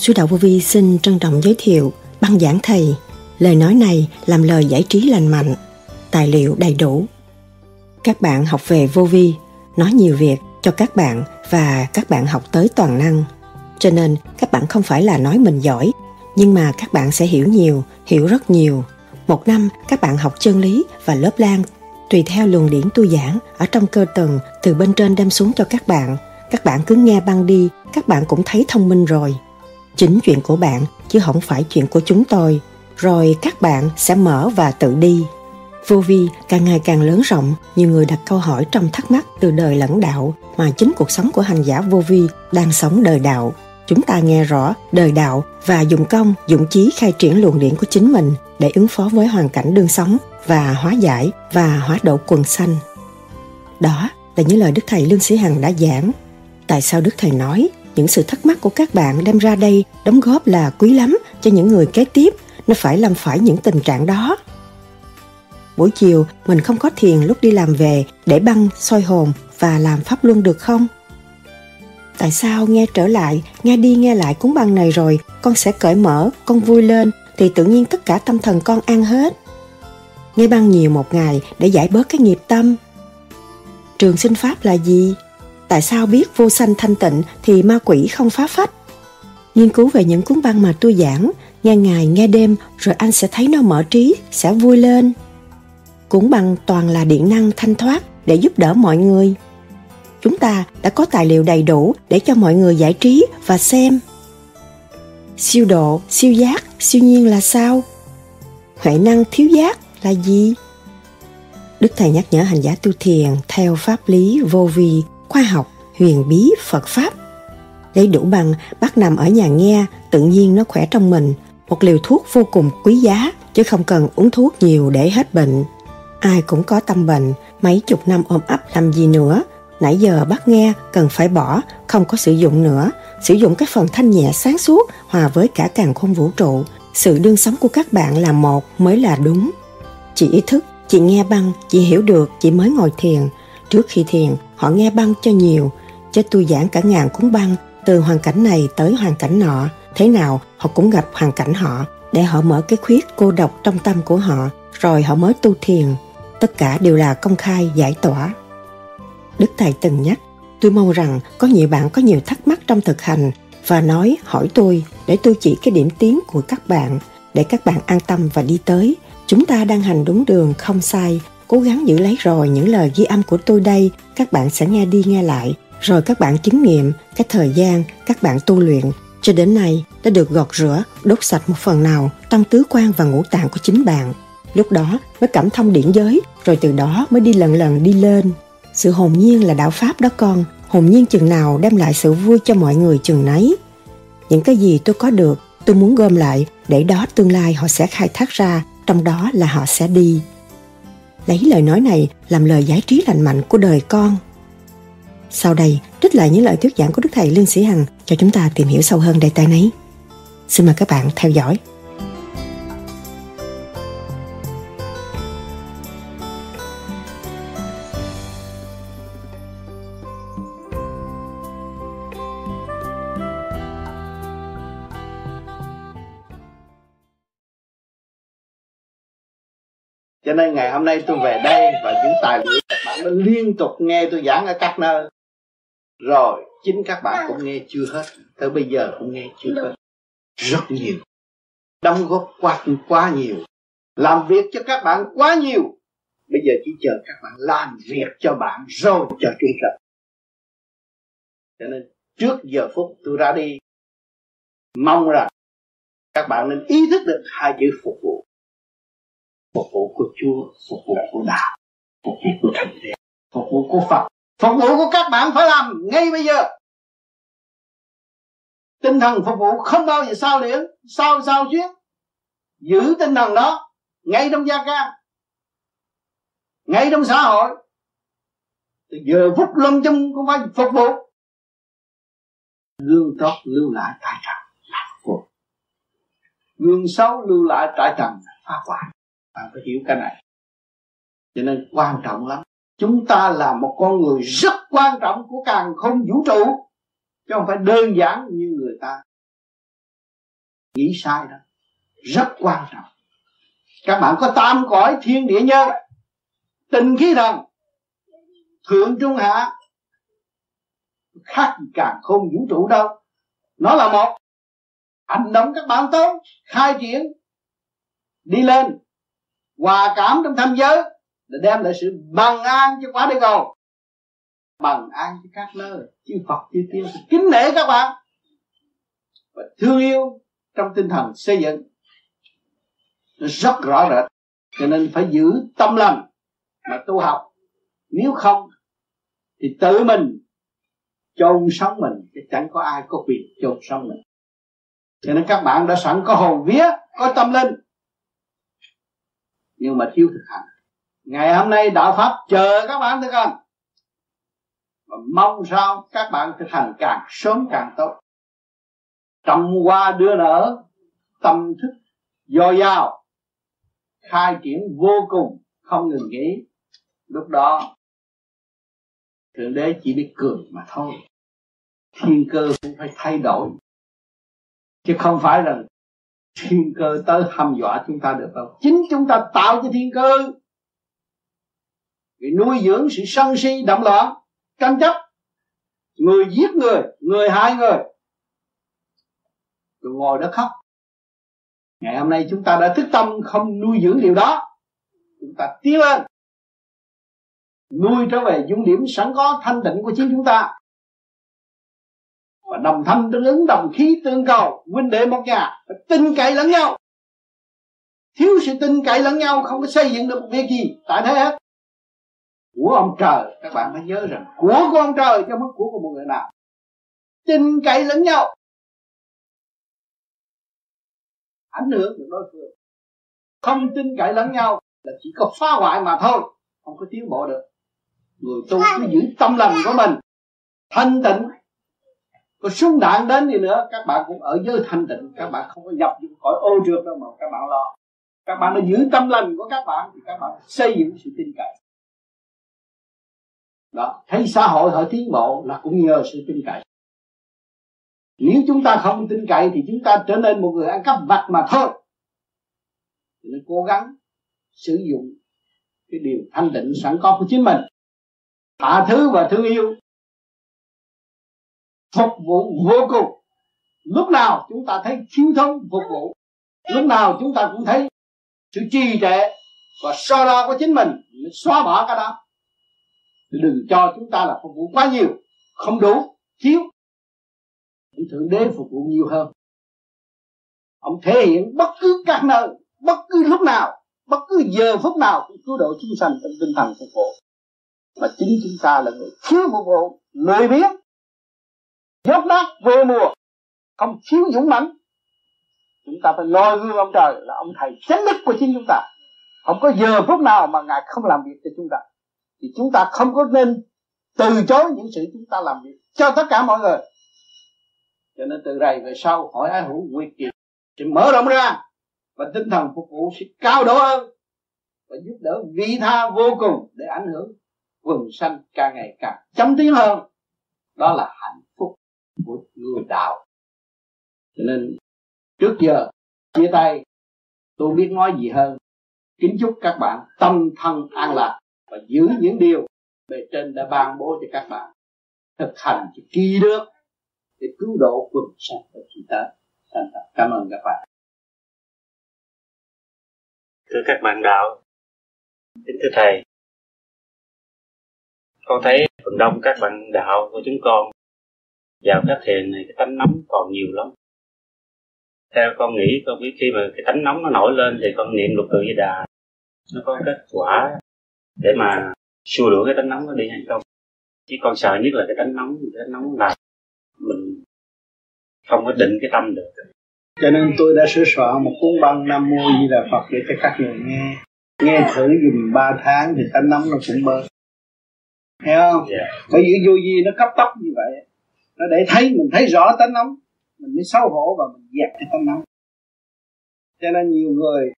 Sư Đạo Vô Vi xin trân trọng giới thiệu băng giảng thầy. Lời nói này làm lời giải trí lành mạnh, tài liệu đầy đủ. Các bạn học về Vô Vi, nói nhiều việc cho các bạn và các bạn học tới toàn năng. Cho nên các bạn không phải là nói mình giỏi, nhưng mà các bạn sẽ hiểu nhiều, hiểu rất nhiều. Một năm các bạn học chân lý và lớp lan tùy theo luồng điển tu giảng ở trong cơ tầng từ bên trên đem xuống cho các bạn. Các bạn cứ nghe băng đi, các bạn cũng thấy thông minh rồi. Chính chuyện của bạn chứ không phải chuyện của chúng tôi. Rồi các bạn sẽ mở và tự đi. Vô vi càng ngày càng lớn rộng, nhiều người đặt câu hỏi trong thắc mắc từ đời lẫn đạo mà chính cuộc sống của hành giả vô vi đang sống đời đạo. Chúng ta nghe rõ đời đạo và dùng công, dụng chí khai triển luồng điển của chính mình để ứng phó với hoàn cảnh đương sống và hóa giải và hóa độ quần sanh. Đó là những lời Đức Thầy Lương Sĩ Hằng đã giảng. Tại sao Đức Thầy nói những sự thắc mắc của các bạn đem ra đây đóng góp là quý lắm cho những người kế tiếp. Nó phải làm phải những tình trạng đó. Buổi chiều, mình không có thiền lúc đi làm về để băng, soi hồn và làm pháp luân được không? Tại sao nghe trở lại, nghe đi nghe lại cuốn băng này rồi, con sẽ cởi mở, con vui lên, thì tự nhiên tất cả tâm thần con an hết? Nghe băng nhiều một ngày để giải bớt cái nghiệp tâm. Trường sinh pháp là gì? Tại sao biết vô sanh thanh tịnh thì ma quỷ không phá phách? Nghiên cứu về những cuốn băng mà tôi giảng, nghe ngày, nghe đêm, rồi anh sẽ thấy nó mở trí, sẽ vui lên. Cuốn băng toàn là điện năng thanh thoát để giúp đỡ mọi người. Chúng ta đã có tài liệu đầy đủ để cho mọi người giải trí và xem. Siêu độ, siêu giác, siêu nhiên là sao? Huệ năng thiếu giác là gì? Đức thầy nhắc nhở hành giả tu thiền theo pháp lý vô vi khoa học, huyền bí, phật pháp. Lấy đủ bằng bắt nằm ở nhà nghe, tự nhiên nó khỏe trong mình. Một liều thuốc vô cùng quý giá, chứ không cần uống thuốc nhiều để hết bệnh. Ai cũng có tâm bệnh, mấy chục năm ôm ấp làm gì nữa. Nãy giờ bắt nghe, cần phải bỏ, không có sử dụng nữa. Sử dụng cái phần thanh nhẹ sáng suốt, hòa với cả càng khôn vũ trụ. Sự đương sống của các bạn là một mới là đúng. Chị ý thức chị nghe băng chị hiểu được chị mới ngồi thiền trước khi thiền, họ nghe băng cho nhiều, cho tôi giảng cả ngàn cuốn băng, từ hoàn cảnh này tới hoàn cảnh nọ. Thế nào, họ cũng gặp hoàn cảnh họ, để họ mở cái khuyết cô độc trong tâm của họ, rồi họ mới tu thiền. Tất cả đều là công khai, giải tỏa. Đức thầy từng nhắc, tôi mong rằng có nhiều bạn có nhiều thắc mắc trong thực hành, và nói, hỏi tôi, để tôi chỉ cái điểm tiến của các bạn, để các bạn an tâm và đi tới. Chúng ta đang hành đúng đường, không sai cố gắng giữ lấy rồi những lời ghi âm của tôi đây, các bạn sẽ nghe đi nghe lại. Rồi các bạn chứng nghiệm cái thời gian, các bạn tu luyện. Cho đến nay, đã được gọt rửa, đốt sạch một phần nào, tăng tứ quan và ngũ tạng của chính bạn. Lúc đó mới cảm thông điển giới, rồi từ đó mới đi lần lần đi lên. Sự hồn nhiên là đạo pháp đó con. Hồn nhiên chừng nào đem lại sự vui cho mọi người chừng nấy. Những cái gì tôi có được, tôi muốn gom lại, để đó tương lai họ sẽ khai thác ra, trong đó là họ sẽ đi lấy lời nói này làm lời giải trí lành mạnh của đời con. Sau đây, trích lại những lời thuyết giảng của đức thầy lương sĩ hằng cho chúng ta tìm hiểu sâu hơn đề tài này. Xin mời các bạn theo dõi. Nên ngày hôm nay tôi về đây và những tài liệu các bạn đã liên tục nghe tôi giảng ở các nơi. Rồi, chính các bạn cũng nghe chưa hết. Tới bây giờ cũng nghe chưa hết. Rất nhiều. Đóng góp quá quá nhiều. Làm việc cho các bạn quá nhiều. Bây giờ chỉ chờ các bạn làm việc cho bạn rồi cho chúng ta. Cho nên, trước giờ phút tôi ra đi, mong rằng các bạn nên ý thức được hai chữ phục vụ phục vụ của Chúa phục vụ của đạo phục vụ của thánh địa phục vụ của Phật. Phục vụ của các bạn phải làm ngay bây giờ. Tinh thần phục vụ không bao giờ sao liễn, sao sao chuyến. Giữ tinh thần đó ngay trong gia ca ngay trong xã hội. Từ giờ phút lâm chung cũng phải phục vụ. Lương tốt lưu lại tại trần là phục vụ. Lương xấu lưu lại tại trần phá hoại bạn phải hiểu cái này. Cho nên quan trọng lắm. Chúng ta là một con người rất quan trọng của càng không vũ trụ. Chứ không phải đơn giản như người ta. Nghĩ sai đó. Rất quan trọng. Các bạn có tam cõi thiên địa nhân tình khí thần. Thượng trung hạ. Khác càng không vũ trụ đâu. Nó là một. Hành động các bạn tốt. Khai triển. Đi lên hòa cảm trong tham giới để đem lại sự bằng an cho quả địa cầu. Bằng an cho các nơi, chư Phật, chư tiên kính nể các bạn và thương yêu trong tinh thần xây dựng. Nó rất rõ rệt, cho nên phải giữ tâm lành mà tu học. Nếu không, thì tự mình chôn sống mình, chứ chẳng có ai có quyền chôn sống mình. Cho nên các bạn đã sẵn có hồn vía, có tâm linh nhưng mà thiếu thực hành. Ngày hôm nay đạo pháp chờ các bạn thực hành. Và mong sao các bạn thực hành càng sớm càng tốt. Trồng hoa đưa nở, tâm thức, dồi dào, khai triển vô cùng, không ngừng nghỉ. Lúc đó, thượng đế chỉ biết cười mà thôi. Thiên cơ cũng phải thay đổi. Chứ không phải rằng thiên cơ tới hăm dọa chúng ta được không? Chính chúng ta tạo cho thiên cơ. Vì nuôi dưỡng sự sân si, động loạn, tranh chấp. Người giết người người hại người. Rồi ngồi đó khóc. Ngày hôm nay chúng ta đã thức tâm không nuôi dưỡng điều đó. Chúng ta tiến lên. Nuôi trở về dung điểm sẵn có thanh tịnh của chính chúng ta và đồng thanh tương ứng, đồng khí tương cầu, huynh đệ một nhà, phải tin cậy lẫn nhau. Thiếu sự tin cậy lẫn nhau, không có xây dựng được một việc gì. Tại thế hết của ông trời, các bạn phải nhớ rằng, của của ông trời chứ mất của của một người nào. Tin cậy lẫn nhau. Ảnh hưởng được đối phương. Không tin cậy lẫn nhau là chỉ có phá hoại mà thôi, không có tiến bộ được. Người tu cứ giữ tâm lành của mình, thanh tịnh có súng đạn đến đi nữa, các bạn cũng ở giới thanh tịnh. Các bạn không có nhập những cõi ô trượt đâu mà các bạn lo. Các bạn đã giữ tâm lành của các bạn thì các bạn xây dựng sự tin cậy. Đó, thấy xã hội họ tiến bộ là cũng nhờ sự tin cậy. Nếu chúng ta không tin cậy thì chúng ta trở nên một người ăn cắp vặt mà thôi. Thì nên cố gắng sử dụng cái điều thanh định sẵn có của chính mình. Tha thứ và thương yêu phục vụ vô cùng. Lúc nào chúng ta thấy thiếu thốn phục vụ, lúc nào chúng ta cũng thấy sự trì trệ và so đo của chính mình xóa bỏ cái đó. Đừng cho chúng ta là phục vụ quá nhiều, không đủ, thiếu. Ông thượng đế phục vụ nhiều hơn. Ông thể hiện bất cứ các nơi, bất cứ lúc nào, bất cứ giờ phút nào cũng cứu độ chúng sanh trong tinh thần phục vụ. Mà chính chúng ta là người thiếu phục vụ, lười biếng dốt nát về mùa. Không thiếu dũng mãnh. Chúng ta phải noi gương ông trời là ông thầy chánh đức của chính chúng ta. Không có giờ phút nào mà ngài không làm việc cho chúng ta. Thì chúng ta không có nên từ chối những sự chúng ta làm việc cho tất cả mọi người. Cho nên từ đây về sau hỏi ai hữu nguyệt kiệt sẽ mở rộng ra và tinh thần phục vụ sẽ cao độ hơn và giúp đỡ vị tha vô cùng để ảnh hưởng quần sanh càng ngày càng chấm tiến hơn. Đó là hạnh của người đạo. Cho nên, trước giờ, chia tay, tôi biết nói gì hơn. Kính chúc các bạn tâm thân an lạc và giữ những điều bề trên đã ban bố cho các bạn. Thực hành cho kỳ được để cứu độ quần sanh và chúng ta. Cảm ơn các bạn. Thưa các bạn đạo, kính thưa thầy. Con thấy phần đông các bạn đạo của chúng con vào các thiền này cái tánh nóng còn nhiều lắm. Theo con nghĩ con biết khi mà cái tánh nóng nó nổi lên thì con niệm luật tự di đà. Nó có kết quả để mà xua đuổi cái tánh nóng nó đi hay không. Chứ con sợ nhất là cái tánh nóng cái tánh nóng là mình không có định cái tâm được. Cho nên tôi đã sửa soạn một cuốn băng nam mô di đà phật để cho các người nghe. Nghe thử dùm ba tháng thì tánh nóng nó cũng bớt hiểu không? Yeah. Dạ. bởi vì vô gì nó cấp tốc như vậy nó để thấy mình thấy rõ tánh nóng mình mới xấu hổ và mình dẹp cái tánh nóng. Cho nên nhiều người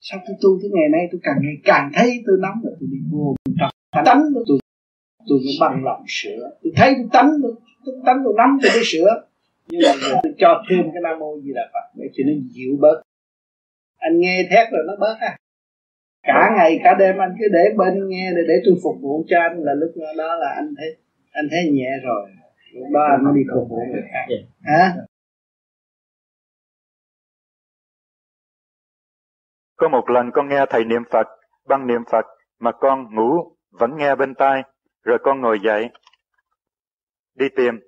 sau tôi tu tới ngày nay tôi càng ngày càng thấy tôi nóng rồi tôi đi vô trật tánh tôi tôi tôi mới bằng lòng sửa. Tôi thấy tôi tánh tôi, tánh tôi nóng tôi mới sửa. Nhưng mà tôi cho thêm cái nam mô gì là phật để cho nó dịu bớt. Anh nghe thét rồi nó bớt à cả ngày cả đêm anh cứ để bên nghe để, để tôi phục vụ cho anh là lúc đó là anh thấy anh thấy nhẹ rồi anh mới đi phục vụ người khác hả Có một lần con nghe thầy niệm Phật, băng niệm Phật mà con ngủ vẫn nghe bên tai, rồi con ngồi dậy, đi tìm.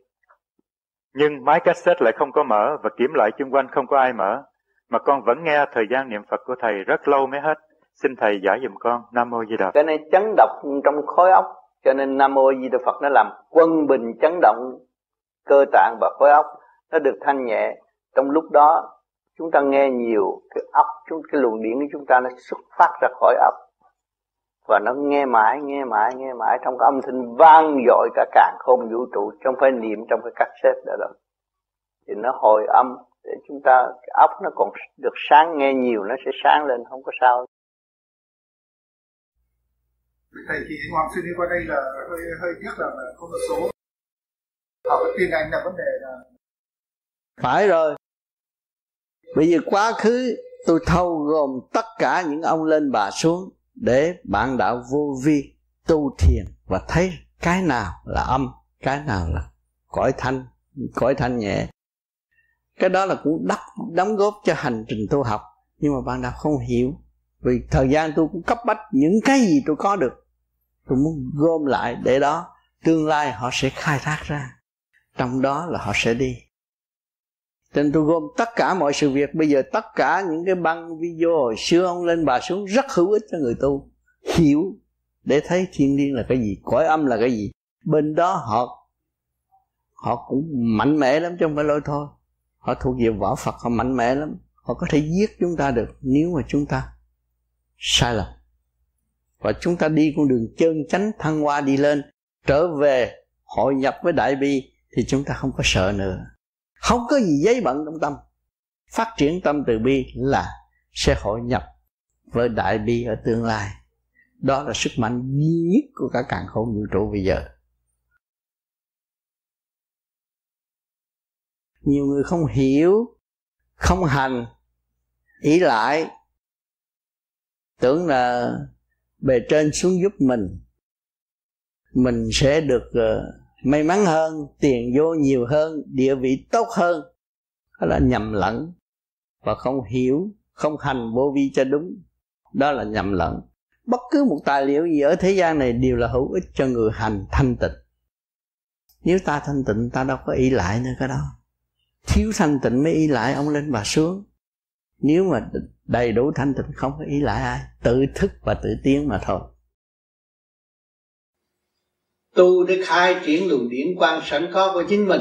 Nhưng máy cassette lại không có mở và kiểm lại chung quanh không có ai mở, mà con vẫn nghe thời gian niệm Phật của thầy rất lâu mới hết. Xin thầy giải dùm con. Nam mô Di Đà. Cái này chấn động trong khối óc, cho nên Nam mô Di Đà Phật nó làm quân bình chấn động, cơ tạng và khối óc nó được thanh nhẹ. Trong lúc đó, chúng ta nghe nhiều cái óc, chúng, cái luồng điện của chúng ta nó xuất phát ra khỏi óc. Và nó nghe mãi nghe mãi nghe mãi trong cái âm thanh vang dội cả càng không vũ trụ, trong phải niệm, trong cái cassette đó đâu thì nó hồi âm để chúng ta, cái óc nó còn được sáng, nghe nhiều nó sẽ sáng lên, không có sao thầy thì hoàng sư đi qua đây là hơi hơi tiếc là không được số. Học cái tin anh là vấn đề là phải rồi. Bây giờ quá khứ tôi thâu gồm tất cả những ông lên bà xuống để bạn đạo vô vi tu thiền và thấy cái nào là âm, cái nào là cõi thanh cõi thanh nhẹ. Cái đó là cũng đắp, đóng góp cho hành trình tu học. Nhưng mà bạn đạo không hiểu. Vì thời gian tôi cũng cấp bách những cái gì tôi có được tôi muốn gom lại để đó, tương lai họ sẽ khai thác ra. Trong đó là họ sẽ đi. Nên tôi gom tất cả mọi sự việc. Bây giờ tất cả những cái băng video hồi xưa ông lên bà xuống rất hữu ích cho người tu. Hiểu để thấy thiên liêng là cái gì, cõi âm là cái gì. Bên đó họ họ cũng mạnh mẽ lắm chứ không phải lôi thôi. Họ thuộc về võ phật, họ mạnh mẽ lắm. Họ có thể giết chúng ta được nếu mà chúng ta sai lầm và chúng ta đi con đường chân chánh thăng hoa đi lên, trở về hội nhập với đại bi, thì chúng ta không có sợ nữa. Không có gì giấy bận trong tâm. Phát triển tâm từ bi là sẽ hội nhập với đại bi ở tương lai. Đó là sức mạnh duy nhất của cả càng khôn vũ trụ bây giờ. Nhiều người không hiểu, không hành, ý lại, tưởng là bề trên xuống giúp mình mình sẽ được uh, may mắn hơn tiền vô nhiều hơn địa vị tốt hơn. Đó là nhầm lẫn và không hiểu không hành vô vi cho đúng. Đó là nhầm lẫn. Bất cứ một tài liệu gì ở thế gian này đều là hữu ích cho người hành thanh tịnh. Nếu ta thanh tịnh ta đâu có ý lại nữa cái đó. Thiếu thanh tịnh mới ý lại ông lên bà xuống. Nếu mà đầy đủ thanh tịnh, không có ý lại ai, tự thức và tự tiến mà thôi. Tu để khai triển luồng điển quan sẵn có của chính mình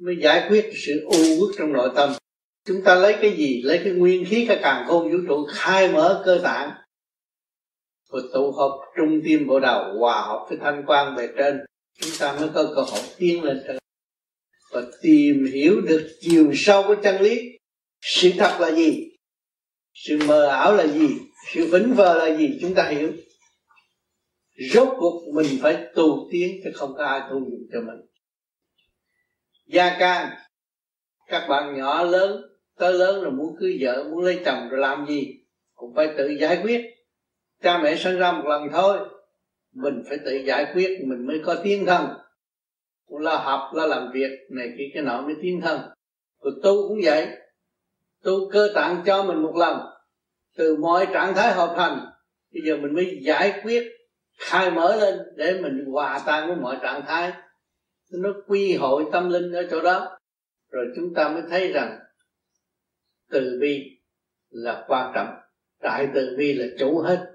mới giải quyết sự u uất trong nội tâm. Chúng ta lấy cái gì? Lấy cái nguyên khí cái càng khôn vũ trụ, khai mở cơ tạng. Và tụ hợp trung tim bộ đầu, hòa hợp với thanh quan về trên. Chúng ta mới có cơ hội tiến lên trên. Và tìm hiểu được chiều sâu của chân lý. Sự thật là gì? Sự mờ ảo là gì? Sự vĩnh vờ là gì? Chúng ta hiểu. Rốt cuộc mình phải tu tiến chứ không có ai tu dụng cho mình. Gia can, các bạn nhỏ lớn, tới lớn rồi muốn cưới vợ, muốn lấy chồng rồi làm gì? Cũng phải tự giải quyết. Cha mẹ sinh ra một lần thôi. Mình phải tự giải quyết, mình mới có tiến thân. Là học là làm việc, này kia, cái nọ mới tiến thân. Rồi tu cũng vậy tu cơ tạng cho mình một lần, từ mọi trạng thái hợp thành, bây giờ mình mới giải quyết, khai mở lên để mình hòa tan với mọi trạng thái. Nó quy hội tâm linh ở chỗ đó. Rồi chúng ta mới thấy rằng, từ bi là quan trọng, đại từ bi là chủ hết,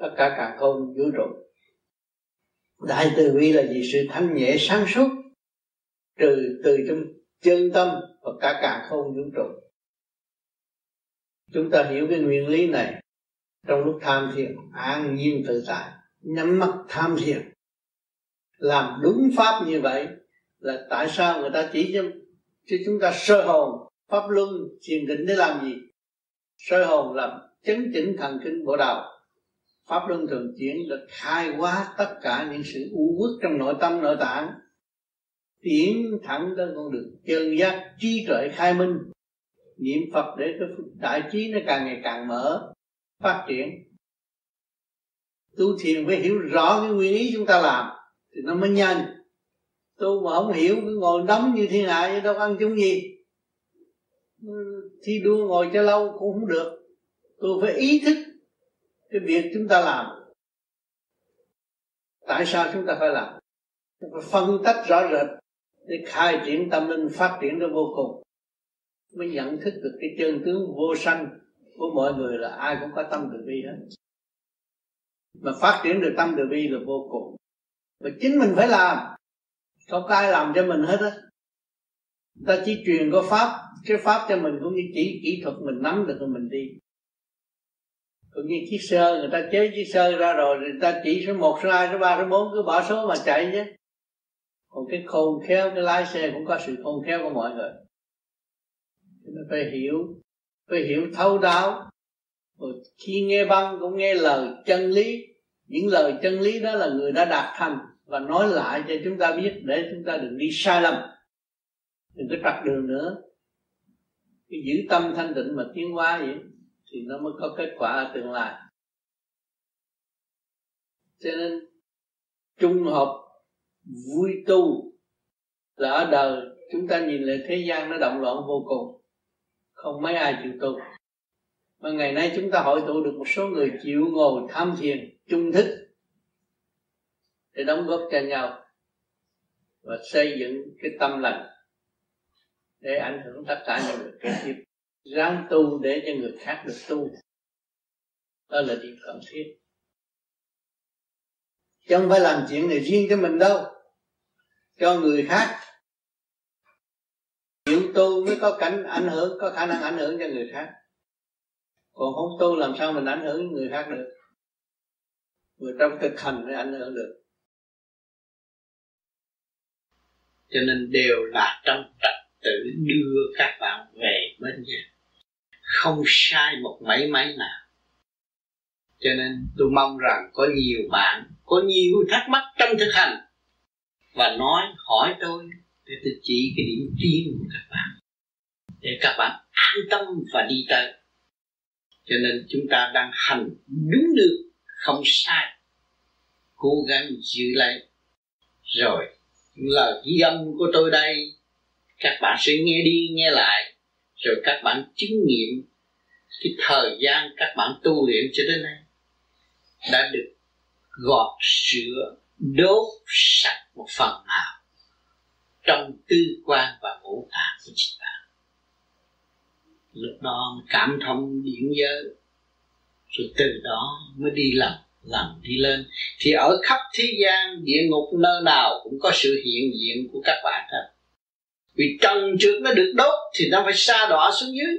tất cả càng không vũ trụ. Đại từ bi là gì sự thanh nhẹ sáng suốt, trừ từ trong chân tâm và cả càng không vũ trụ chúng ta hiểu cái nguyên lý này. Trong lúc tham thiền an nhiên tự tại nhắm mắt tham thiền. Làm đúng pháp như vậy là tại sao người ta chỉ cho, cho chúng ta sơ hồn pháp luân thiền định để làm gì? Sơ hồn làm chấn chỉnh thần kinh bộ đầu pháp luân thường chuyển được khai hóa tất cả những sự u uất trong nội tâm nội tạng. Tiến thẳng tới con đường chân giác trí tuệ khai minh niệm phật để cái đại trí nó càng ngày càng mở, phát triển. Tu thiền phải hiểu rõ cái nguyên ý chúng ta làm, thì nó mới nhanh. Tu mà không hiểu, cứ ngồi đóng như thiên hạ đâu, ăn chúng gì? Thi đua ngồi cho lâu cũng không được. Tôi phải ý thức cái việc chúng ta làm. Tại sao chúng ta phải làm? Phải phân tách rõ rệt để khai triển tâm linh phát triển được vô cùng mới nhận thức được cái chân tướng vô sanh của mọi người là ai cũng có tâm từ bi hết. Mà phát triển được tâm từ bi là vô cùng. Và chính mình phải làm. Không có ai làm cho mình hết á. Ta chỉ truyền có pháp, cái pháp cho mình cũng như chỉ kỹ thuật mình nắm được rồi mình đi. Cũng như chiếc sơ người ta chế chiếc sơ ra rồi người ta chỉ số một, số hai, số ba, số bốn, cứ bỏ số mà chạy chứ. Còn cái khôn khéo, cái lái xe cũng có sự khôn khéo của mọi người nên phải hiểu phải hiểu thấu đáo. Rồi khi nghe băng cũng nghe lời chân lý. Những lời chân lý đó là người đã đạt thành và nói lại cho chúng ta biết để chúng ta đừng đi sai lầm. Đừng có trật đường nữa. Cái giữ tâm thanh tịnh mà tiến hóa vậy thì nó mới có kết quả ở tương lai. Cho nên, trung hợp vui tu là ở đời chúng ta nhìn lại thế gian nó động loạn vô cùng không mấy ai chịu tu. Mà ngày nay chúng ta hội tụ được một số người chịu ngồi tham thiền trung thức để đóng góp cho nhau và xây dựng cái tâm lành để ảnh hưởng tất cả những người kế tiếp. Ráng tu để cho người khác được tu. Đó là điều cần thiết. Chứ không phải làm chuyện này riêng cho mình đâu. Cho người khác tu mới có cảnh ảnh hưởng, có khả năng ảnh hưởng cho người khác. Còn không tu làm sao mình ảnh hưởng người khác được? Người trong thực hành mới ảnh hưởng được. Cho nên đều là trong trật tự đưa các bạn về bên nhà. Không sai một mấy mấy nào. Cho nên tôi mong rằng có nhiều bạn, có nhiều thắc mắc trong thực hành và nói, hỏi tôi để tôi chỉ cái điểm tiến của các bạn. Để các bạn an tâm và đi tới. Cho nên chúng ta đang hành đúng được, không sai. Cố gắng giữ lấy. Rồi lời ghi âm của tôi đây, các bạn sẽ nghe đi, nghe lại. Rồi các bạn chứng nghiệm cái thời gian các bạn tu luyện cho đến nay đã được gọt sữa, đốt sạch một phần nào trong tư quan và ngũ tạng của chính bạn lúc đó cảm thông điển giới, rồi từ đó mới đi làm làm đi lên. Thì ở khắp thế gian, địa ngục nơi nào cũng có sự hiện diện của các bạn hết vì trần trước nó được đốt thì nó phải xa đọa xuống dưới.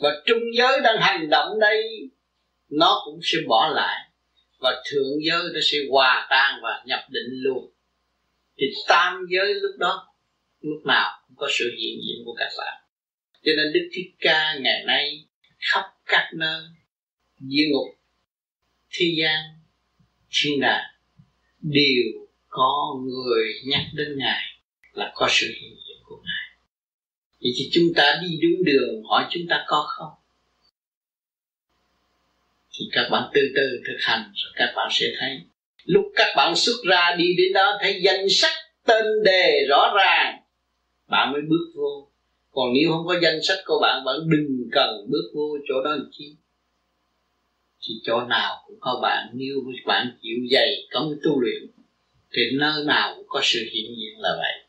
Và trung giới đang hành động đây, nó cũng sẽ bỏ lại. Và thượng giới nó sẽ hòa tan và nhập định luôn thì tam giới lúc đó, lúc nào cũng có sự hiện diện của các bạn cho nên đức thích ca ngày nay khắp các nơi, địa ngục, thế gian, thiên đàng, đều có người nhắc đến ngài là có sự hiện diện của ngài. Vậy thì chúng ta đi đúng đường, hỏi chúng ta có không? Thì các bạn từ từ thực hành, rồi các bạn sẽ thấy lúc các bạn xuất ra đi đến đó, thấy danh sách tên đề rõ ràng, bạn mới bước vô. Còn nếu không có danh sách của bạn bạn đừng cần bước vô chỗ đó làm chi. Thì chỗ nào cũng có bạn, nếu bạn chịu dày công tu luyện, thì nơi nào cũng có sự hiện diện là vậy.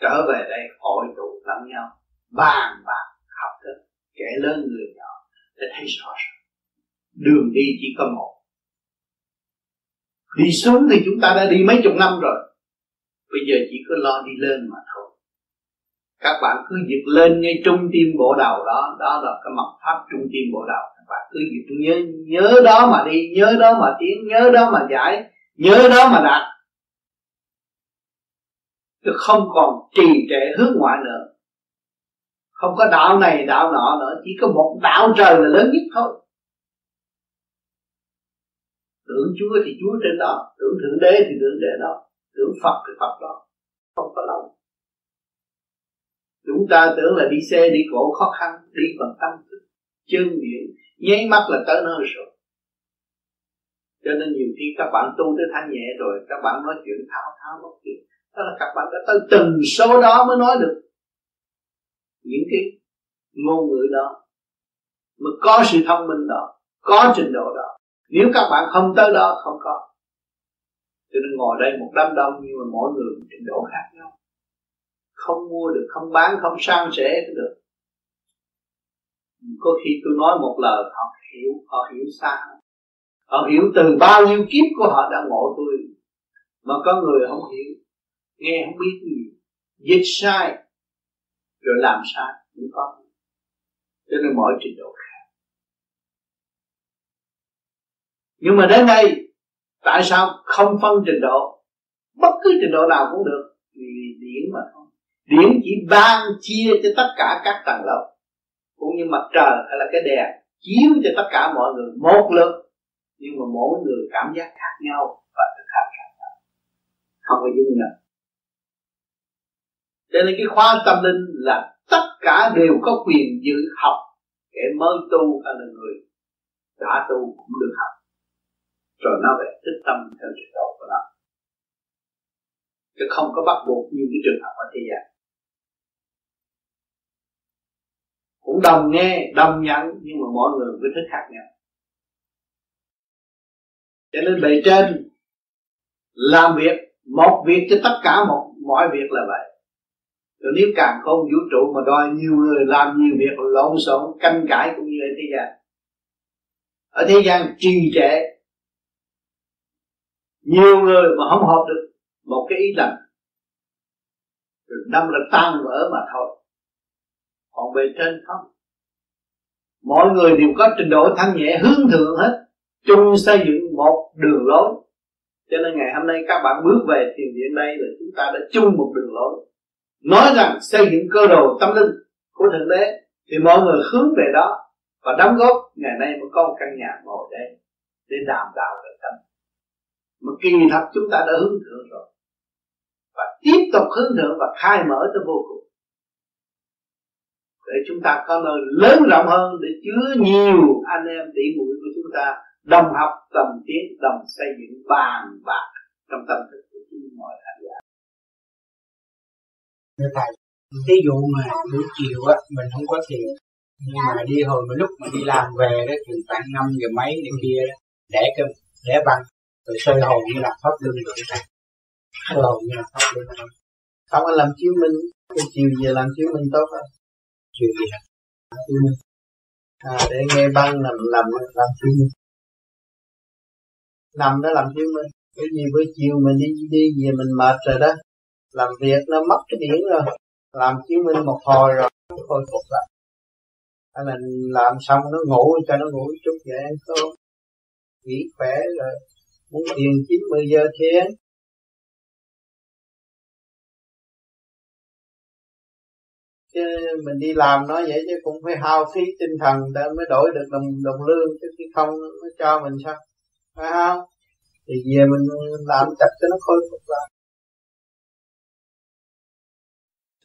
Trở về đây hội tụ lẫn nhau, bàn bạc, học thức kẻ lớn người nhỏ, để thấy rõ ràng. Đường đi chỉ có một đi xuống thì chúng ta đã đi mấy chục năm rồi. Bây giờ chỉ có lo đi lên mà thôi. Các bạn cứ dựng lên ngay trung tim bộ đầu đó. Đó là cái mật pháp trung tim bộ đầu. Các bạn cứ dựng nhớ nhớ đó mà đi, nhớ đó mà tiến, nhớ đó mà giải, nhớ đó mà đạt. Chứ không còn trì trệ hướng ngoại nữa. Không có đạo này, đạo nọ nữa. Chỉ có một đạo trời là lớn nhất thôi tưởng chúa thì chúa trên đó, tưởng thượng đế thì thượng đế đó, tưởng Phật thì Phật đó. Không có lòng chúng ta tưởng là đi xe, đi cổ khó khăn, đi bằng tâm thức, chân miệng, nháy mắt là tới nơi rồi. Cho nên nhiều khi các bạn tu tới thanh nhẹ rồi, các bạn nói chuyện tháo tháo bất chuyện. Đó là các bạn đã tới từng số đó mới nói được. Những cái ngôn ngữ đó mới có sự thông minh đó, có trình độ đó nếu các bạn không tới đó, không có. Cho nên ngồi đây một đám đông, nhưng mà mỗi người một trình độ khác nhau. Không mua được, không bán, không sang sẻ được. Có khi tôi nói một lời, họ hiểu họ hiểu xa. Họ hiểu từ bao nhiêu kiếp của họ đã ngộ tôi. Mà có người không hiểu, nghe không biết gì. Dịch sai, rồi làm sai, cũng có. Cho nên mỗi trình độ khác nhưng mà đến đây tại sao không phân trình độ? Bất cứ trình độ nào cũng được. Vì điển mà không. Điển chỉ ban chia cho tất cả các tầng lớp, cũng như mặt trời hay là cái đèn, chiếu cho tất cả mọi người một lượt nhưng mà mỗi người cảm giác khác nhau và thực hành khác nhau. Không có dung nhau cho nên cái khóa tâm linh là tất cả đều có quyền dự học. Kẻ mới tu hay là người đã tu cũng được học rồi nó về tích tâm theo trình độ của nó. Chứ không có bắt buộc như cái trường hợp ở thế gian. Cũng đồng nghe, đồng nhận, nhưng mà mỗi người với thức khác nhau. Cho nên bề trên, làm việc, một việc cho tất cả một, mọi việc là vậy. Rồi nếu càng không vũ trụ mà đòi nhiều người làm nhiều việc lộn xộn, canh cãi cũng như ở thế gian. Ở thế gian trì trệ nhiều người mà không hợp được một cái ý lành, rồi đâm là tan vỡ mà thôi. Còn bề trên không. Mọi người đều có trình độ thanh nhẹ, hướng thượng hết, chung xây dựng một đường lối. Cho nên ngày hôm nay các bạn bước về thiền viện đây là chúng ta đã chung một đường lối. Nói rằng xây dựng cơ đồ tâm linh của thượng đế, thì mọi người hướng về đó và đóng góp ngày nay mới có một căn nhà ngồi đây để đàm đạo về tâm mà kỳ thật chúng ta đã hướng thượng rồi. Và tiếp tục hướng thượng và khai mở tới vô cùng. Để chúng ta có nơi lớn rộng hơn để chứa nhiều anh em tỷ muội của chúng ta đồng học đồng tiến đồng xây dựng bàn bạc trong tâm thức của chúng mọi khán giả. Thưa thầy, ví dụ mà buổi chiều á mình không có tiền nhưng mà đi hồi mà lúc mà đi làm về đó thì khoảng năm giờ mấy đến kia đó, để cái để bằng rồi soi hồn như là pháp luân rồi soi hồn như là pháp luân không có làm chiếu minh cái chiều về làm chiếu minh tốt hơn chiều gì chiếu minh. À, để nghe băng làm làm làm chiếu minh. Nằm đó làm chiếu minh. Cái gì buổi chiều mình đi đi về mình mệt rồi đó. Làm việc nó mất cái điển rồi. Làm chiếu minh một hồi rồi khôi phục lại. Là làm xong nó ngủ cho nó ngủ chút vậy cơm nghỉ khỏe rồi muốn thiền chín mười giờ thiền chứ mình đi làm nó vậy chứ cũng phải hao phí tinh thần để mới đổi được đồng đồng lương, chứ khi không nó cho mình sao? Phải không? Thì về mình làm chặt cho nó khôi phục lại.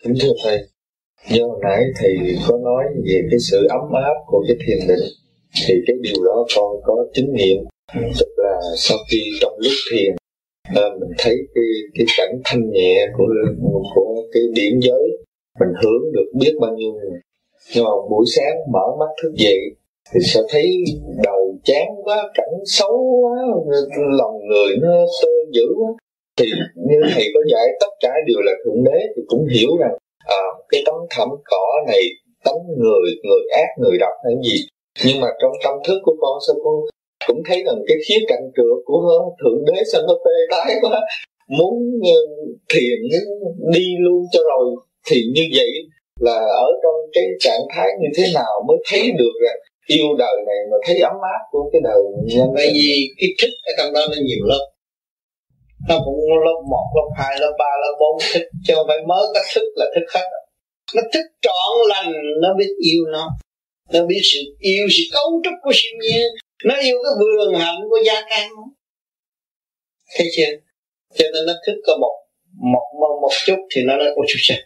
Kính thưa thầy, do nãy thầy có nói về cái sự ấm áp của cái thiền định, thì cái điều đó con có chứng nghiệm tức là sau khi trong lúc thiền à, mình thấy cái cái cảnh thanh nhẹ của của cái điểm giới mình hướng được biết bao nhiêu người. Nhưng mà buổi sáng mở mắt thức dậy thì sẽ thấy đầu chán quá cảnh xấu quá lòng người nó tơ dữ quá. Thì như thầy có dạy tất cả đều là thượng đế thì cũng hiểu rằng à, cái tấm thảm cỏ này tấm người người ác người độc hay gì. Nhưng mà trong tâm thức của con sao con cũng thấy rằng cái khía cạnh trượt của thượng đế sao nó tê tái quá. Muốn ờ, thiền đi luôn cho rồi thì như vậy là ở trong cái trạng thái như thế nào mới thấy được rằng yêu đời này mà thấy ấm áp của cái đời nhân bởi dạ, vì cái thức ở trong đó nó nhiều lớp. Nó cũng lớp một lớp hai lớp ba lớp bốn. Thích chứ không phải mới có thức là thức hết. Nó thích trọn lành nó biết yêu nó. Nó biết sự yêu sự cấu trúc của siêu nhiên nó yêu cái vườn hạnh của gia can thấy chưa? Cho nên nó thức có một một một, một chút thì nó nói ôi trời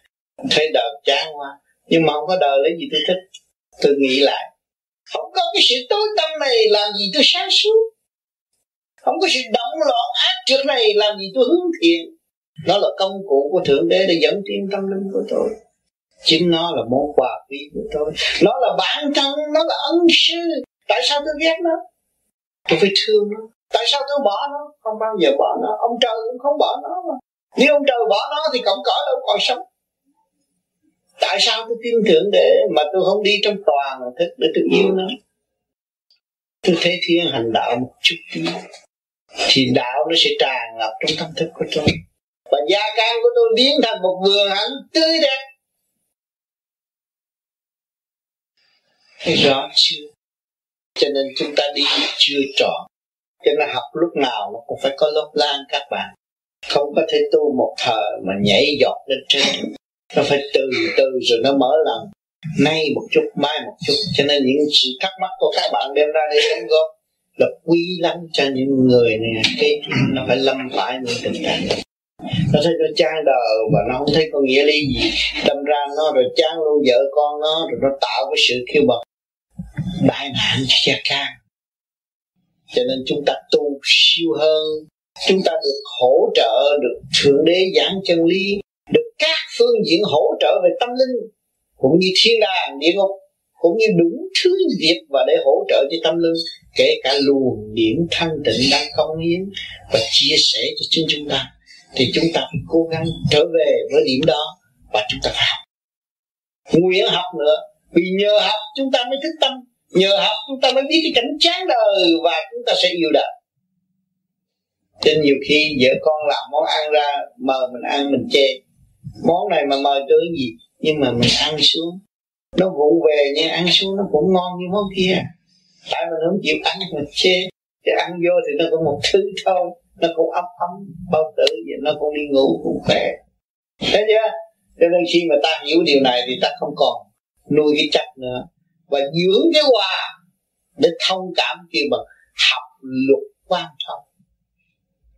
thấy đời chán quá. Nhưng mà không có đời lấy gì tôi thích. Tôi nghĩ lại không có cái sự tối tâm này làm gì tôi sáng suốt. Không có sự động loạn ác trước này làm gì tôi hướng thiện. Nó là công cụ của thượng đế để dẫn tiến tâm linh của tôi. Chính nó là món quà quý của tôi. Nó là bản thân nó là ân sư tại sao tôi ghét nó? Tôi phải thương nó. Tại sao tôi bỏ nó? Không bao giờ bỏ nó. Ông trời cũng không bỏ nó mà. Nếu ông trời bỏ nó thì cổng cỏ đâu còn sống. Tại sao tôi tin tưởng để mà tôi không đi trong toàn thức để tôi yêu nó? Tôi thấy thiên hành đạo một chút tí. Thì đạo nó sẽ tràn ngập trong tâm thức của tôi. Và gia can của tôi biến thành một vườn hạnh tươi đẹp. Thấy rõ chưa? Cho nên chúng ta đi chưa trọn. Cho nên học lúc nào nó cũng phải có lớp lan các bạn. Không có thể tu một thời mà nhảy giọt lên trên. Nó phải từ từ rồi nó mở lòng. Nay một chút, mai một chút. Cho nên những sự thắc mắc của các bạn đem ra đây đóng góp là quý lắm cho những người này. Cái nó phải lâm phải những tình trạng nó thấy nó chán đời và nó không thấy có nghĩa lý gì. Đâm ra nó rồi chán luôn vợ con nó, rồi nó tạo cái sự kêu bằng đại nạn cho gia can cho nên chúng ta tu siêu hơn. Chúng ta được hỗ trợ, được thượng đế giảng chân lý, được các phương diện hỗ trợ về tâm linh, cũng như thiên đàng, địa ngục, cũng như đủ thứ việc và để hỗ trợ cho tâm linh, kể cả luồng điểm thanh tịnh đang công hiến và chia sẻ cho chính chúng ta. Thì chúng ta phải cố gắng trở về với điểm đó và chúng ta phải học. Nguyện học nữa vì nhờ học chúng ta mới thức tâm, nhờ học chúng ta mới biết cái cảnh chán đời và chúng ta sẽ yêu đời. Nên nhiều khi vợ con làm món ăn ra, mời mình ăn, mình chê. Món này mà mời tôi gì, nhưng mà mình ăn xuống. Nó vụ về nha, ăn xuống nó cũng ngon như món kia. Tại mình không chịu ăn, mình chê. Chứ ăn vô thì nó cũng một thứ thôi. Nó cũng ấm ấm, bao tử vậy, nó cũng đi ngủ cũng khỏe. Thấy chưa? Cho nên khi mà ta hiểu điều này thì ta không còn nuôi cái chấp nữa. Và dưỡng cái hòa để thông cảm kia bằng học luật quan trọng.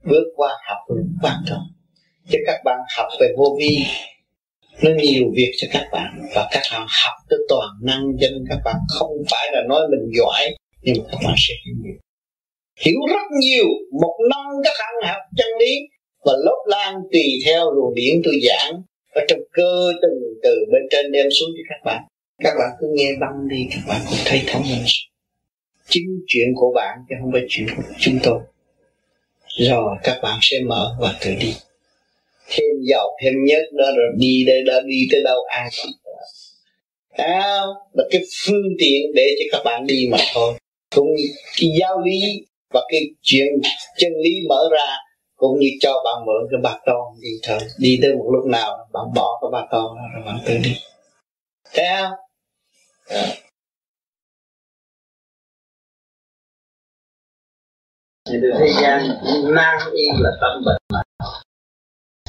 Bước qua học luật quan trọng. Cho các bạn học về vô vi, nó nhiều việc cho các bạn. Và các bạn học tới toàn năng, cho nên các bạn không phải là nói mình giỏi, nhưng mà các bạn sẽ hiểu nhiều. Hiểu rất nhiều. Một năm các bạn học chân lý, và lớp lan tùy theo luồng điển tôi giảng. Ở trong cơ từng từ bên trên đem xuống cho các bạn các bạn cứ nghe băng đi các bạn cũng thấy thông minh chính chuyện của bạn chứ không phải chuyện của chúng tôi. Rồi các bạn sẽ mở và tự đi. Thêm giàu thêm nhất đó rồi đi đây đó đi tới đâu ai cũng à, là cái phương tiện để cho các bạn đi mà thôi. Cũng cái giáo lý và cái chuyện chân lý mở ra cũng như cho bạn mượn cái bạc con đi thôi. Đi tới một lúc nào bạn bỏ cái bạc con rồi bạn tự đi. Thấy không? À. thì từ thế gian nan y là tâm bệnh mà.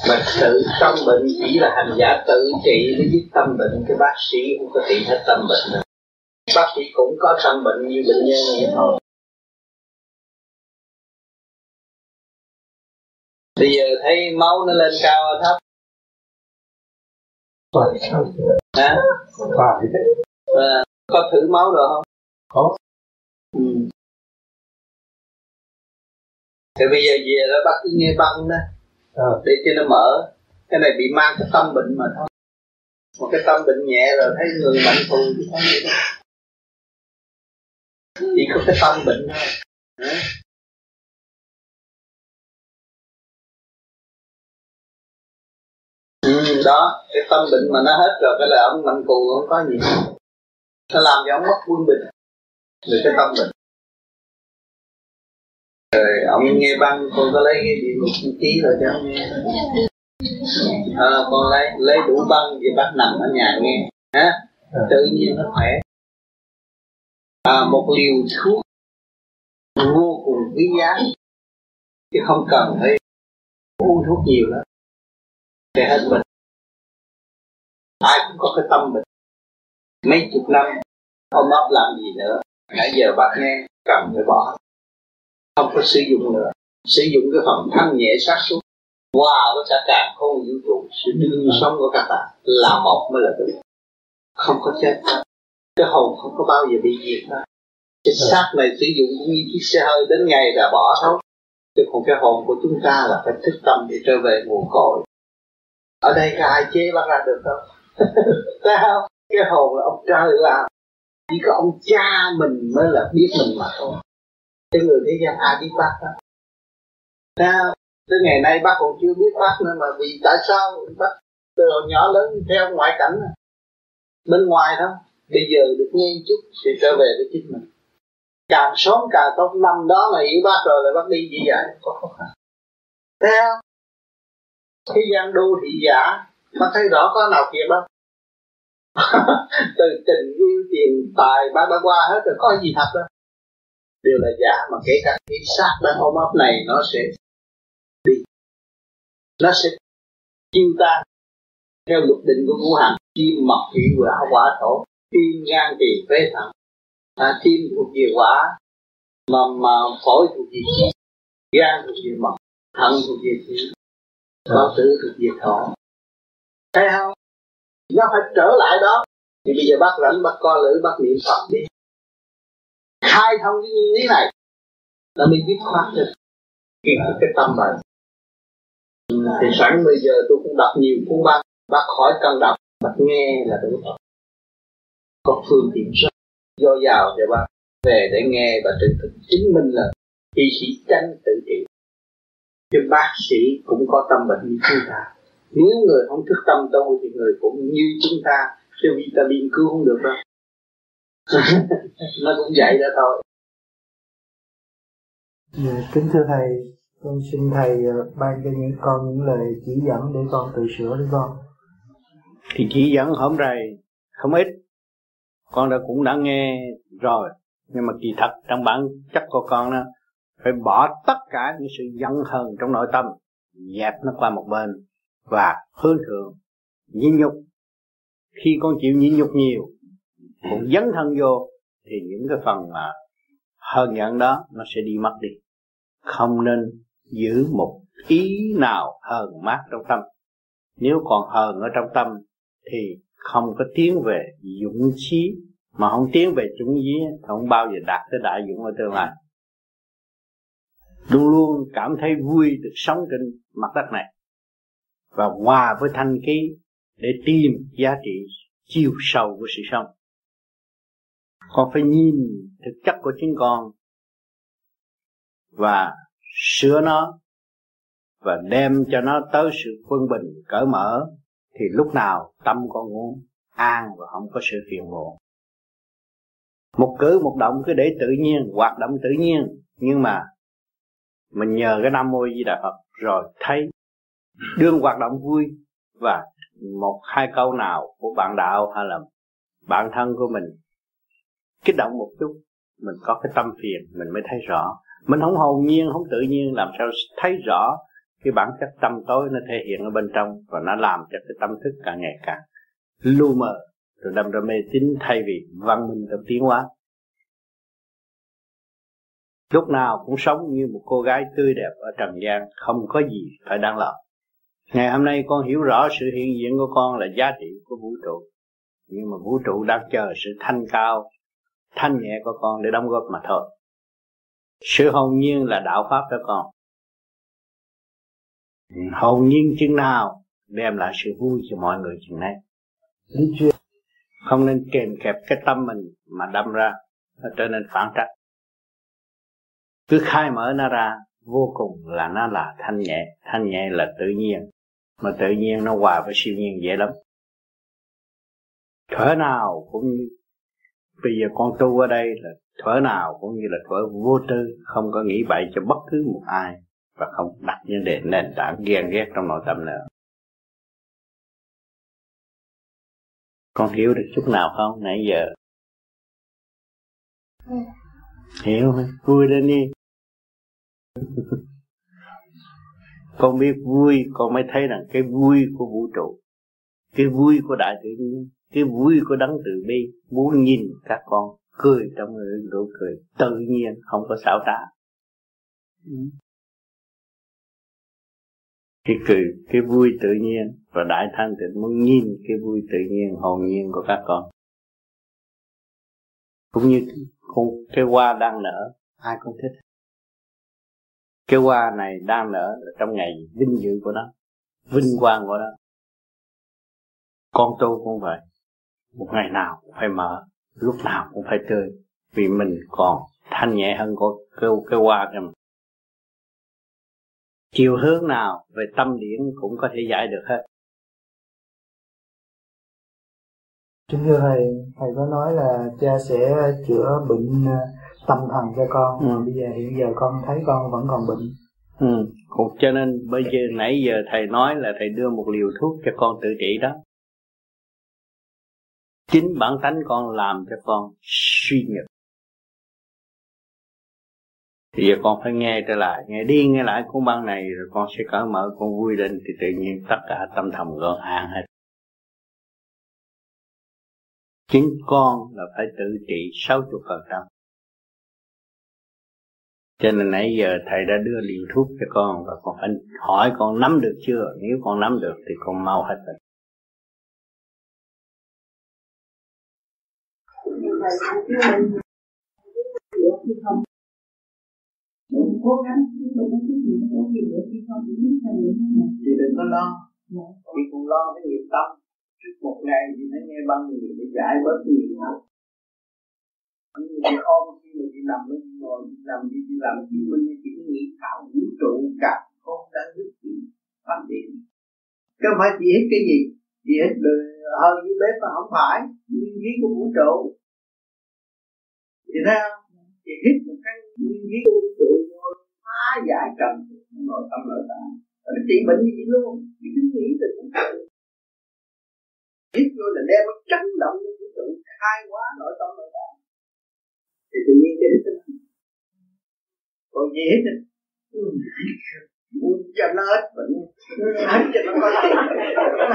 Mà tự tâm bệnh chỉ là hành giả tự trị để giúp tâm bệnh. Cái bác sĩ không có trị hết tâm bệnh đâu bác sĩ cũng có tâm bệnh như bệnh nhân vậy thôi. Bây giờ thấy máu nó lên cao hay thấp hả? Phải à, có thử máu được không? Có. Ừ. thì bây giờ về đó bác cứ nghe băng đó. À. để cho nó mở. Cái này bị mang cái tâm bệnh mà thôi. Một cái tâm bệnh nhẹ rồi thấy người mạnh thù chứ không gì đâu. Chỉ có cái tâm bệnh thôi. Ừ, đó cái tâm bệnh mà nó hết rồi cái là ông mạnh cù không có gì nó làm cho ông mất quân bình? Về cái tâm bệnh rồi ông nghe băng con có lấy cái gì một ký rồi cho ông nghe. À, con lấy lấy đủ băng về bắt nằm ở nhà nghe. Ha tự nhiên nó khỏe. À, một liều thuốc vô cùng quý giá. Chứ không cần phải uống thuốc nhiều đó để hết bệnh. Ai cũng có cái tâm bệnh mấy chục năm ông ấp làm gì nữa. Nãy giờ bác nghe cần phải bỏ. Không có sử dụng nữa. Sử dụng cái phần thanh nhẹ sát xuất hòa với cả càng không vũ trụ. Sự đương sống của các bạn là một mới là đúng. Không có chết. Cái hồn không có bao giờ bị diệt đâu cái dạ. xác này sử dụng cũng như chiếc xe hơi đến ngày là bỏ thôi. Chứ còn cái hồn của chúng ta là phải thức tâm để trở về nguồn cội. Ở đây có ai chế bắt ra được không? Thấy không cái hồn là ông trời là chỉ có ông cha mình mới là biết mình mà thôi. Cái người thế gian ai biết bác đó? Sao tới ngày nay bác còn chưa biết bác nữa mà vì tại sao bác từ hồi nhỏ lớn theo ngoại cảnh bên ngoài thôi bây giờ được nghe chút thì trở về với chính mình. Càng sớm càng tốt, năm đó là hiểu bác rồi là bác đi gì vậy, có khó khăn. Theo thế gian đô thị giả, bác thấy rõ có nào thiệt đâu từ tình yêu tiền tài ba ba qua hết rồi có gì thật đâu. Đều là giả mà kể cả cái xác đang ôm ấp này nó sẽ đi nó sẽ chiêu ta theo luật định của ngũ hành. Chim mộc thủy quả quả thổ tim gan tỳ phế thận. À, tim thuộc về quả mà mà phổi thuộc về gan thuộc về mộc thận thuộc về thủy bao tử thuộc về thổ. Thấy không? Nó phải trở lại đó. Thì bây giờ bác rảnh bác co lưỡi bác niệm phật đi. Khai thông cái nguyên lý này. Là mình biết khoát được. Cái, cái tâm bệnh thì sẵn bây giờ tôi cũng đọc nhiều cuốn bác. Bác khỏi cần đọc bác nghe là đúng có phương tiện rất do giàu cho bác. Về để nghe và tự thực chính mình là y sĩ tranh tự trị. Chứ bác sĩ cũng có tâm bệnh như chúng ta nếu người không thức tâm tu thì người cũng như chúng ta chứ vitamin cứu không được đâu. Nó cũng vậy đó thôi. Dạ, kính thưa thầy con xin thầy ờ, ban cho những con những lời chỉ dẫn để con tự sửa để con. Thì chỉ dẫn hôm nay không ít. Con đã cũng đã nghe rồi. Nhưng mà kỳ thật trong bản chất của con đó phải bỏ tất cả những sự giận hờn trong nội tâm dẹp nó qua một bên và hướng thượng nhịn nhục. Khi con chịu nhịn nhục nhiều cũng dấn thân vô thì những cái phần mà hơn giận đó nó sẽ đi mất đi. Không nên giữ một ý nào hờn mát trong tâm. Nếu còn hờn ở trong tâm thì không có tiến về dũng chí mà không tiến về chúng dí không bao giờ đạt tới đại dũng ở tương lai. Luôn luôn cảm thấy vui được sống trên mặt đất này và hòa với thanh khí để tìm giá trị chiều sâu của sự sống. Con phải nhìn thực chất của chính con và sửa nó và đem cho nó tới sự quân bình, cởi mở, thì lúc nào tâm con muốn an và không có sự phiền muộn. Một cử, một động cứ để tự nhiên, hoạt động tự nhiên, nhưng mà mình nhờ cái nam mô di đà phật rồi thấy đương hoạt động vui và một, hai câu nào của bạn đạo hay là bản thân của mình kích động một chút, mình có cái tâm phiền, mình mới thấy rõ. Mình không hồn nhiên, không tự nhiên, làm sao thấy rõ cái bản chất tâm tối nó thể hiện ở bên trong và nó làm cho cái tâm thức càng ngày càng lu mờ. Rồi đâm ra mê tín thay vì văn minh trong tiến hóa. Lúc nào cũng sống như một cô gái tươi đẹp ở trần gian, không có gì phải đáng lo ngày hôm nay con hiểu rõ sự hiện diện của con là giá trị của vũ trụ. Nhưng mà vũ trụ đang chờ sự thanh cao, thanh nhẹ của con để đóng góp mà thôi. Sự hồn nhiên là đạo pháp cho con. Hồn nhiên chừng nào đem lại sự vui cho mọi người chừng này không nên kèm kẹp cái tâm mình mà đâm ra, nó trở nên phản trắc cứ khai mở nó ra, vô cùng là nó là thanh nhẹ. Thanh nhẹ là tự nhiên mà tự nhiên nó hòa với siêu nhiên dễ lắm. Thở nào cũng như bây giờ con tu ở đây là thở nào cũng như là thở vô tư không có nghĩ bậy cho bất cứ một ai và không đặt vấn đề nền tảng ghen ghét trong nội tâm nữa con hiểu được chút nào không nãy giờ? Ừ. hiểu vui lên đi con biết vui, con mới thấy rằng cái vui của vũ trụ, cái vui của đại tự nhiên, cái vui của đấng từ bi muốn nhìn các con cười trong nụ cười tự nhiên, không có xảo trá. Cái cười, cái vui tự nhiên và đại thanh tịnh muốn nhìn cái vui tự nhiên, hồn nhiên của các con. Cũng như con, cái hoa đang nở, ai cũng thích cái hoa này đang nở là trong ngày vinh dự của nó vinh quang của nó. Con tôi cũng vậy. Một ngày nào cũng phải mở lúc nào cũng phải tươi vì mình còn thanh nhẹ hơn của cái, cái hoa kia mà. Chiều hướng nào về tâm điển cũng có thể giải được hết. Kính thưa thầy, thầy có nói là cha sẽ chữa bệnh à, tâm thần cho con. Ừ. Bây giờ hiện giờ con thấy con vẫn còn bệnh. Ừ. Cho nên bây giờ nãy giờ thầy nói là thầy đưa một liều thuốc cho con tự trị đó. Chính bản tánh con làm cho con suy nhược. Thì giờ con phải nghe trở lại, nghe đi nghe lại cuốn băng này rồi con sẽ cởi mở con vui lên thì tự nhiên tất cả tâm thầm con an hết. Chính con là phải tự trị 60%. Cho nên nãy giờ thầy đã đưa liều thuốc cho con và con phải hỏi con nắm được chưa? Nếu con nắm được thì con mau hết rồi. cố gắng thì đừng có lo chỉ còn lo cái nghiệp tâm trước một ngày thì nó nghe băng thì để giải bớt nghiệp tâm nhưng mà ôm khi mà chị nằm nó ngồi làm đi chị làm. Chứng minh chỉ nghĩ tạo vũ trụ cả không đã giúp chị phát triển. Chứ không phải chị hít cái gì chị hít đời hơi dưới bếp mà không phải. Nguyên khí của vũ trụ. Chị thấy không chị hít một cái nguyên khí của vũ trụ phá giải trần nội tâm nội tạng. Nó trị bệnh như vậy luôn? Chị cứ nghĩ từ vũ trụ. Hít vô là đem nó chấn động vũ trụ, khai hóa nội tâm nội tạng thì tự nhiên cái hít nó còn gì hết muốn cho nó hết bệnh hết cho nó có tiền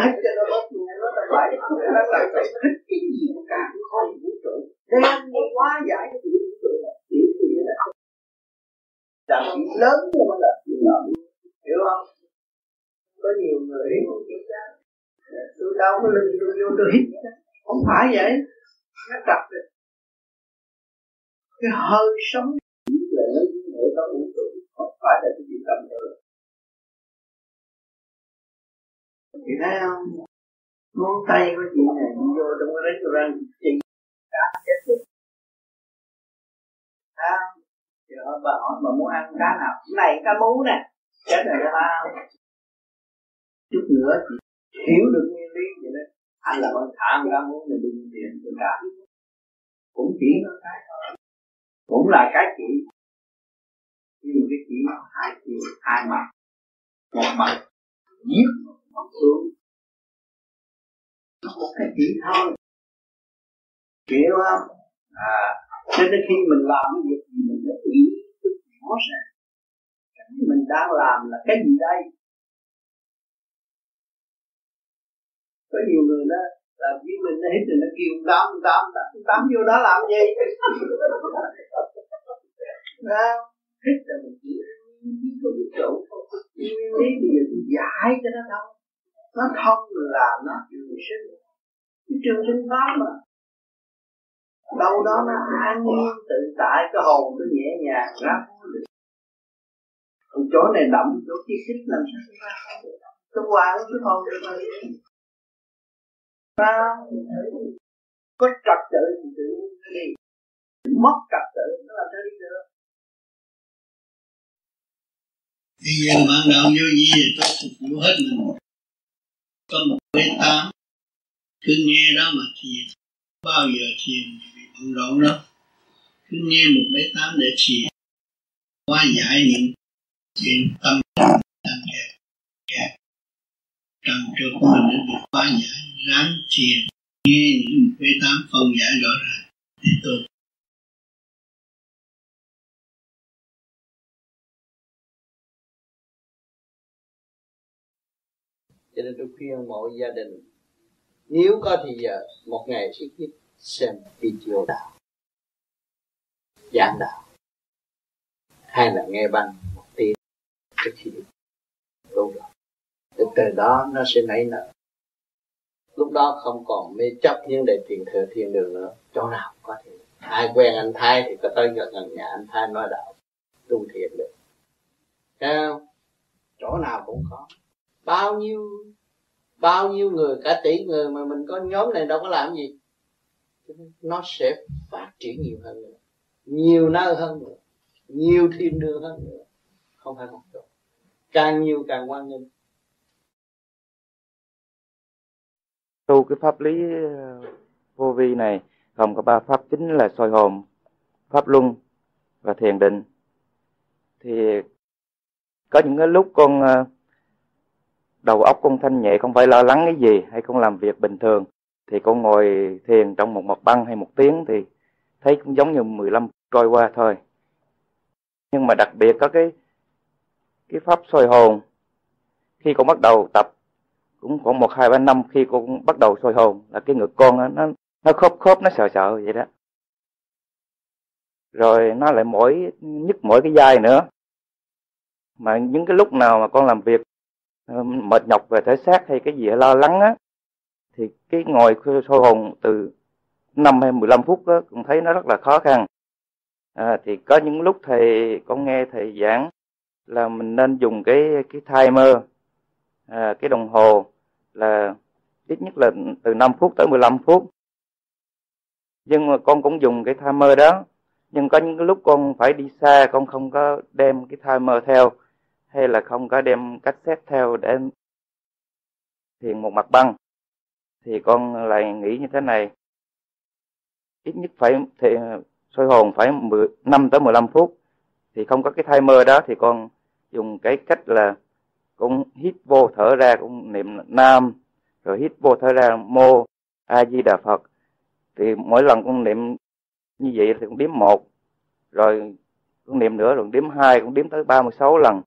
hết cho nó bớt nghèo nó là phải nó là phải thích cái gì của cả không vũ trụ đem đi quá giải cái vũ trụ này chỉ gì là làm lớn nhưng mà là chuyện nhỏ hiểu không có nhiều người hiểu không biết đó tôi đâu có lưng tôi vô tôi hít không phải vậy nó tập được cái hơi sống là nó hệ có vũ trụ không phải là cái gì tâm nữa thì thấy không? Ngón tay của chị này đi vô trong cái restaurant chị đã chết rồi à, giờ bà hỏi bà muốn ăn cá nào? Này cá mú nè. Chết rồi bao chút nữa chị hiểu được nguyên lý vậy đó. Anh là con thả con cá mú này đừng tiền tôi cả cũng chỉ nó cái cũng là cái chỉ. Nhưng cái chỉ hai chiều, hai mặt. Một mặt giết một mặt xuống. Một cái chỉ thôi. Hiểu không? À cho nên khi mình làm cái việc gì mình đã ý thức rõ ràng. Cái mình đang làm là cái gì đây? Có nhiều người đó làm với mình nó hít thì nó kêu tám tám tám tám vô đó làm gì? Sao? Thích là mình chỉ biết có vũ trụ Nguyên lý bây giải cho nó thông Nó thông là nó trường sinh. Cái trường sinh pháp mà. Đâu đó nó an nhiên, tự tại, Cái hồn nó nhẹ nhàng ra. Còn chỗ này đậm, chỗ kia thích làm sao nó ra Cái qua cứ hồn được rồi Sao? Có trật tự thì tự đi. Mất trật tự nó làm sao đi được Thì giờ bạn đạo vô gì thì tôi phục vụ hết mình. Có một bê tám, Cứ nghe đó mà thiền. Bao giờ thiền bị bận rộn đó. Cứ nghe một bê tám để thiền. Qua giải những chuyện tâm đang kẹt trần trượt của mình để được hóa giải ráng thiền nghe những cái tám phân giải rõ ràng. Thì tôi cho nên tôi khuyên mọi gia đình, nếu có thì giờ một ngày ít nhất xem video đạo. Giảng đạo. Hay là nghe băng một tiếng trước khi đi đúng rồi từ từ đó nó sẽ nảy nở. Lúc đó không còn mê chấp những đề tiền thừa thiên đường nữa. Chỗ nào có thể ai quen anh thái thì có tới gần nhà anh thái nói đạo. Tu thiền được. Thấy không? Chỗ nào cũng có. Bao nhiêu bao nhiêu người, cả tỷ người mà mình có nhóm này đâu có làm gì. Nó sẽ phát triển nhiều hơn nữa. Nhiều nơi hơn nữa. Nhiều thiên đường hơn nữa. Không phải một chỗ. Càng nhiều càng quan nghênh tu cái pháp lý ờ, vô vi này gồm có ba pháp chính là soi hồn, pháp luân và thiền định. Thì có những cái lúc con ờ, đầu óc con thanh nhẹ không phải lo lắng cái gì hay con làm việc bình thường, thì con ngồi thiền trong một mặt băng hay một tiếng thì thấy cũng giống như 15 trôi qua thôi. Nhưng mà đặc biệt có cái cái pháp soi hồn. Khi con bắt đầu tập cũng khoảng một hai ba năm khi con bắt đầu soi hồn là cái ngực con nó nó khớp khớp nó sợ sợ vậy đó. Rồi nó lại mỗi nhức mỗi cái vai nữa. Mà những cái lúc nào mà con làm việc ờ, mệt nhọc về thể xác hay cái gì lo lắng á thì cái ngồi soi hồn từ 5 hay 15 phút đó, cũng thấy nó rất là khó khăn. À, thì có những lúc thầy con nghe thầy giảng là mình nên dùng cái cái timer à, cái đồng hồ là ít nhất là từ 5 phút tới 15 phút. Nhưng mà con cũng dùng cái timer đó. Nhưng có những lúc con phải đi xa con không có đem cái timer theo hay là không có đem cassette theo để thiền một mặt băng thì con lại nghĩ như thế này. Ít nhất phải thì soi hồn phải 10, 5 tới 15 phút. Thì không có cái timer đó thì con dùng cái cách là cũng hít vô thở ra, cũng niệm nam, rồi hít vô thở ra mô a di đà phật. Thì mỗi lần con niệm như vậy thì con đếm một, rồi con niệm nữa, rồi đếm hai con đếm tới 36 lần.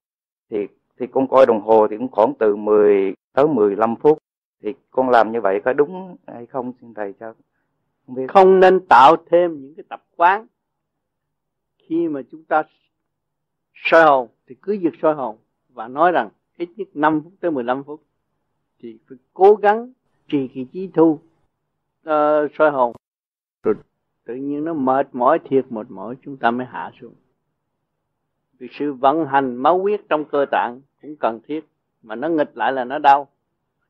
Thì thì con coi đồng hồ thì cũng khoảng từ 10 tới 15 phút. Thì con làm như vậy có đúng hay không, xin thầy cho không biết. Không nên tạo thêm những cái tập quán. Khi mà chúng ta soi hồn thì cứ việc soi hồn và nói rằng ít nhất 5 phút tới 15 phút thì phải cố gắng trì kỳ trí thu uh, soi hồn. Rồi tự nhiên nó mệt mỏi thiệt mệt mỏi chúng ta mới hạ xuống. Vì sự vận hành máu huyết trong cơ tạng cũng cần thiết mà nó nghịch lại là nó đau.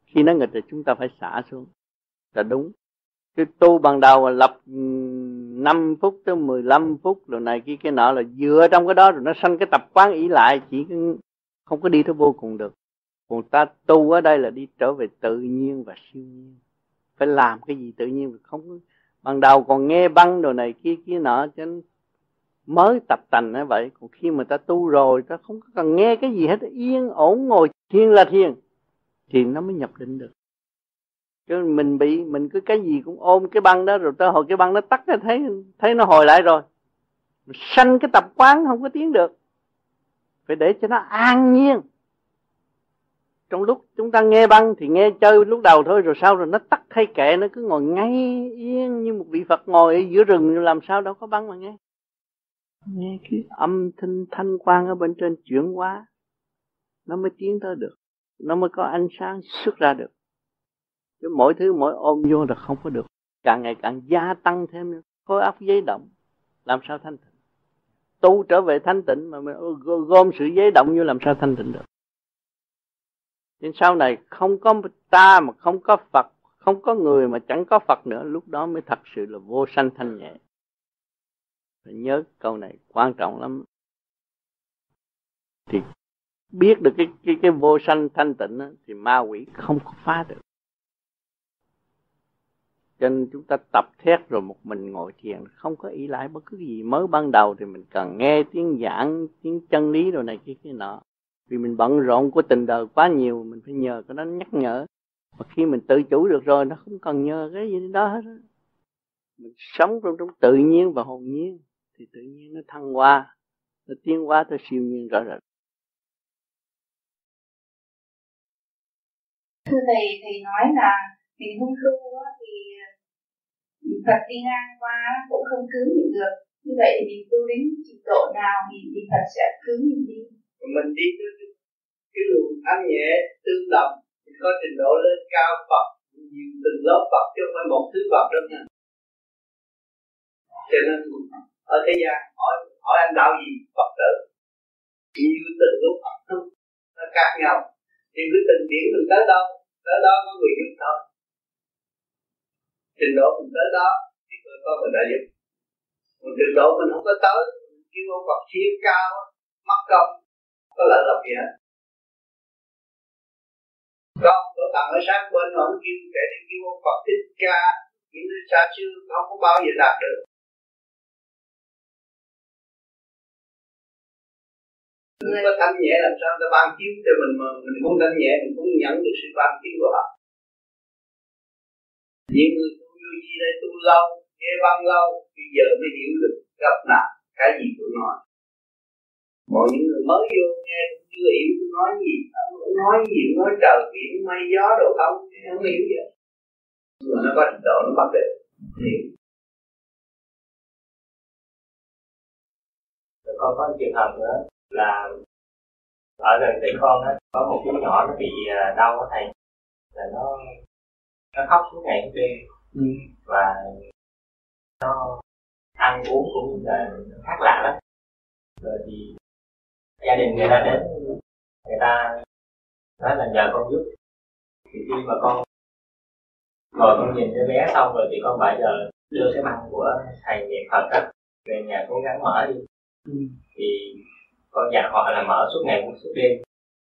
Khi nó nghịch thì chúng ta phải xả xuống. Là đúng. Cái tu ban đầu là lập ừ, 5 phút tới 15 phút rồi này kia cái nọ là dựa trong cái đó rồi nó sanh cái tập quán ý lại chỉ không có đi tới vô cùng được. Còn ta tu ở đây là đi trở về tự nhiên và siêu nhiên. Phải làm cái gì tự nhiên không ban đầu còn nghe băng đồ này kia kia nọ, cho mới tập tành như vậy. Còn khi mà ta tu rồi, ta không cần nghe cái gì hết. Yên, ổn, ngồi thiền là thiền. Thì nó mới nhập định được. Chứ mình bị, mình cứ cái gì cũng ôm cái băng đó rồi tới hồi cái băng nó tắt, thấy thấy nó hồi lại rồi. Sanh cái tập quán không có tiến được phải để cho nó an nhiên. Trong lúc chúng ta nghe băng thì nghe chơi lúc đầu thôi, rồi sau rồi nó tắt thay kệ, nó cứ ngồi ngay yên như một vị Phật ngồi ở giữa rừng, làm sao đâu có băng mà nghe. Nghe cái âm thanh thanh quan ở bên trên chuyển hóa, nó mới tiến tới được, nó mới có ánh sáng xuất ra được. Chứ mỗi thứ mỗi ôm vô là không có được, càng ngày càng gia tăng thêm nữa. Khối óc giấy động, làm sao thanh tịnh? Tu trở về thanh tịnh mà mình gom sự giấy động như làm sao thanh tịnh được. Nên sau này không có ta mà không có Phật không có người mà chẳng có Phật nữa lúc đó mới thật sự là vô sanh thanh nhẹ. Phải nhớ câu này quan trọng lắm. Thì biết được cái cái cái vô sanh thanh tịnh đó, thì ma quỷ không có phá được cho nên chúng ta tập thét rồi một mình ngồi thiền, không có ý lại bất cứ gì mới ban đầu thì mình cần nghe tiếng giảng, tiếng chân lý rồi này kia kia nọ. Vì mình bận rộn của tình đời quá nhiều, mình phải nhờ cái đó nhắc nhở. Mà khi mình tự chủ được rồi, nó không cần nhờ cái gì đó hết mình sống trong trong tự nhiên và hồn nhiên, thì tự nhiên nó thăng hoa, nó tiến hóa tới siêu nhiên rõ rệt. Thưa thầy thầy nói là mình hung tu thì Phật đi ngang qua cũng không cứu mình được. Như vậy thì mình tu đến trình độ nào thì, thì Phật sẽ cứu mình đi. Mình đi tới cái luồng âm nhẹ tương đồng thì có trình độ lên cao Phật nhiều từng lớp Phật chứ không phải một thứ Phật đâu nha. Cho nên ở thế gian hỏi hỏi anh đạo gì? Phật tử. Nhiều từng lúc Phật tu nó khác nhau. Thì cứ tình điểm mình tới đâu tới đó có người giúp thôi trình độ mình tới đó thì tôi có mình đã giúp một trình độ mình không có tới kêu ông Phật thiên cao, mất công, có lợi lộc gì hết. Con của thằng ở sát bên mà ông kêu kể đi kêu ông Phật thích ca những đứa xa chưa không có bao giờ đạt được. Người có thanh nhẹ làm sao ta ban chiếu cho mình mà mình muốn thanh nhẹ, mình cũng nhận được sự ban chiếu của họ. Những người tu gì đây tu lâu, nghe băng lâu, bây giờ mới hiểu được gặp nạn cái gì tôi nói mọi những người mới vô nghe chưa hiểu tôi nói gì nói gì nói trời biển mây gió đồ không không hiểu gì. Nhưng mà nó có trình độ, nó bắt được. Hiểu. Con có một trường hợp nữa là ở gần trẻ con á, có một đứa nhỏ nó bị à, đau á thầy là nó nó khóc suốt ngày cũng đêm ừ. và nó ăn uống cũng là khác lạ lắm rồi thì gia đình người ta đến người ta nói là nhờ con giúp thì khi mà con ngồi con nhìn đứa bé xong rồi thì con bây giờ đưa cái băng của thầy niệm phật á về nhà cố gắng mở đi ừ. thì con dặn họ là mở suốt ngày suốt đêm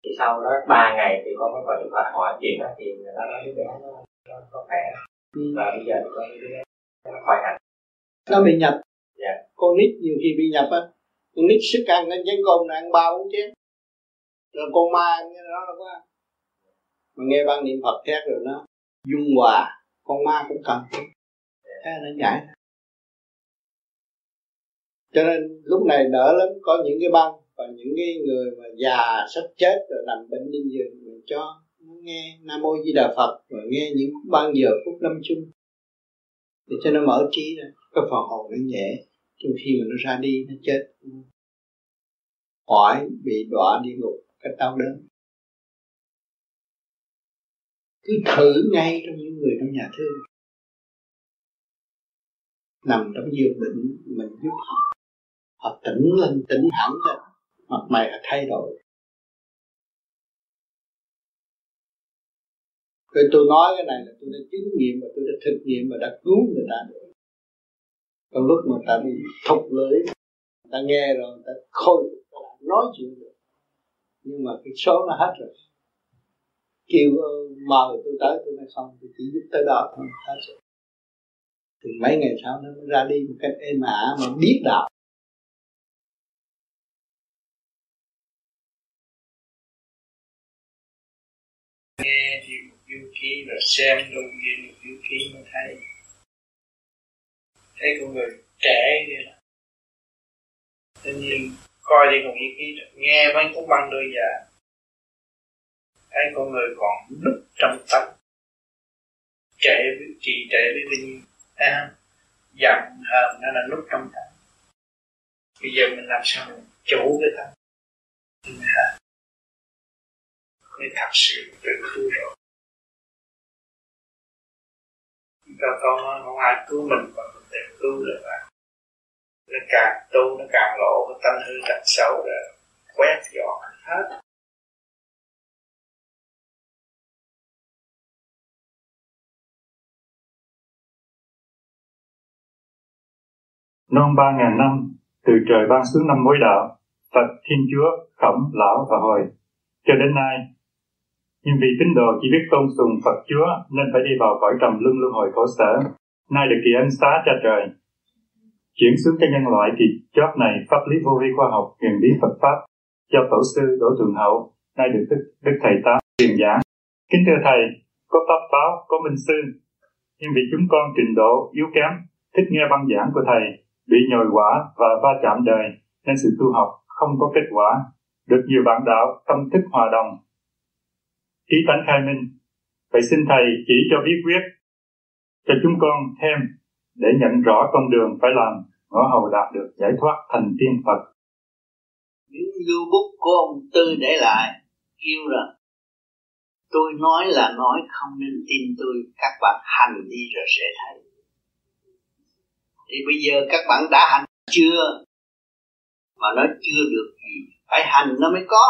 thì sau đó ba ngày thì con mới gọi điện thoại hỏi chuyện đó thì người ta nói đứa bé nó, nó có khỏe. Và bây giờ con khỏi hẳn nó bị nhập. Dạ. con nít nhiều khi bị nhập á. Con nít sức ăn nó chén cơm ăn ba bốn chén rồi con ma như đó nó có mà nghe ban niệm phật thét rồi nó dung hòa. Con ma cũng cần. Thế nó giải cho nên lúc này đỡ lắm. Có những cái băng và những cái người mà già sắp chết rồi nằm bệnh trên giường mình cho nghe nam mô di đà phật và nghe những ban giờ phút lâm chung. Để cho nó mở trí ra, cái phần hồn nó nhẹ, trong khi mà nó ra đi, nó chết. Khỏi bị đọa địa ngục cách đau đớn. Cứ thử ngay trong những người trong nhà thương. Nằm trong giường bệnh, mình giúp họ. Họ tỉnh lên, tỉnh hẳn lên. Mặt mày họ thay đổi. Rồi tôi nói cái này là tôi đã chứng nghiệm và tôi đã thực nghiệm và đã cứu người ta được. Còn lúc mà ta bị thục lưỡi, ta nghe rồi, ta khôi ta nói chuyện được. Nhưng mà cái số nó hết rồi. Kêu ờ, mời tôi tới tôi nói không, tôi chỉ giúp tới đó thôi, hết rồi. Thì mấy ngày sau nó ra đi một cách êm ả mà biết đạo rồi xem luôn gì một chữ ký mới thấy. Thấy con người trẻ như là tự nhiên coi đi một du ký nghe mấy cũng băng đôi già. Thấy con người còn núp trong tâm với, trì trệ với bao nhiêu thấy không? Giận hờn nó là núp trong tâm bây giờ mình làm sao mình chủ cái tâm mình thật sự tự cứu rồi. Cho con nói không ai cứu mình mà mình tự cứu được à nó càng tu nó càng lộ cái tâm hư tật xấu rồi quét dọn hết Non ba ngàn năm, từ trời ban xuống năm mối đạo, Phật, Thiên Chúa, Khổng, Lão và Hồi. Cho đến nay, nhưng vì tín đồ chỉ biết tôn sùng Phật Chúa nên phải đi vào cõi trầm luân luân hồi khổ sở. Nay được kỳ ân xá cha trời. Chuyển xuống cho nhân loại thì chót này pháp lý vô vi khoa học huyền bí Phật Pháp do Tổ sư Đỗ Thường Hậu nay được Đức, Đức Thầy Tám truyền giảng. Kính thưa Thầy, có pháp báo, có minh sư, nhưng vì chúng con trình độ yếu kém, thích nghe băng giảng của Thầy, bị nhồi quả và va chạm đời, nên sự tu học không có kết quả. Được nhiều bạn đạo tâm thức hòa đồng trí tánh khai minh. Vậy xin Thầy chỉ cho bí quyết, cho chúng con thêm để nhận rõ con đường phải làm ngõ hầu đạt được giải thoát thành tiên Phật. Những lưu bút của ông Tư để lại kêu rằng, tôi nói là nói, không nên tin tôi, các bạn hành đi rồi sẽ thấy thì bây giờ các bạn đã hành chưa mà nó chưa được gì, phải hành nó mới có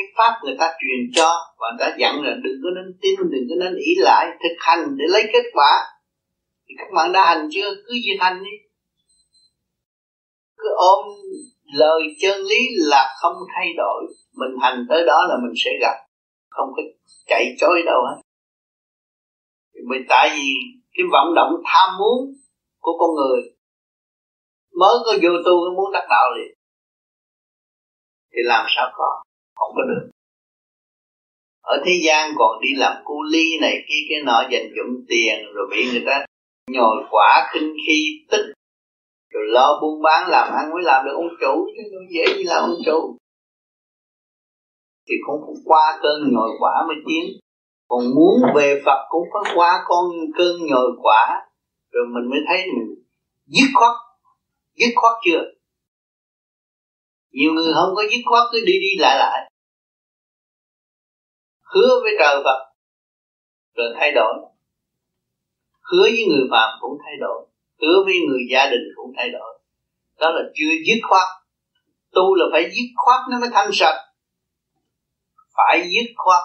cái pháp người ta truyền cho và người ta dặn là đừng có nên tin, đừng có nên ý lại, thực hành để lấy kết quả. Thì các bạn đã hành chưa? Cứ việc hành đi. Cứ ôm lời chân lý là không thay đổi. Mình hành tới đó là mình sẽ gặp. Không có chạy chối đâu hết. Mình tại vì cái vận động tham muốn của con người. Mới có vô tu muốn đắc đạo liền. Thì làm sao có? Không có được. Ở thế gian còn đi làm cu ly này kia, cái nọ dành dụm tiền, rồi bị người ta nhồi quả khinh khi tích, rồi lo buôn bán làm ăn mới làm được ông chủ, chứ không dễ gì làm ông chủ. Thì cũng phải qua cơn nhồi quả mới tiến. Còn muốn về Phật cũng phải qua con cơn nhồi quả, rồi mình mới thấy mình dứt khoát dứt khoát chưa? Nhiều người không có dứt khoát, cứ đi đi lại lại hứa với trời Phật, rồi thay đổi. Hứa với người phàm cũng thay đổi, hứa với người gia đình cũng thay đổi. Đó là chưa dứt khoát. Tu là phải dứt khoát nó mới thanh sạch. Phải dứt khoát.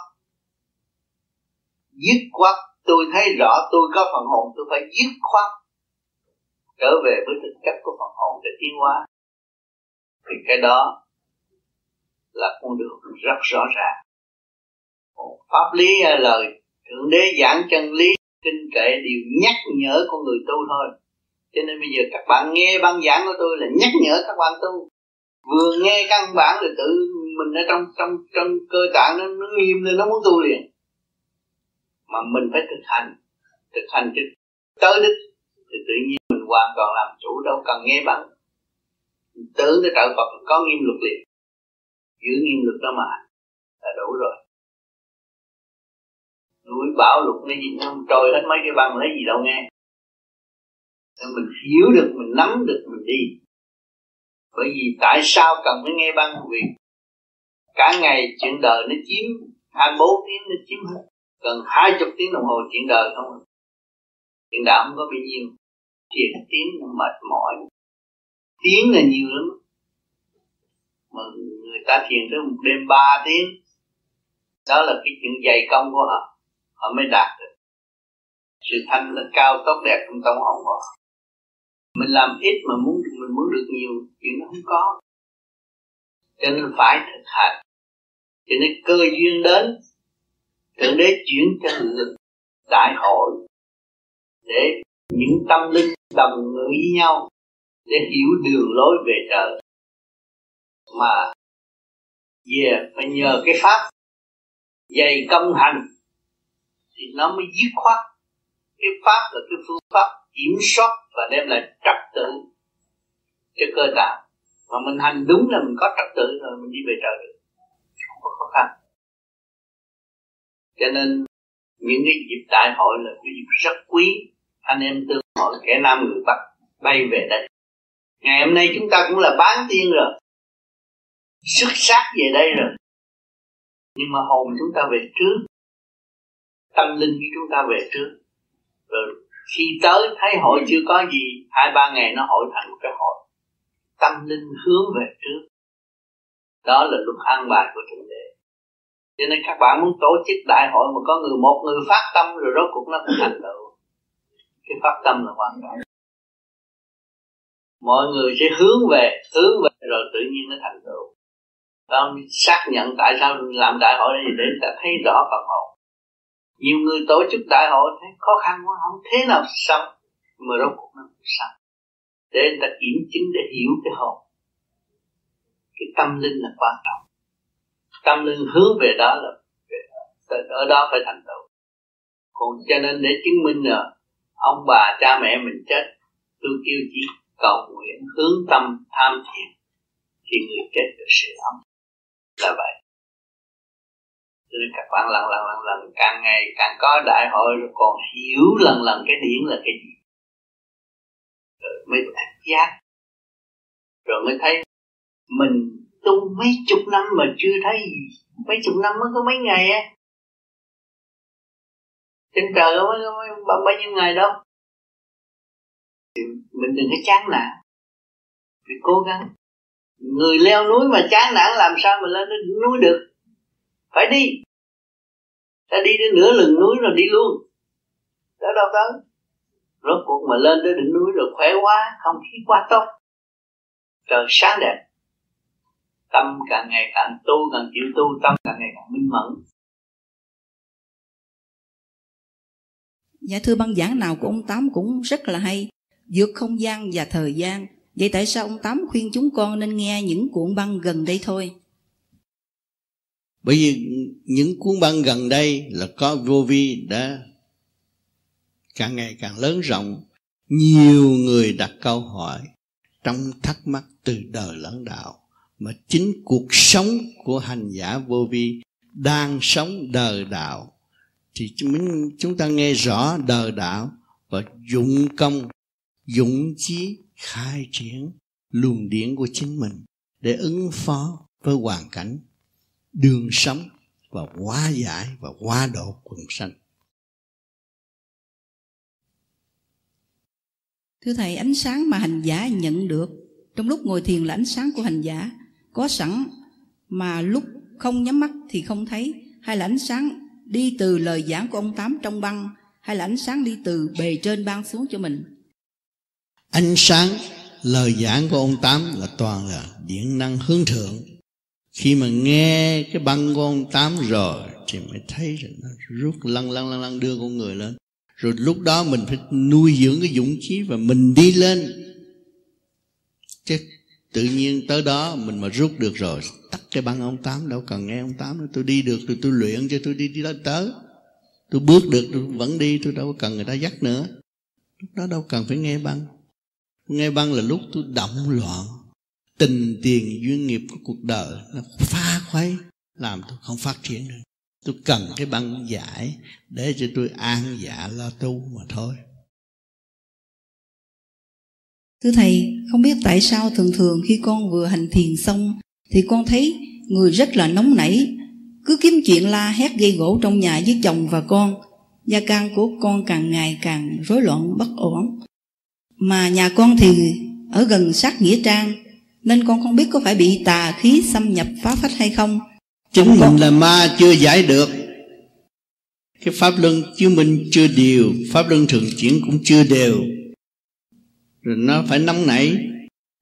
Dứt khoát, tôi thấy rõ tôi có phần hồn, tôi phải dứt khoát. Trở về với thực chất của phần hồn để tiến hóa. Thì cái đó là con đường rất rõ ràng pháp lý à, lời. Thượng đế giảng chân lý kinh kệ đều nhắc nhở con người tu thôi. Cho nên bây giờ các bạn nghe băng giảng của tôi là nhắc nhở các bạn tu. Vừa nghe căn bản là tự mình ở trong trong trong cơ tạng nó, nó nghiêm lên nó muốn tu liền. Mà mình phải thực hành. Thực hành cho tới đích thì tự nhiên mình hoàn toàn làm chủ đâu cần nghe băng. Tưởng cái trợ Phật có nghiêm luật liền. Giữ nghiêm luật đó mà là đủ rồi núi bão lục cái gì không trôi hết mấy cái băng lấy gì đâu nghe. Nên mình hiểu được, mình nắm được, mình đi. Bởi vì tại sao cần phải nghe băng vì cả ngày chuyện đời nó chiếm 24 tiếng nó chiếm hết. Gần hai chục tiếng đồng hồ chuyện đời không? Chuyện đạo không có bao nhiêu. Thiền tiếng mệt mỏi. Tiếng là nhiều lắm. Mà người ta thiền tới một đêm ba tiếng. Đó là cái chuyện dày công của họ họ mới đạt được. Sự thanh là cao, tốt, đẹp trong tâm hồn họ. Mình làm ít mà muốn, mình muốn được nhiều chuyện nó không có. Cho nên phải thực hành. Cho nên cơ duyên đến, thượng đế chuyển cho lực đại hội để những tâm linh đồng ngữ với nhau, để hiểu đường lối về trời. Mà về, phải nhờ cái pháp dày công hành thì nó mới dứt khoát. Cái pháp là cái phương pháp kiểm soát và đem lại trật tự cho cơ tạng mà mình hành đúng là mình có trật tự rồi, mình đi về trời được. Không có khó khăn. Cho nên, những cái dịp đại hội là cái dịp rất quý. Anh em tương hội kẻ nam người bắc bay về đây. Ngày hôm nay chúng ta cũng là bán tiên rồi. Xuất sắc về đây rồi. Nhưng mà hồn chúng ta về trước tâm linh của chúng ta về trước. Rồi khi tới thấy hội chưa có gì hai ba ngày nó hội thành một cái hội. Tâm linh hướng về trước. Đó là luật an bài của thượng đế. Cho nên các bạn muốn tổ chức đại hội mà có người một người phát tâm rồi rốt cuộc nó cũng thành tựu. Cái phát tâm là quan trọng. Mọi người sẽ hướng về hướng về rồi tự nhiên nó thành tựu. Đó xác nhận tại sao làm đại hội này để ta thấy rõ Phật hồn nhiều người tổ chức đại hội thấy khó khăn quá, không thế nào xong mà rốt cuộc nó cũng xong để người ta kiểm chứng, để hiểu cái hồn. Cái tâm linh là quan trọng. Tâm linh hướng về đó là ở đó. Phải thành tựu. Còn cho nên để chứng minh là ông bà, cha mẹ mình chết, tôi kêu chỉ cầu nguyện hướng tâm tham thiền thì người chết được sự ấm là vậy cho nên các bạn lần lần lần lần càng ngày càng có đại hội rồi còn hiểu lần lần cái điển là cái gì. Rồi mới thích giác rồi mới thấy mình tu mấy chục năm mà chưa thấy gì. Mấy chục năm mới có mấy ngày á. Trên trời có mấy, mấy, bao, bao nhiêu ngày đâu. Mình đừng có chán nản. Phải cố gắng. Người leo núi mà chán nản làm sao mà lên núi được? Phải đi. Ta đi đến nửa lưng núi rồi đi luôn. Đó đâu tới. Rốt cuộc mà lên tới đỉnh núi rồi khỏe quá, không khí quá tốt. Trời sáng đẹp. Tâm càng ngày càng tu, càng chịu tu, tâm càng ngày càng minh mẫn. Dạ thưa băng giảng nào của ông Tám cũng rất là hay. Vượt không gian và thời gian. Vậy tại sao ông Tám khuyên chúng con nên nghe những cuộn băng gần đây thôi? Bởi vì những cuốn băng gần đây là có vô vi đã càng ngày càng lớn rộng. Nhiều người đặt câu hỏi trong thắc mắc từ đời lẫn đạo. Mà chính cuộc sống của hành giả vô vi đang sống đời đạo. Thì chúng ta nghe rõ đời đạo và dụng công, dụng chí khai triển luồng điển của chính mình để ứng phó với hoàn cảnh đường sống và hóa giải và hóa độ quần sanh. Thưa Thầy, ánh sáng mà hành giả nhận được trong lúc ngồi thiền là ánh sáng của hành giả. Có sẵn mà lúc không nhắm mắt thì không thấy hay là ánh sáng đi từ lời giảng của ông Tám trong băng hay là ánh sáng đi từ bề trên ban xuống cho mình? Ánh sáng lời giảng của ông tám là toàn là điện năng hướng thượng khi mà nghe cái băng của ông tám rồi thì mới thấy rồi nó rút lăn lăn lăn lăn đưa con người lên. Rồi lúc đó mình phải nuôi dưỡng cái dũng chí và mình đi lên. Chứ tự nhiên tới đó mình mà rút được rồi, tắt cái băng ông tám đâu cần nghe ông tám nữa. Tôi đi được rồi tôi luyện cho tôi đi đi lên tới. Tôi bước được, tôi vẫn đi, tôi đâu cần người ta dắt nữa. Lúc đó đâu cần phải nghe băng. Nghe băng là lúc tôi động loạn tình tiền duyên nghiệp của cuộc đời nó phá khuấy, làm tôi không phát triển được. Tôi cần cái băng giải để cho tôi an dạ lo tu mà thôi. Thưa thầy, không biết tại sao thường thường khi con vừa hành thiền xong thì con thấy người rất là nóng nảy. Cứ kiếm chuyện la hét gây gỗ trong nhà với chồng và con, gia can của con càng ngày càng rối loạn, bất ổn. Mà nhà con thì ở gần sát nghĩa trang nên con không biết có phải bị tà khí xâm nhập phá phách hay không. Chính mình con... là ma chưa giải được. Cái pháp luân chứng minh chưa điều pháp luân thường chuyển cũng chưa đều. Rồi nó phải nóng nảy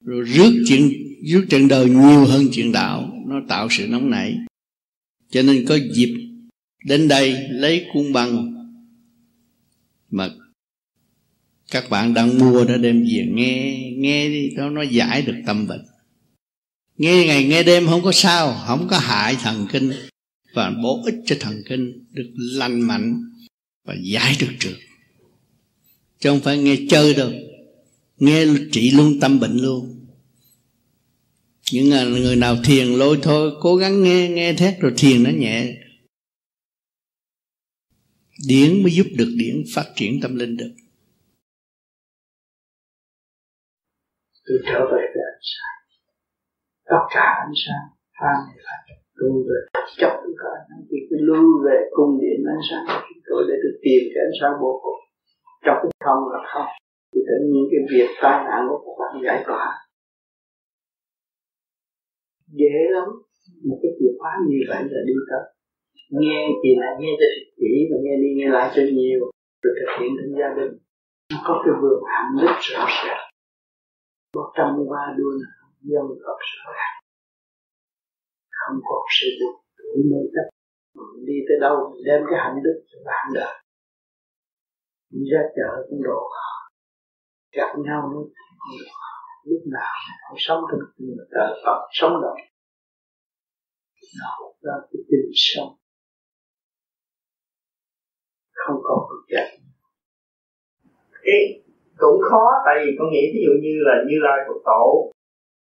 rồi rước chuyện rước trận đời nhiều hơn chuyện đạo nó tạo sự nóng nảy. Cho nên có dịp đến đây lấy cuốn băng mà các bạn đang mua đã đem về nghe nghe đi đó nó giải được tâm bệnh nghe ngày, nghe đêm không có sao, không có hại thần kinh. Và bổ ích cho thần kinh, được lành mạnh và giải được trượt. Chứ không phải nghe chơi đâu. Nghe trị luôn tâm bệnh luôn. Những người nào thiền lôi thôi, cố gắng nghe nghe thét rồi thiền nó nhẹ. Điển mới giúp được điển phát triển tâm linh được. Tôi trở về với ánh sáng tất cả ánh sáng pha này là lưu về chấp tất cả thì cứ lưu về cung điện ánh sáng của tôi để tôi tìm cái ánh sáng vô cùng trong cái không là không. Thì tự nhiên cái việc tai nạn của các bạn giải tỏa. Dễ lắm. Một cái chìa khóa như vậy là đi tới. Nghe thì là nghe cho thật kỹ và nghe đi nghe lại cho nhiều. Rồi thực hiện trong gia đình. Nó có cái vườn hạnh rất rõ ràng. Một trăm ba đua nào dân hợp sự không còn sự buồn tuổi mê chấp mình đi tới đâu, mình đem cái hạnh đức cho bạn đời. Mình ra chợ cũng độ gặp nhau nữa lúc nào cũng sống trong đời Phật sống động nó ra cái tình sống. Không còn cực chạy cái cũng khó, tại vì con nghĩ ví dụ như là như lai phật tổ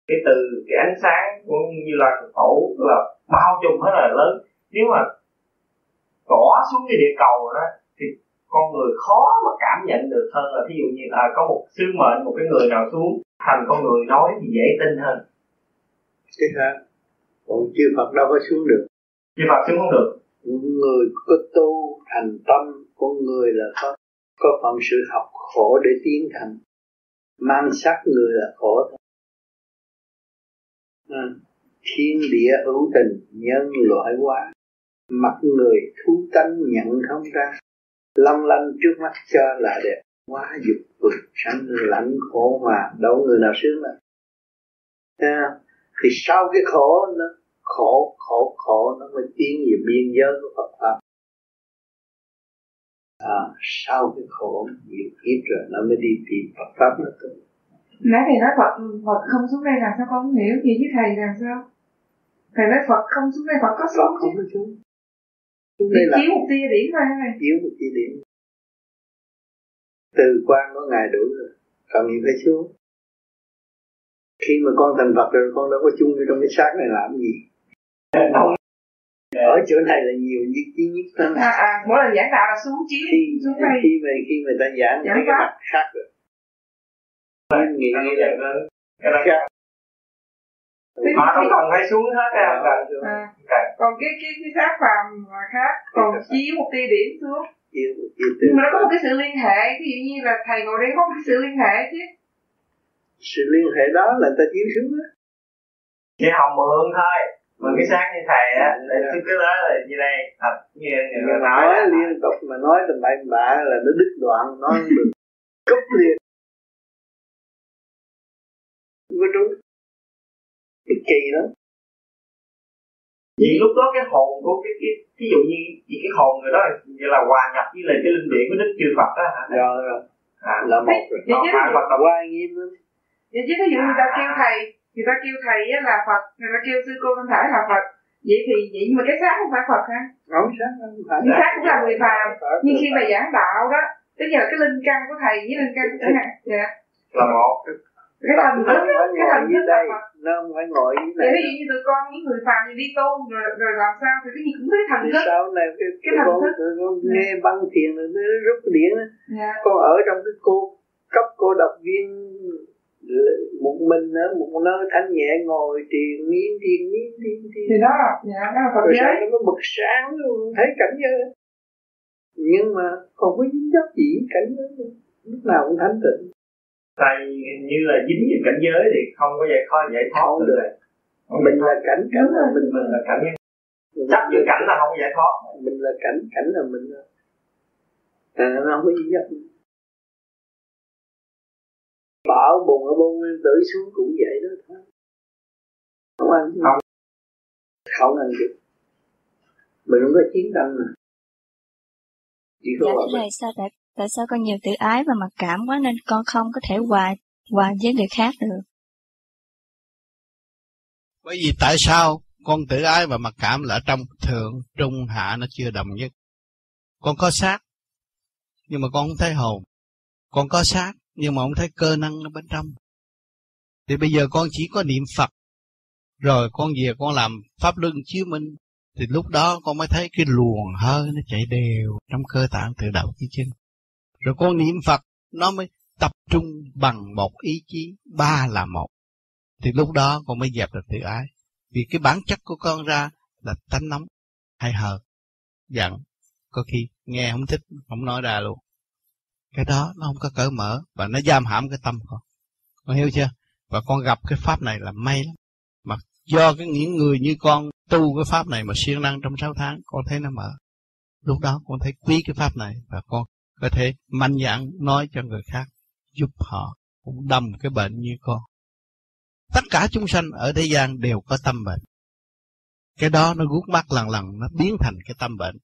cái từ cái ánh sáng của như phật tổ là bao trùm hết là lớn. Nếu mà tỏ xuống cái địa cầu đó thì con người khó mà cảm nhận được hơn là ví dụ như là có một sứ mệnh một cái người nào xuống thành con người nói thì dễ tin hơn. Cái khác còn chư Phật đâu có xuống được. Chư Phật xuống không được. Người có tu thành tâm con người là có có phận sự học khổ để tiến thành. Mang sắc người là khổ thôi Ờ, thiên địa hữu tình nhân loại hóa. Mặt người thú tánh nhận không ra. Long lanh trước mắt cho là đẹp. Quá dục vực sanh lạnh khổ mà đâu người nào sướng là à, thì sau cái khổ nó khổ khổ khổ nó mới tiến về biên giới của Phật pháp. À, sau cái khổ nhiều kiếp rồi nó mới đi tìm Phật pháp nó tới nãy thầy nói Phật Phật không xuống đây làm sao con không hiểu gì với thầy làm sao? Thầy nói Phật không xuống đây Phật có xuống không có xuống. Xuống đây là chiếu một tia điểm thôi này chiếu một tia điểm từ quan có ngài đủ rồi còn gì phải xuống. Khi mà con thành Phật rồi con đâu có chung vô trong cái xác này làm gì. Không ở chỗ này là nhiều nhất chí nhất lắm. À, à, mỗi lần giảng đạo là xuống khi, xuống đây. khi mà khi người ta giảng cái mặt khác rồi nghĩ là cái đó mà không cần phải xuống hết á à. còn cái cái cái xác phàm là khác còn chiếu một tia điểm xuống nhưng mà nó có một cái sự liên hệ ví dụ như là thầy ngồi đây có một cái sự liên hệ chứ. Sự liên hệ đó là ta chiếu xuống đó chỉ học mượn thôi. Mà cái xác như thầy á để cái cái đó là như đây thật như người nói, nói liên tục mà nói tầm bậy bạ là nó đứt đoạn nó được cúp liền có đúng. Cái kỳ đó. Vì lúc đó cái hồn của cái cái ví dụ như vì cái hồn người đó như là hòa nhập với lại cái linh điển của đức chư phật đó hả? Rồi rồi. À, là một rồi vậy chứ phật là qua nghiêm lắm. Vậy chứ ví dụ người ta kêu thầy người ta kêu thầy là phật người ta kêu sư cô thanh thải là phật. Vậy thì vậy nhưng mà cái xác không phải phật hả? Không xác không phải cái xác cũng là người phàm. nhưng khi mà giảng đạo đó tức là cái linh căn của thầy với linh căn của thầy. Dạ là một cái thần thức cái thần thức đây nó không phải ngồi dưới này ví dụ như tụi con những người phàm thì đi tu rồi rồi làm sao? Thì cái gì cũng thấy thần thức. sau này cái, cái thần thức. con nghe băng thiền rồi nó rút cái điện á. Dạ. con ở trong cái cô cấp cô độc viên một mình ở một nơi thanh nhẹ ngồi triền miên triền miên triền triền thì đó dạ đó là Phật giới nó bực sáng luôn thấy cảnh giới nhưng mà không có dính dấp gì cảnh giới lúc nào cũng thanh tịnh tại như là dính về cảnh giới thì không có giải khó giải thoát được. mình là cảnh cảnh là mình mình là cảnh chấp vô cảnh là không giải thoát. Mình là cảnh cảnh là mình à, nó không có gì hết. Bão bùng ở bông nguyên tử xuống cũng vậy đó. Thôi không ăn không. Không ăn được mình không có chiến tranh mà. Chỉ có dạ, thầy sao tại tại sao con nhiều tự ái và mặc cảm quá nên con không có thể hòa hòa với người khác được? Bởi vì tại sao con tự ái và mặc cảm là trong thượng, trung, hạ nó chưa đồng nhất? Con có xác, nhưng mà con không thấy hồn. Con có xác, nhưng mà không thấy cơ năng nó bên trong. Thì bây giờ con chỉ có niệm phật, rồi con về con làm pháp luân chiếu minh, thì lúc đó con mới thấy cái luồng hơi nó chạy đều trong cơ tạng từ đầu chí chân rồi con niệm phật, nó mới tập trung bằng một ý chí, ba là một. Thì lúc đó con mới dẹp được tự ái. Vì cái bản chất của con ra là tánh nóng, hay hờ, giận. Có khi nghe không thích, không nói ra luôn. Cái đó nó không có cởi mở và nó giam hãm cái tâm con. Con hiểu chưa? Và con gặp cái pháp này là may lắm. Mà do cái những người như con tu cái pháp này mà siêng năng trong 6 tháng, con thấy nó mở. Lúc đó con thấy quý cái pháp này và con có thể mạnh dạn nói cho người khác, giúp họ cũng đâm cái bệnh như con. Tất cả chúng sanh ở thế gian đều có tâm bệnh. Cái đó nó gút mắt lần lần, nó biến thành cái tâm bệnh.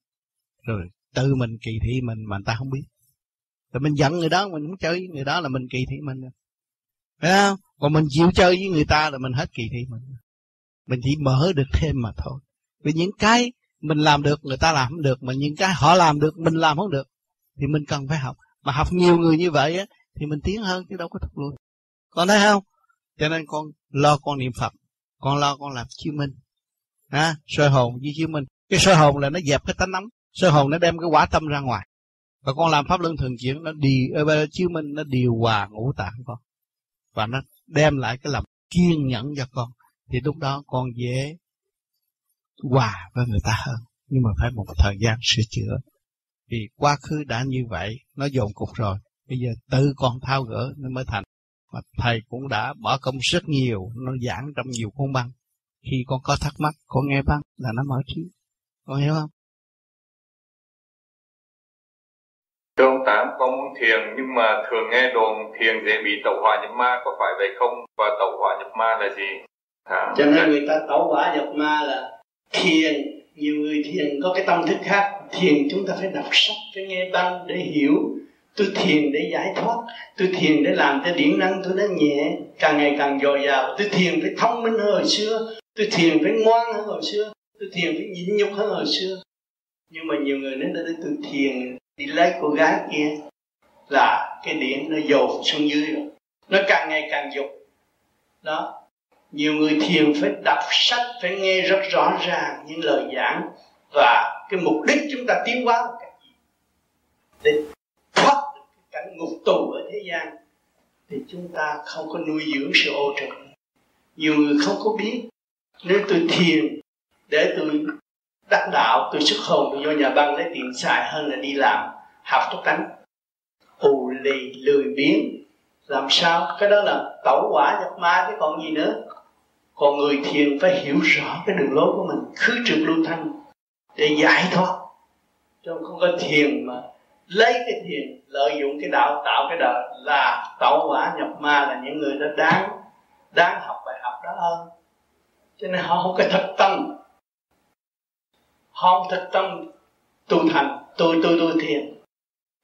Rồi tự mình kỳ thị mình mà người ta không biết. Rồi mình giận người đó, mình muốn chơi với người đó là mình kỳ thị mình. Phải không? Còn mình chịu chơi với người ta là mình hết kỳ thị mình. Mình chỉ mở được thêm mà thôi. Vì những cái mình làm được, người ta làm không được, mà những cái họ làm được, mình làm không được thì mình cần phải học. Mà học nhiều người như vậy á thì mình tiến hơn chứ đâu có thụt lùi. Con thấy không? Cho nên con lo con niệm phật con lo con làm chiếu minh. À, soi hồn với chiếu minh. Cái soi hồn là nó dẹp cái tánh nóng soi hồn nó đem cái quả tâm ra ngoài. Và con làm pháp luân thường chuyển nó đi ờ, ở chiếu minh nó điều hòa ngũ tạng con. Và nó đem lại cái lòng kiên nhẫn cho con. Thì lúc đó con dễ hòa với người ta hơn. Nhưng mà phải một thời gian sửa chữa vì quá khứ đã như vậy nó dồn cục rồi. Bây giờ tự con thao gỡ nó mới thành. Mà thầy cũng đã bỏ công rất nhiều nó giảng trong nhiều cuốn băng. Khi con có thắc mắc con nghe băng là nó mở trí. Con hiểu không? Thưa ông Tám, con muốn thiền nhưng mà thường nghe đồn thiền dễ bị tẩu hỏa nhập ma, có phải vậy không? Và tẩu hỏa nhập ma là gì? À, Cho nên người ta tẩu hỏa nhập ma là thiền, nhiều người thiền có cái tâm thức khác. Thiền chúng ta phải đọc sách, phải nghe băng để hiểu. Tôi thiền để giải thoát, tôi thiền để làm cho điển năng tôi nó nhẹ, càng ngày càng dồi dào. Tôi thiền phải thông minh hơn hồi xưa, tôi thiền phải ngoan hơn hồi xưa, tôi thiền phải nhịn nhục hơn hồi xưa. Nhưng mà nhiều người nói là tôi thiền đi lấy cô gái kia là cái điển nó dồn xuống dưới rồi nó càng ngày càng dục đó nhiều người thiền phải đọc sách, phải nghe rất rõ ràng những lời giảng và cái mục đích chúng ta tiến hóa là cái gì. Để thoát được cái cảnh ngục tù ở thế gian, thì chúng ta không có nuôi dưỡng sự ô trực nhiều người không có biết nếu tôi thiền để tôi đắc đạo, tôi xuất hồn, tôi vô nhà băng lấy tiền xài hơn là đi làm học tốt tánh. Ù lì lười biếng, làm sao? Cái đó là tẩu quả nhập ma chứ còn gì nữa còn người thiền phải hiểu rõ cái đường lối của mình, khứ trực lưu thanh để giải thoát. Chứ không có thiền mà lấy cái thiền, lợi dụng cái đạo, tạo cái đạo là tẩu quả nhập ma là những người đó đáng đáng học bài học đó hơn. Cho nên họ không có thật tâm. Họ không thật tâm tu thành tôi tôi tôi thiền.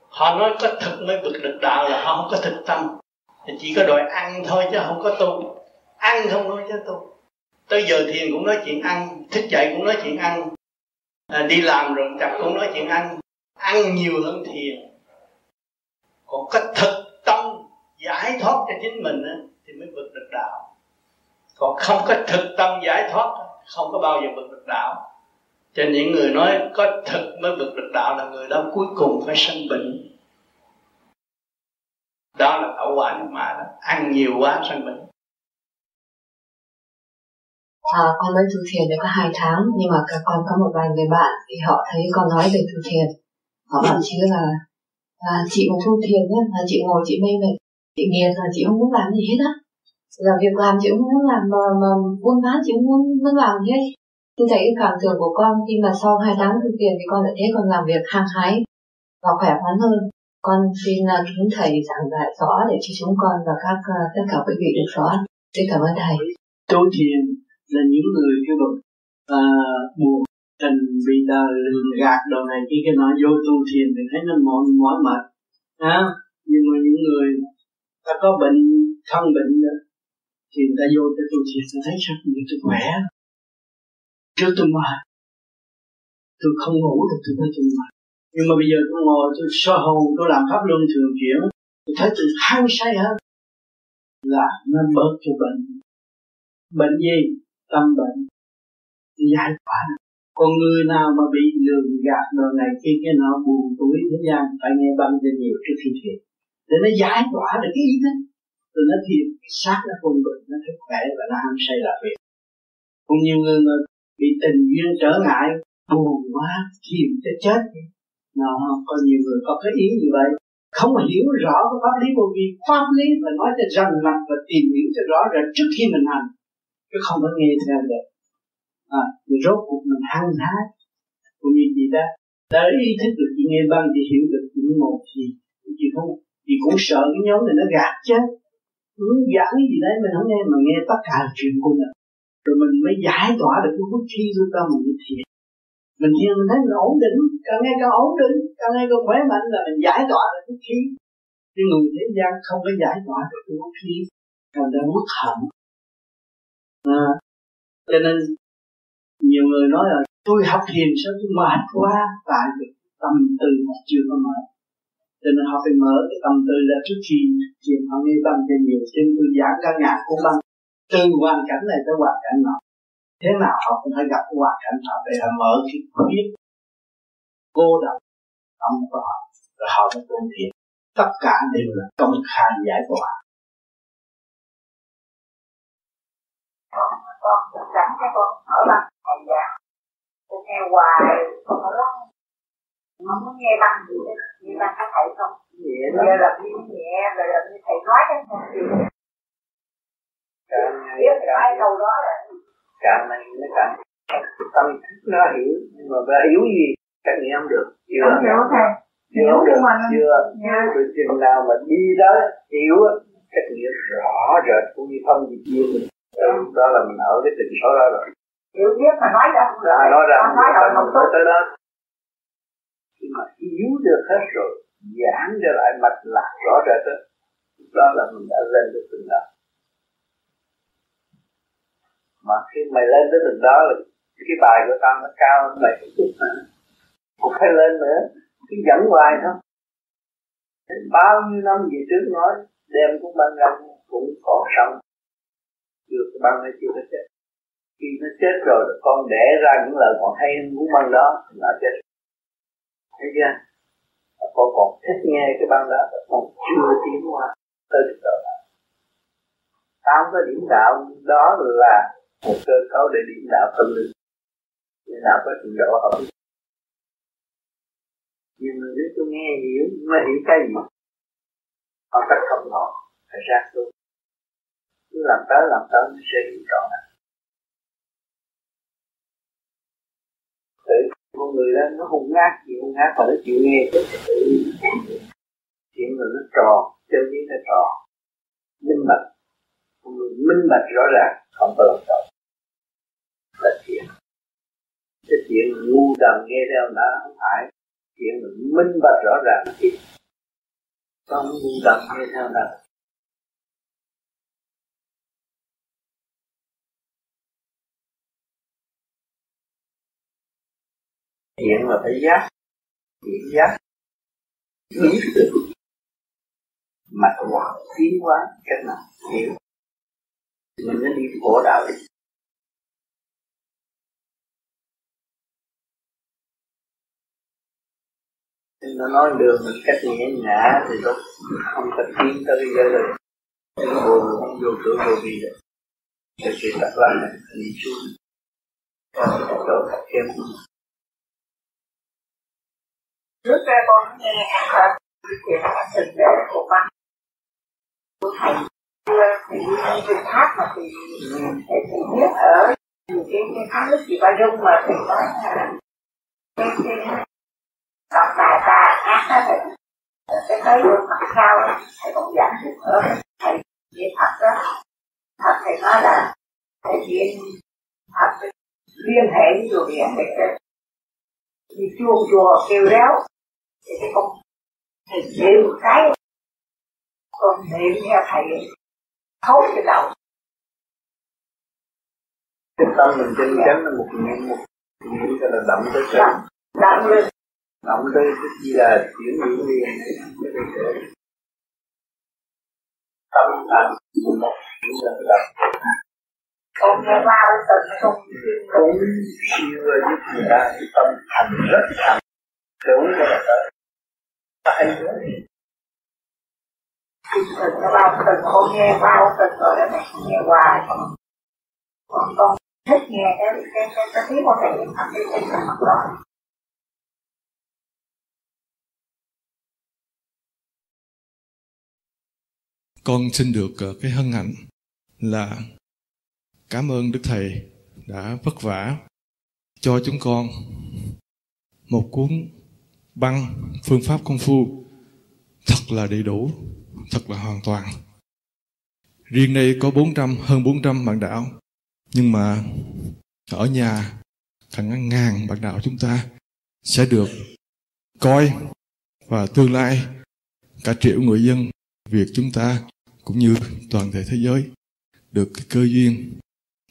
Họ nói có thực mới vượt được đạo là họ không có thực tâm. Thì chỉ có đòi ăn thôi chứ không có tu ăn không nói cho tu tới giờ thiền cũng nói chuyện ăn thức dậy cũng nói chuyện ăn. À, đi làm rồi chặt cũng nói chuyện ăn. Ăn nhiều hơn thiền. Còn cách thực tâm giải thoát cho chính mình á, thì mới vượt được đạo. Còn không có thực tâm giải thoát không có bao giờ vượt được đạo. Cho những người nói có thực mới vượt được đạo là người đó cuối cùng phải sanh bệnh. Đó là tẩu quả mà đó. Ăn nhiều quá sanh bệnh. À, con mới tu thiền được có hai tháng nhưng mà các con có một vài người bạn thì họ thấy con nói về tu thiền. Họ bảo chứ là là chị một tu thiền á là chị ngồi chị mê mệt chị nghiền là chị không muốn làm gì hết á. Là việc làm chị không muốn làm mà, mà buôn bán chị không muốn, muốn làm gì hết. Tôi thấy cái cảm tưởng của con khi mà sau hai tháng thực thiền thì con lại thấy con làm việc hăng hái và khỏe khoắn hơn. Con xin uh, kính thầy giảng giải rõ để cho chúng con và các uh, tất cả quý vị được rõ. Xin cảm ơn thầy. Tu thiền là những người cái bực à, buồn tình bị đời lường gạt đồ này kia cái nói vô tu thiền thì thấy nó mỏi mỏi mệt. À, nhưng mà những người ta có bệnh thân bệnh thì người ta vô tới tu thiền ta thấy sao? Như tôi khỏe. Chứ tôi mệt. Tôi không ngủ được tôi thấy tôi mệt. Nhưng mà bây giờ tôi ngồi tôi soi hồn tôi làm pháp luân thường chuyển. Tôi thấy tôi hăng say hơn là nó bớt cái bệnh. Bệnh gì? Tâm bệnh giải tỏa còn người nào mà bị lường gạt đồ này khi cái nọ buồn tuổi, thế gian phải nghe băng cho nhiều trước khi thiền. Để nó giải tỏa được cái ý thức. Rồi nó thiền sát nó không bệnh, nó thức khỏe và nó ham say là việc. Còn nhiều người mà bị tình duyên trở ngại, buồn quá, thiền cho chết. Nó có nhiều người có cái ý như vậy. Không hiểu rõ cái pháp lý vô vi pháp lý mà nói cho rành mặt và tìm hiểu cho rõ ràng trước khi mình hành chứ không có nghe theo được à, thì rốt cuộc mình hăng hái cũng như gì đó. Đã ý thức được chị nghe băng chị hiểu được những một gì chị không chị cũng sợ cái nhóm này nó gạt chứ, muốn giảng gì đấy mình không nghe mà nghe tất cả là chuyện của mình. Rồi mình mới giải tỏa được cái vũ khí của tâm mình thiện mình thiền mình thấy mình ổn định càng ngày càng ổn định càng ngày càng khỏe mạnh là mình giải tỏa được cái khí. Nhưng người thế gian không có giải tỏa được cái vũ khí còn đang mất hận cho nên nhiều người nói là, tôi học thiền sao tôi mệt quá. Tại vì tâm tư mà chưa có mở cho nên họ phải mở cái tâm tư ra trước khi thiền họ nghe tâm cho nhiều. Trên tôi giảng cả ngàn cũng băng từ hoàn cảnh này tới hoàn cảnh nọ. Thế nào họ cũng phải gặp hoàn cảnh họ để họ mở cái biết cô độc tâm của họ, rồi họ mới tu thiền. Tất cả đều là công khai giải tỏa con sẵn cho con ở bằng hành giả nghe hoài con nói lắm không muốn nghe băng gì hết nghe băng các thầy không nhẹ lắm là như nhẹ rồi là như thầy nói cái không chịu biết cái đâu đó là càng này nó càng tâm thức nó hiểu nhưng mà phải hiểu gì trách nhiệm không được chưa không hiểu thầy hiểu được chưa rồi chừng nào mà đi đó hiểu trách nhiệm rõ rệt cũng như thông diệt duyên mình đó là mình ở cái tình số đó rồi. Hiểu biết mà nói ra không được. À, nói ra không nói rồi không tốt. Tới đó. Khi mà hiểu được hết rồi giảng trở lại mạch lạc rõ rệt đó. Đó là mình đã lên được từng đó. Mà khi mày lên tới từng đó là cái bài của tao nó cao hơn mày một chút mà không phải lên nữa. Cứ dẫn hoài thôi. Bao nhiêu năm về trước nói đem cũng băng găng cũng còn sống chưa, cái băng nó chưa có chết. Khi nó chết rồi con đẻ ra những lời còn hay muốn băng đó thì nó chết. Thấy chưa? Con còn thích nghe cái băng đó còn chưa tiến qua tới được đó. Tám cái điểm đạo đó là một cơ cấu để điểm đạo tâm linh. Điểm đạo có trình độ hợp nhưng mà nếu tôi nghe hiểu mà hiểu cái gì? Họ cách không họ phải ra tôi cứ làm tới làm tới nó sẽ hiểu rõ này tự con người đó nó hung ác chịu hung ác và nó chịu nghe tự chuyện là nó tròn chân lý nó tròn. Minh bạch con người minh bạch rõ ràng không có lòng tội là chuyện, cái chuyện ngu đần nghe theo đã không phải. Chuyện mình minh bạch rõ ràng là chuyện. Không ngu đần nghe theo nó hiện là phải giác. Hiện giác. Ý tưởng mà hóa tiến hóa cách nào hiểu mình mới đi khổ đạo đi. Nó nói đường mình cách nhẹ nhã thì lúc không có tiến tới bây giờ rồi nó buồn không vô cửa vô gì được. Thì sự tập là đi xuống. Chỗ thật thêm trước đây con nghe hơn chuyện thực lễ của bác của thầy thì đi tháp mà thì thầy chỉ biết ở cái cái tháp nước chị ba dung mà thầy nói là cái cái đọc bài ta ác á thầy cái tới được mặt sau thầy cũng giảng được ở thầy chỉ thật đó. Thật thầy nói là thầy viên thật liên hệ với chùa biển để đi chuông chùa kêu réo thì cái con thầy niệm một cái con niệm theo thầy thấu cái đầu. Cái tâm mình chân chánh là một niệm một niệm cho là đậm tới chân đậm lên. Đậm tới cái gì là chuyển niệm liền tâm thành một niệm là đậm. Cũng siêu giúp người ta tâm thành rất thành. Tưởng là tới nữa quá từng nó bao từng con nghe, bao từng rồi đó này nghe hoài. Còn con thích nghe cái cái cái cái tiếng của thầy thật cái cái cái mặt đó con xin được ờ, cái hân hạnh là cảm ơn đức thầy đã vất vả cho chúng con một cuốn băng phương pháp công phu thật là đầy đủ, thật là hoàn toàn. Riêng đây có 400 hơn 400 bạn đạo. Nhưng mà ở nhà, thằng ngàn bạn đạo chúng ta sẽ được coi và tương lai cả triệu người dân Việt chúng ta cũng như toàn thể thế giới được cái cơ duyên,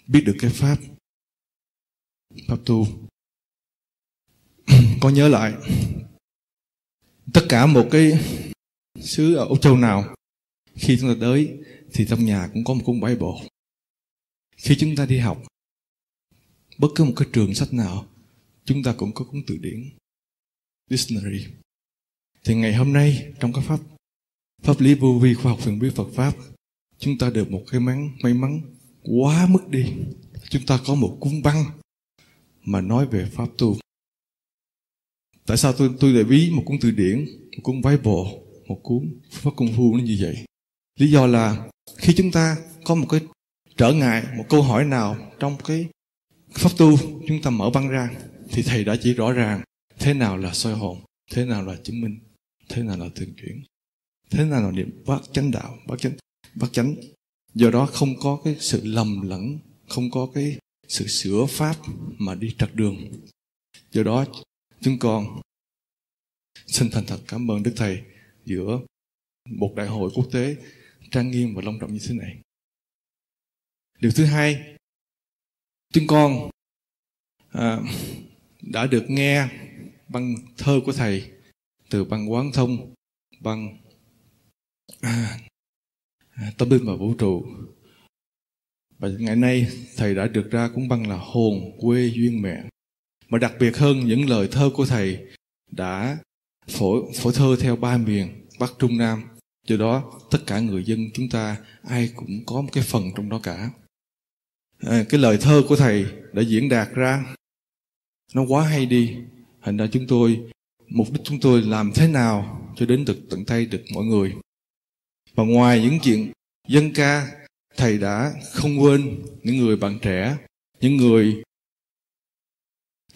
biết được cái pháp pháp tu. Có nhớ lại tất cả một cái xứ ở Âu Châu nào, khi chúng ta tới thì trong nhà cũng có một cuốn Bible. Khi chúng ta đi học, bất cứ một cái trường sách nào, chúng ta cũng có cuốn từ điển, dictionary. Thì ngày hôm nay, trong các pháp pháp lý vô vi khoa học phần biết Phật pháp, chúng ta được một cái mắn may mắn quá mức đi. Chúng ta có một cuốn băng mà nói về pháp tu tại sao tôi tôi lại ví một cuốn từ điển, một cuốn Bible, một cuốn pháp công phu nó như vậy? Lý do là khi chúng ta có một cái trở ngại, một câu hỏi nào trong cái pháp tu chúng ta mở băng ra, thì thầy đã chỉ rõ ràng thế nào là soi hồn, thế nào là chứng minh, thế nào là thường chuyển, thế nào là niệm bát chánh đạo, bát chánh bát chánh. Do đó không có cái sự lầm lẫn, không có cái sự sửa pháp mà đi trật đường. Do đó chúng con xin thành thật cảm ơn đức thầy giữa một đại hội quốc tế trang nghiêm và long trọng như thế này. Điều thứ hai chúng con à, đã được nghe băng thơ của thầy từ băng quán thông băng à, à, tâm linh và vũ trụ. Và ngày nay thầy đã được ra cũng băng là hồn quê duyên mẹ mà đặc biệt hơn những lời thơ của thầy đã phổ phổ thơ theo ba miền bắc trung nam. Do đó tất cả người dân chúng ta ai cũng có một cái phần trong đó cả. À, cái lời thơ của thầy đã diễn đạt ra nó quá hay đi. Thành ra chúng tôi mục đích chúng tôi làm thế nào cho đến được tận tay được mọi người. Và ngoài những chuyện dân ca thầy đã không quên những người bạn trẻ những người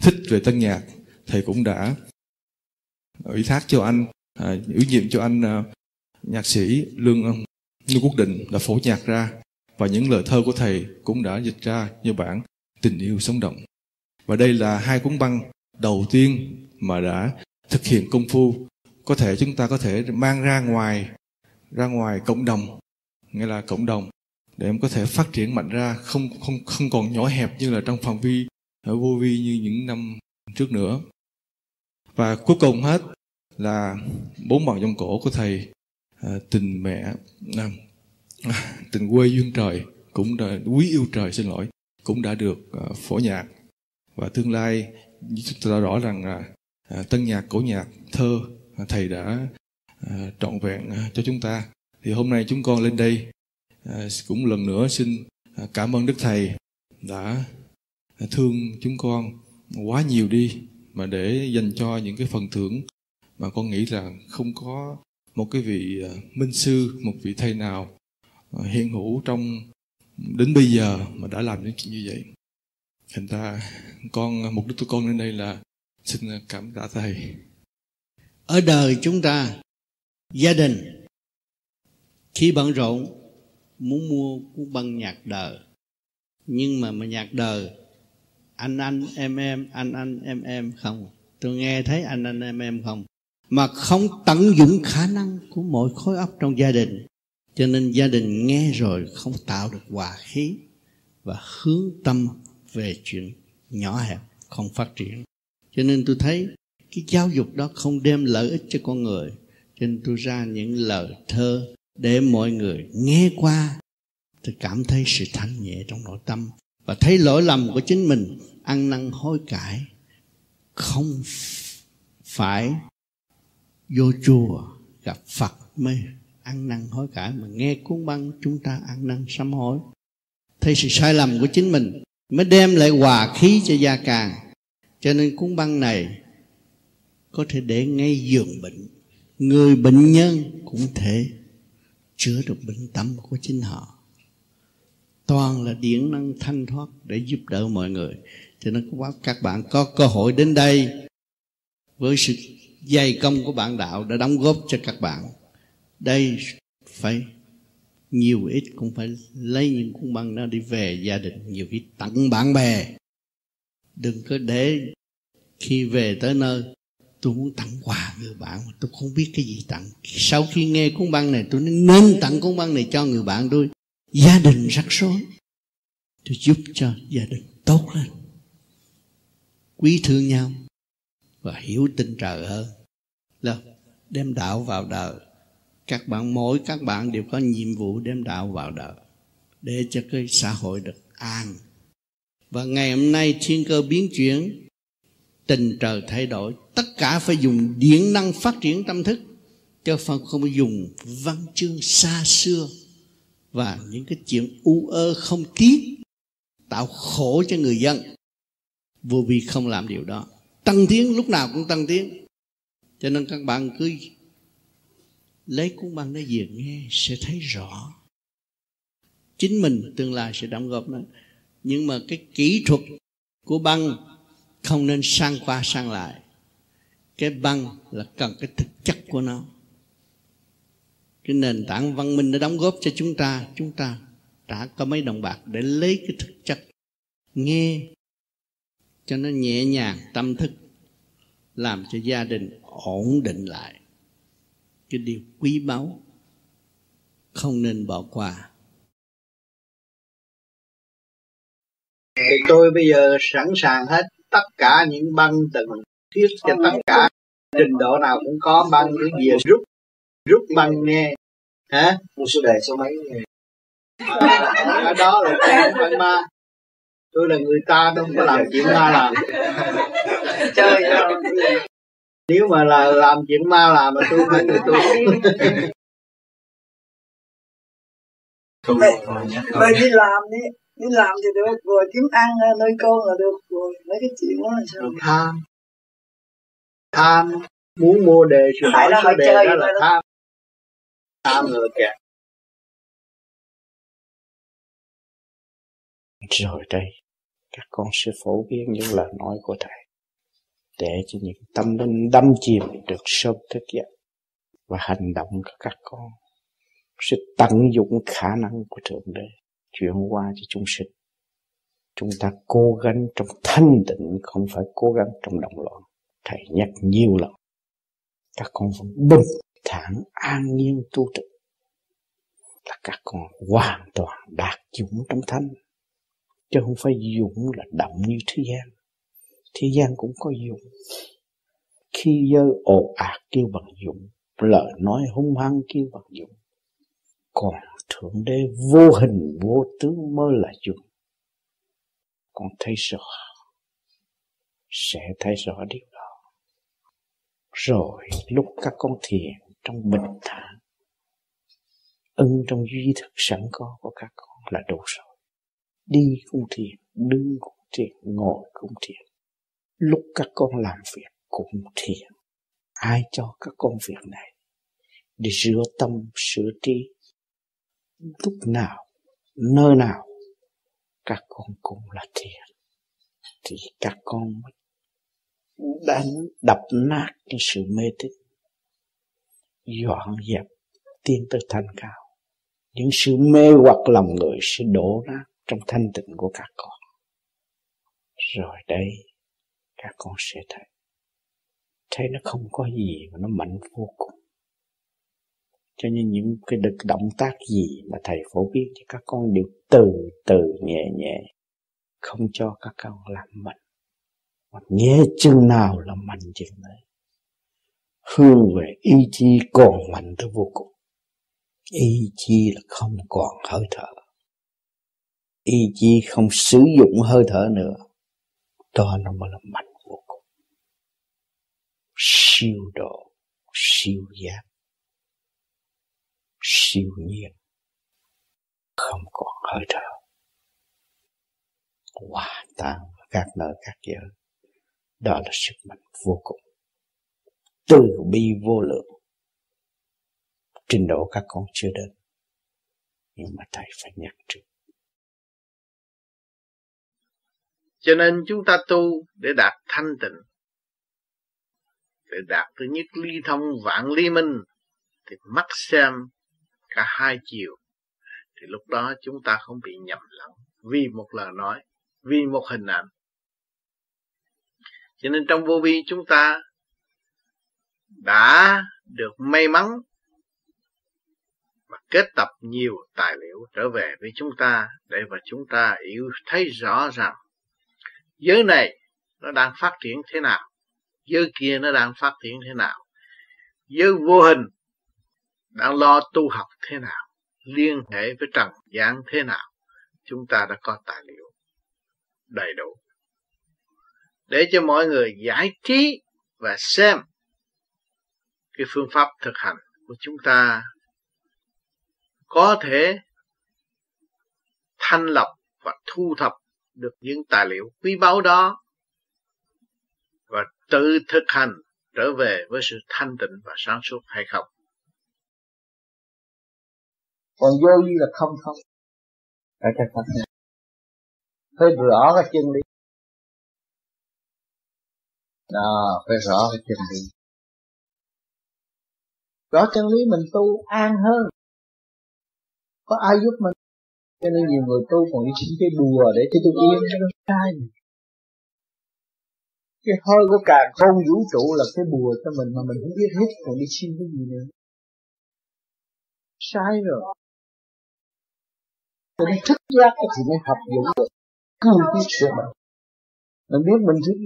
thích về tân nhạc thầy cũng đã ủy thác cho anh à, ủy nhiệm cho anh à, nhạc sĩ lương lương quốc định là phổ nhạc ra và những lời thơ của thầy cũng đã dịch ra như bản tình yêu sống động. Và đây là hai cuốn băng đầu tiên mà đã thực hiện công phu. Có thể chúng ta có thể mang ra ngoài ra ngoài cộng đồng nghĩa là cộng đồng để em có thể phát triển mạnh ra không không không còn nhỏ hẹp như là trong phạm vi ở vô vi như những năm trước nữa. Và cuối cùng hết là bốn bằng trong cổ của thầy à, tình mẹ à, tình quê duyên trời cũng đã quý yêu trời xin lỗi cũng đã được à, phổ nhạc. Và tương lai chúng ta rõ rằng là à, tân nhạc cổ nhạc thơ à, thầy đã à, trọn vẹn à, cho chúng ta. Thì hôm nay chúng con lên đây à, cũng lần nữa xin à, cảm ơn đức thầy đã thương chúng con quá nhiều đi mà để dành cho những cái phần thưởng mà con nghĩ là không có một cái vị à, minh sư, một vị thầy nào à, hiện hữu trong đến bây giờ mà đã làm những chuyện như vậy. Thành ra con, mục đích của con lên đây là xin cảm tạ thầy. Ở đời chúng ta, gia đình khi bận rộn muốn mua cuốn băng nhạc đời, nhưng mà mà nhạc đời anh anh, em em, anh anh, em em không. Tôi nghe thấy anh anh, em em không. Mà không tận dụng khả năng của mỗi khối óc trong gia đình. Cho nên gia đình nghe rồi không tạo được hòa khí và hướng tâm về chuyện nhỏ hẹp, không phát triển. Cho nên tôi thấy cái giáo dục đó không đem lợi ích cho con người. Cho nên tôi ra những lời thơ để mọi người nghe qua. Tôi cảm thấy sự thanh nhẹ trong nội tâm và thấy lỗi lầm của chính mình, ăn năn hối cải, không phải vô chùa gặp Phật mới ăn năn hối cải, mà nghe cuốn băng chúng ta ăn năn sám hối. Thấy sự sai lầm của chính mình mới đem lại hòa khí cho gia càng. Cho nên cuốn băng này có thể để ngay giường bệnh. Người bệnh nhân cũng thể chữa được bệnh tâm của chính họ toàn là điện năng thanh thoát để giúp đỡ mọi người. Cho nên các bạn có cơ hội đến đây với sự dày công của bạn đạo đã đóng góp cho các bạn. Đây phải nhiều ít cũng phải lấy những cuốn băng đó đi về gia đình, nhiều ít tặng bạn bè. Đừng có để khi về tới nơi, tôi muốn tặng quà người bạn mà tôi không biết cái gì tặng. Sau khi nghe cuốn băng này, tôi nên tặng cuốn băng này cho người bạn tôi gia đình rắc rối. Tôi giúp cho gia đình tốt lên quý thương nhau và hiểu tình trời hơn. Là đem đạo vào đời. Các bạn mỗi các bạn đều có nhiệm vụ đem đạo vào đời. Để cho cái xã hội được an. Và ngày hôm nay thiên cơ biến chuyển, tình trời thay đổi, tất cả phải dùng điện năng phát triển tâm thức. Chứ phần không dùng văn chương xa xưa và những cái chuyện u ơ không tiếc tạo khổ cho người dân. Vô vi không làm điều đó. Tăng tiến lúc nào cũng tăng tiến cho nên các bạn cứ lấy cuốn băng đó về nghe, sẽ thấy rõ. Chính mình tương lai sẽ đóng góp nó. Nhưng mà cái kỹ thuật của băng không nên sang qua sang lại. Cái băng là cần cái thực chất của nó cái nền tảng văn minh đã đóng góp cho chúng ta. Chúng ta đã có mấy đồng bạc để lấy cái thực chất nghe cho nó nhẹ nhàng, tâm thức, làm cho gia đình ổn định lại. Cái điều quý báu không nên bỏ qua. Thì tôi bây giờ sẵn sàng hết tất cả những băng từng thiết cho tất cả. Trình độ nào cũng có băng, cái gì rút rút băng nghe. Hả? Một số đề số mấy ở đó là chuyện ma. Tôi là người ta đâu có làm chuyện ma làm. Chơi nếu mà là làm chuyện ma làm mà tôi phải người tôi. Vậy đi làm đi. Đi làm thì được rồi kiếm ăn nơi con là được rồi. Mấy cái chuyện đó là sao? Tham. Tham. Muốn mua đề sự hỏi số đề đó là tham rồi đây các con sẽ phổ biến những lời nói của thầy để cho những tâm linh đâm chìm được sớm thức dậy và hành động của các con. Sẽ tận dụng khả năng của thượng đế chuyển qua cho chúng sinh. Chúng ta cố gắng trong thanh tịnh không phải cố gắng trong động loạn. Thầy nhắc nhiều lần các con vẫn bình thản an nhiên tu trực là các con hoàn toàn đạt dũng trong thanh chứ không phải dũng là động như thế gian. Thế gian cũng có dũng. Khi dơ ồ ạt kêu bằng dũng, lời nói hung hăng kêu bằng dũng, còn thượng đế vô hình, vô tướng mới là dũng. Con thấy rõ sẽ thấy rõ điều đó. Rồi lúc các con thiền trong bình thản. Ưng trong duy thực sẵn có của các con là đủ rồi. Đi cũng thiền, đứng cũng thiền, ngồi cũng thiền. Lúc các con làm việc cũng thiền. Ai cho các con việc này? Để rửa tâm, sửa trí. Lúc nào, nơi nào, các con cũng là thiền. Thì các con đánh đập nát cái sự mê tín dọn dẹp, tiến tới thanh cao. Những sự mê hoặc lòng người sẽ đổ ra trong thanh tịnh của các con. Rồi đây, các con sẽ thấy. Thấy nó không có gì mà nó mạnh vô cùng. Cho nên những cái được động tác gì mà thầy phổ biến cho các con đều từ từ nhẹ nhẹ, không cho các con làm mạnh. Mà nhẹ chừng nào là mạnh chừng đấy hướng về ý chí còn mạnh tới vô cùng. Ý chí là không còn hơi thở. Ý chí không sử dụng hơi thở nữa. Đó nó mới là mạnh vô cùng. Siêu độ, siêu giác, siêu nhiên. Không còn hơi thở. Hòa tan các nơi, các giới. Đó là sức mạnh vô cùng từ bi vô lượng. Trình độ các con chưa đến, nhưng mà thầy phải nhắc trước. Cho nên chúng ta tu để đạt thanh tịnh. Để đạt thứ nhất ly thông vạn ly minh, thì mắt xem cả hai chiều. Thì lúc đó chúng ta không bị nhầm lẫn, vì một lời nói, vì một hình ảnh. Cho nên trong vô vi chúng ta đã được may mắn và kết tập nhiều tài liệu trở về với chúng ta để mà chúng ta hiểu, thấy rõ rằng giới này nó đang phát triển thế nào, giới kia nó đang phát triển thế nào, giới vô hình đang lo tu học thế nào, liên hệ với trần gian thế nào, chúng ta đã có tài liệu đầy đủ. Để cho mọi người giải trí và xem cái phương pháp thực hành của chúng ta có thể thanh lọc và thu thập được những tài liệu quý báu đó và tự thực hành trở về với sự thanh tịnh và sáng suốt hay không? Còn vô vi là không không phải cái pháp này phải rõ cái chân lý. Đó, phải rõ cái chân lý rõ chân lý mình tu an hơn. Có ai giúp mình? Cho nên nhiều người tu còn đi xin cái bùa để cho tôi yên nó sai. Cái hơi của càng không vũ trụ là cái bùa cho mình mà mình không biết hết còn đi xin cái gì nữa. Sai rồi. Cho nên thức giác thì mới học dụng được cứ biết sửa mình mình biết mình thích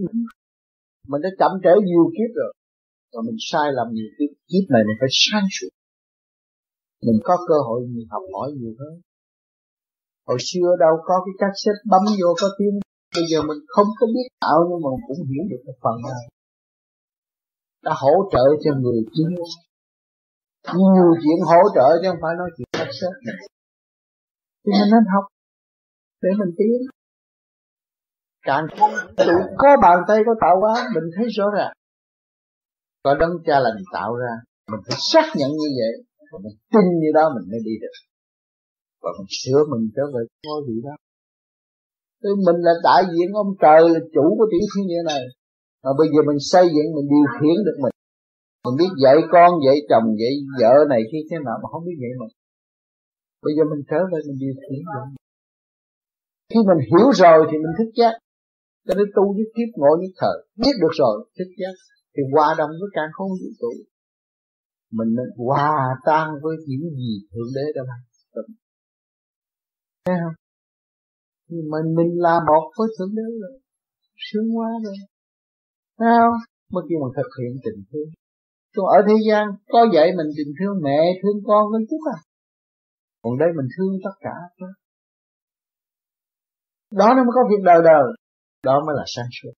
mình đã chậm trễ nhiều kiếp rồi rồi mình sai lầm nhiều kiếp kiếp này mình phải sáng suốt mình có cơ hội mình học hỏi nhiều hơn. Hồi xưa đâu có cái cách xếp bấm vô có tiếng. Bây giờ mình không có biết tạo nhưng mà cũng hiểu được cái phần nào đã hỗ trợ cho người kia. Nhiều chuyện hỗ trợ chứ không phải nói chuyện cách này thì mình nên học để mình tiến. Càng không tự có bàn tay có tạo hóa, mình thấy rõ ràng có đấng cha lành tạo ra, mình phải xác nhận như vậy, và mình tin như đó mình mới đi được. Và mình sửa mình trở về ngôi vị đó. Tức mình là đại diện ông trời, là chủ của tiểu thiên địa này. Mà bây giờ mình xây dựng, mình điều khiển được mình. Mình biết dạy con, dạy chồng, dạy vợ này khi thế nào mà không biết dạy mình. Bây giờ mình trở về, mình điều khiển được. Khi mình hiểu rồi thì mình thức giác. Cho nên tu với kiếp ngộ nhất thời. Biết được rồi, thức giác thì hòa đồng với càng không vũ trụ. Mình nên hòa tan với những gì thượng đế đã ban. thấy không? Thì mình mình là một với thượng đế rồi. Sướng quá rồi. Thấy không? Mới kêu mình thực hiện tình thương. Còn ở thế gian, có dạy mình tình thương mẹ, thương con với chút à? Còn đây mình thương tất cả. Đó nó mới có việc đời đời. Đó mới là sáng suốt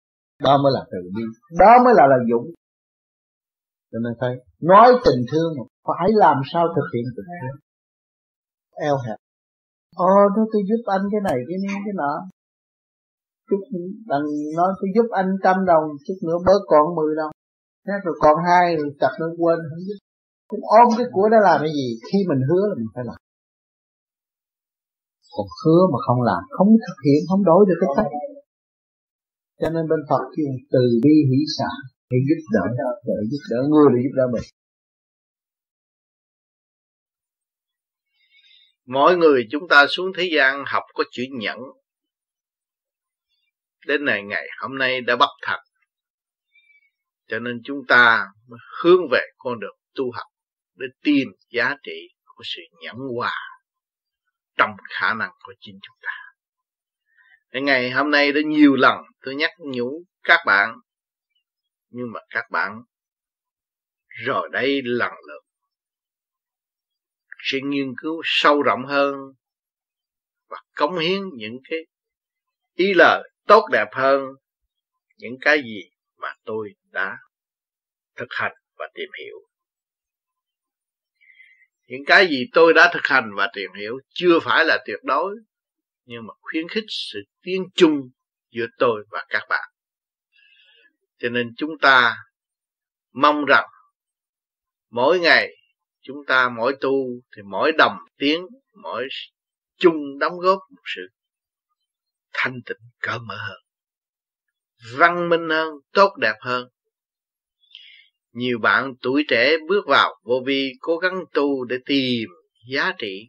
đó mới là từ bi đó mới là là dũng cho nên thấy nói tình thương mà phải làm sao thực hiện tình thương eo hẹp ờ, Ồ, nó tôi giúp anh cái này, cái này, cái nọ. Chút đằng nói tôi giúp anh trăm đồng, chút nữa bớt còn mười đồng. Thế rồi còn hai, rồi chặt nó quên, không giúp. Cũng ôm cái của đó làm cái gì? Khi mình hứa là mình phải làm. Còn hứa mà không làm, không thực hiện, không đổi được cái cách. Cho nên bên Phật kêu từ bi hỷ xả, để giúp đỡ, để giúp đỡ người để giúp đỡ mình. mỗi người chúng ta xuống thế gian học có chữ nhẫn. Đến này ngày hôm nay đã bắt thật cho nên chúng ta hướng về con đường tu học để tìm giá trị của sự nhẫn hòa trong khả năng của chính chúng ta ngày hôm nay đã nhiều lần tôi nhắc nhủ các bạn nhưng mà các bạn rồi đây lần lượt sẽ nghiên cứu sâu rộng hơn và cống hiến những cái ý lời tốt đẹp hơn những cái gì mà tôi đã thực hành và tìm hiểu. Những cái gì tôi đã thực hành và tìm hiểu chưa phải là tuyệt đối, nhưng mà khuyến khích sự tiến chung giữa tôi và các bạn. Cho nên chúng ta mong rằng mỗi ngày chúng ta, mỗi tu thì mỗi đồng tiếng, mỗi chung đóng góp một sự thanh tịnh, cởi mở hơn, văn minh hơn, tốt đẹp hơn nhiều bạn tuổi trẻ bước vào vô vi cố gắng tu để tìm giá trị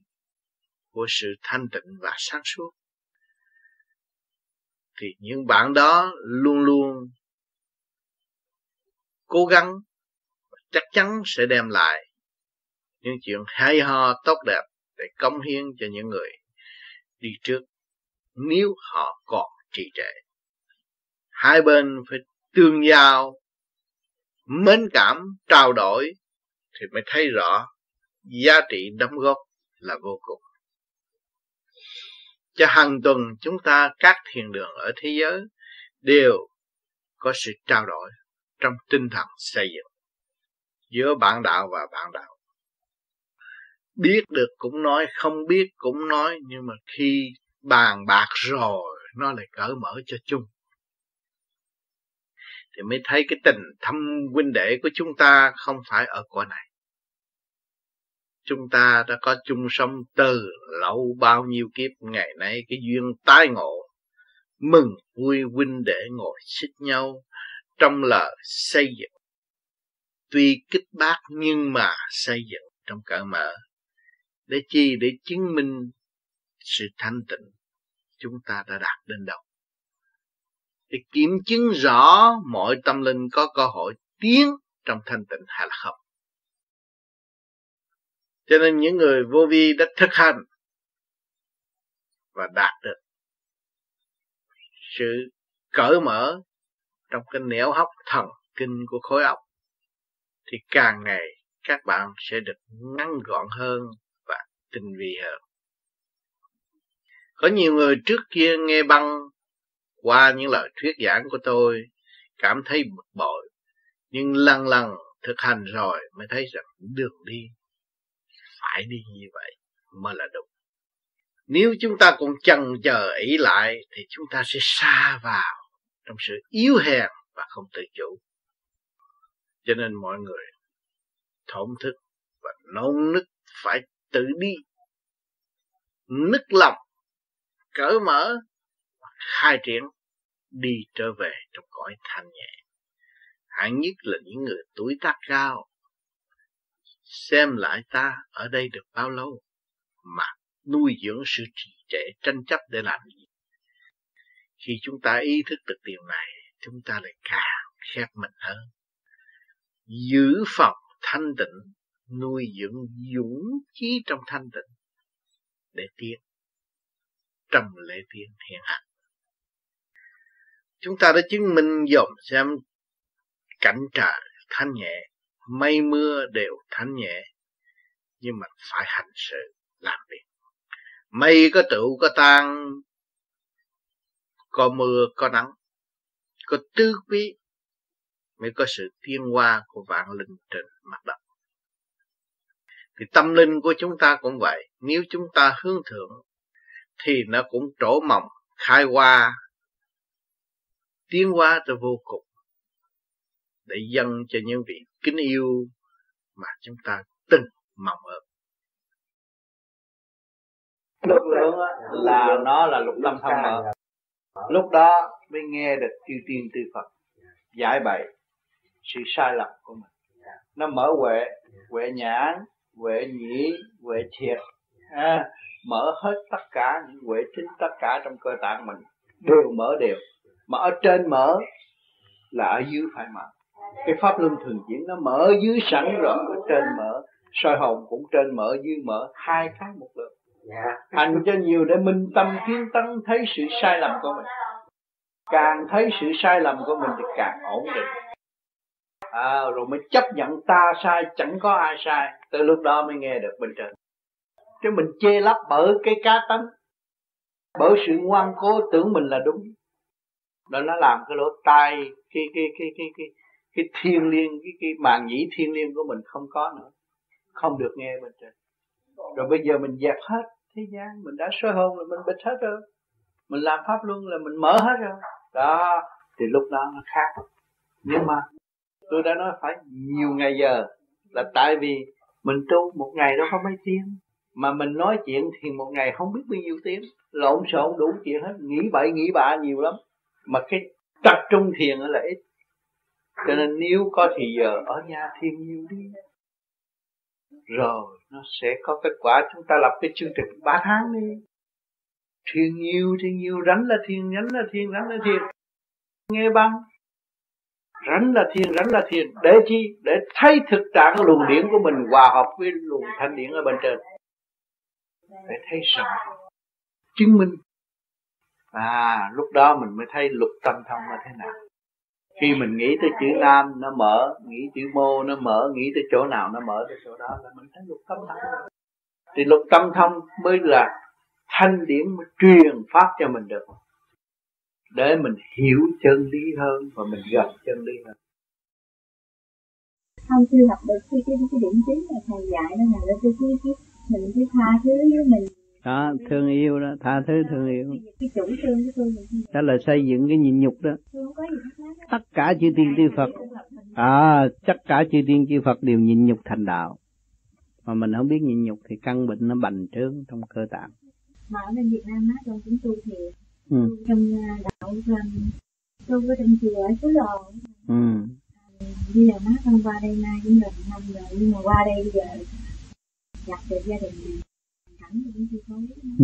của sự thanh tịnh và sáng suốt. Thì những bạn đó luôn luôn cố gắng, chắc chắn sẽ đem lại những chuyện hay ho tốt đẹp để cống hiến cho những người đi trước nếu họ còn trì trệ. Hai bên phải tương giao, mến cảm, trao đổi thì mới thấy rõ giá trị đóng góp là vô cùng cho hàng tuần chúng ta các thiền đường ở thế giới đều có sự trao đổi trong tinh thần xây dựng giữa bạn đạo và bạn đạo. Biết được cũng nói, không biết cũng nói, nhưng mà khi bàn bạc rồi, nó lại cởi mở cho chung. Thì thì mới thấy cái tình thâm huynh đệ của chúng ta không phải ở cõi này chúng ta đã có chung sống từ lâu bao nhiêu kiếp, ngày nay cái duyên tái ngộ. Mừng, vui huynh đệ ngồi xích nhau trong lời xây dựng. Tuy kích bác nhưng mà xây dựng trong cởi mở để chi? Để chứng minh sự thanh tịnh chúng ta đã đạt đến đâu. Để kiểm chứng rõ mọi tâm linh có cơ hội tiến trong thanh tịnh hay là không cho nên những người vô vi đã thực hành và đạt được sự cởi mở trong cái nẻo hóc thần kinh của khối óc thì càng ngày các bạn sẽ được ngắn gọn hơn và tinh vi hơn. Có nhiều người trước kia nghe băng qua những lời thuyết giảng của tôi cảm thấy bực bội, nhưng lần lần thực hành rồi mới thấy rằng đường đi phải đi như vậy mới là đúng. Nếu chúng ta còn chần chờ ý lại thì chúng ta sẽ xa vào trong sự yếu hèn và không tự chủ. Cho nên mọi người thổn thức và nôn nức phải tự đi. Nức lòng, cởi mở, khai triển, đi trở về trong cõi thanh nhẹ. Hạng nhất là những người tuổi tác cao, xem lại ta ở đây được bao lâu mà nuôi dưỡng sự trì trệ tranh chấp để làm gì. Khi chúng ta ý thức được điều này, chúng ta lại càng khép mình hơn. Giữ phòng thanh tịnh, nuôi dưỡng dũng chí trong thanh tịnh để tiến trong lễ tiến hiện hành. Chúng ta đã chứng minh dòm xem cảnh trời thanh nhẹ, mây mưa đều thanh nhẹ, nhưng mà phải hành sự làm việc. Mây có trụ có tan, có mưa có nắng, có tứ quý mới có sự tiến hóa của vạn linh trên mặt đất. Thì tâm linh của chúng ta cũng vậy, nếu chúng ta hướng thượng thì nó cũng trổ mầm khai hoa, tiến hóa tới vô cùng để dâng cho những vị kính yêu mà chúng ta từng mong ước. Lúc lượng là nó là lục tâm thông mở. Lúc đó mới nghe được chư tiên tư Phật giải bày sự sai lầm của mình. Nó mở huệ, huệ nhãn, huệ nhĩ, huệ thiệt. À, mở hết tất cả những huệ chính tất cả trong cơ tạng mình đều mở đều mà ở trên mở là ở dưới phải mở cái pháp luân thường chuyển nó mở dưới sẵn rồi ở trên mở. Soi hồn cũng trên mở dưới mở hai cái một lượt. Hành cho nhiều để minh tâm kiến tấn thấy sự sai lầm của mình. Càng thấy sự sai lầm của mình thì càng ổn định. À, rồi mới chấp nhận ta sai chẳng có ai sai. Từ lúc đó mới nghe được bên trên. Chứ mình chê lấp bởi cái cá tánh. Bởi sự ngoan cố tưởng mình là đúng. Đó nó làm cái lỗ tai cái cái cái cái cái cái thiên liêng, cái cái màn nhĩ thiên liêng của mình không có nữa. Không được nghe bên trên. Rồi bây giờ mình dẹp hết thế gian. Mình đã soi hồn là mình bịch hết rồi. Mình làm pháp luôn là mình mở hết rồi. Đó, thì lúc đó nó khác. Nhưng mà tôi đã nói phải nhiều ngày giờ là tại vì mình tu một ngày đâu có mấy tiếng. Mà mình nói chuyện thì một ngày không biết bao nhiêu tiếng. Lộn xộn đủ chuyện hết. Nghĩ bậy, nghĩ bạ nhiều lắm. Mà cái tập trung thiền là ít cho nên nếu có thì giờ ở nhà thiền nhiều đi. Rồi, nó sẽ có kết quả. Chúng ta lập cái chương trình ba tháng đi. Thiền nhiều thiền nhiều, rảnh là thiền rảnh là thiền rảnh là thiền nghe băng. Rảnh là thiền rảnh là thiền để chi? Để thấy thực trạng cái luồng điển của mình hòa hợp với luồng thanh điển ở bên trên. Để thấy rõ. Chứng minh. À lúc đó mình mới thấy lục tâm thông là thế nào khi mình nghĩ tới chữ nam, nó mở, nghĩ chữ mô nó mở, nghĩ tới chỗ nào, nó mở tới chỗ đó là mình thấy lục tâm thông thì lục tâm thông mới là thanh điểm truyền pháp cho mình được. Để mình hiểu chân lý hơn và mình gần chân lý hơn. Không chưa học được cái cái cái điểm chính mà thầy dạy đó là cái cái cái mình cái tha thứ với mình đó thương yêu đó tha thứ thương yêu. Tôi đó là xây dựng cái nhịn nhục đó. Tất cả chư tiên chư Phật à tất cả chư tiên chư Phật đều nhịn nhục thành đạo. Mà mình không biết nhịn nhục thì căn bệnh nó bành trướng trong cơ tạng. Mà ở bên Việt Nam á con cũng tu thiệt ừ. trong à, đạo tu ở trong chùa ở Phú Lò. Ừ. bây giờ má con qua đây nay cũng gần năm rồi nhưng mà qua đây bây giờ gặp được gia đình mình cảnh cũng chưa có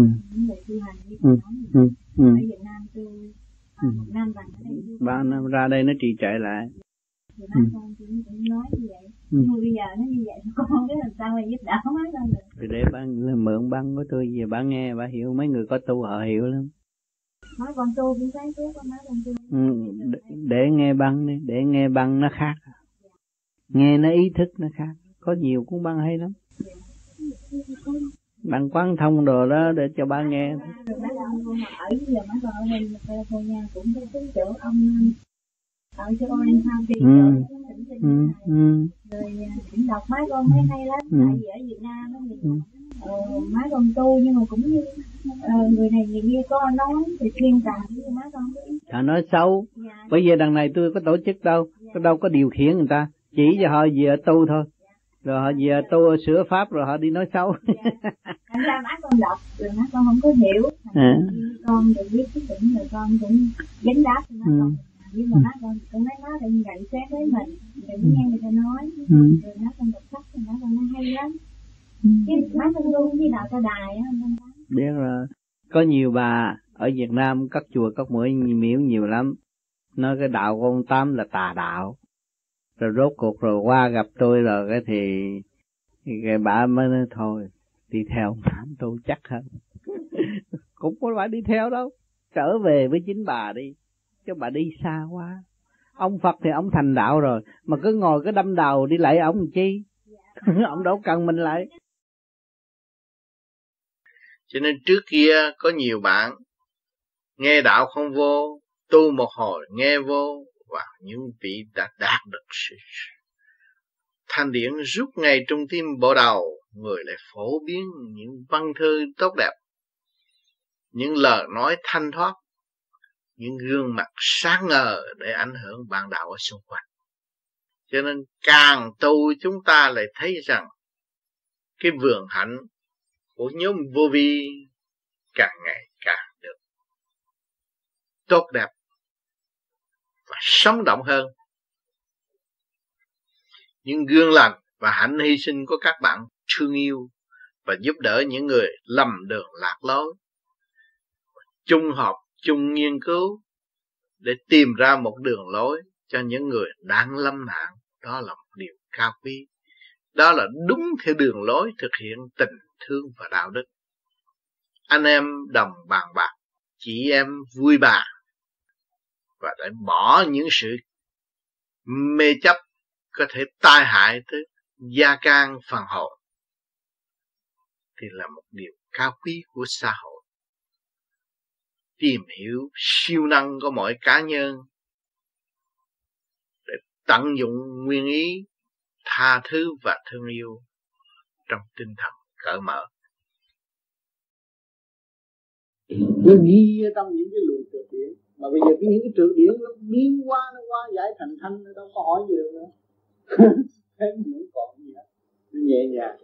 ừ. những người tu hành với ừ. ừ. ừ. ở Việt Nam tôi, Ừ. một năm bằng ở đây tu ba năm ra đây nó trì trệ lại thì ừ. con cũng, cũng nói như vậy Ừ. nhưng mà bây giờ nó như vậy con không biết làm sao mà giúp đỡ má con được thì để bạn mượn băng của tôi về bà nghe bà hiểu mấy người có tu họ hiểu lắm má con tu cũng sáng suốt con má con tu ừ. để, để nghe băng đi để nghe băng nó khác nghe nó ý thức nó khác có nhiều cuốn băng hay lắm băng quán thông đồ đó để cho ba nghe ừ. ừ. ừ. ừ, ừ. rồi đọc má con thấy hay lắm tại vì ở Việt Nam á thì ờ, má con tu nhưng mà cũng như ờ, người này người kia có nói thì thiên tàn nhưng mà má con không nói xấu bây giờ đằng này tôi có tổ chức đâu có đâu có điều khiển người ta chỉ cho họ về tu thôi rồi họ về tu sửa pháp rồi họ đi nói xấu. Thành ra má con đọc rồi má con không có hiểu. À. con được biết cái tỉnh rồi con cũng dính đáp cho má ừ. con. Nhưng mà má con con nói má đừng nhận xét với mình đừng nghe người ta nói. Ừ. rồi má con đọc sách thì má con nói hay lắm. Chứ má con tu với đạo ta đài á biết rồi. Có nhiều bà ở Việt Nam các chùa các mũi miếu nhiều lắm. Nói cái đạo của ông Tám là tà đạo rồi rốt cuộc rồi qua gặp tôi rồi cái thì cái bà mới nói thôi đi theo Tám tu chắc hơn. Cũng không phải đi theo đâu trở về với chính bà đi chứ bà đi xa quá. Ông Phật thì ông thành đạo rồi mà cứ ngồi cái đâm đầu đi lại ông chi? Ông đâu cần mình lại. Cho nên trước kia có nhiều bạn nghe đạo không vô tu một hồi nghe vô và những vị đã đạt được sự thanh điển rút ngay trong tim bộ đầu, người lại phổ biến những văn thư tốt đẹp. Những lời nói thanh thoát, những gương mặt sáng ngời để ảnh hưởng bạn đạo ở xung quanh. Cho nên càng tu chúng ta lại thấy rằng cái vườn hạnh của nhóm vô vi càng ngày càng được tốt đẹp sống động hơn. Những gương lành và hạnh hy sinh của các bạn thương yêu và giúp đỡ những người lầm đường lạc lối. Chung họp, chung nghiên cứu để tìm ra một đường lối cho những người đang lâm nạn. Đó là một điều cao quý. Đó là đúng theo đường lối thực hiện tình thương và đạo đức. Anh em đồng bàn bạc, chị em vui bà và để bỏ những sự mê chấp có thể tai hại tới gia can phần hồn, thì là một điều cao quý của xã hội. Tìm hiểu siêu năng của mọi cá nhân để tận dụng nguyên ý, tha thứ và thương yêu trong tinh thần cởi mở. Nó ghi ở trong những cái luồng từ điển mà bây giờ cái những cái trường điển nó biến qua nó qua giải thành thanh, nó đâu có hỏi gì được nữa thế mình còn gì hết. Nó nhẹ nhàng.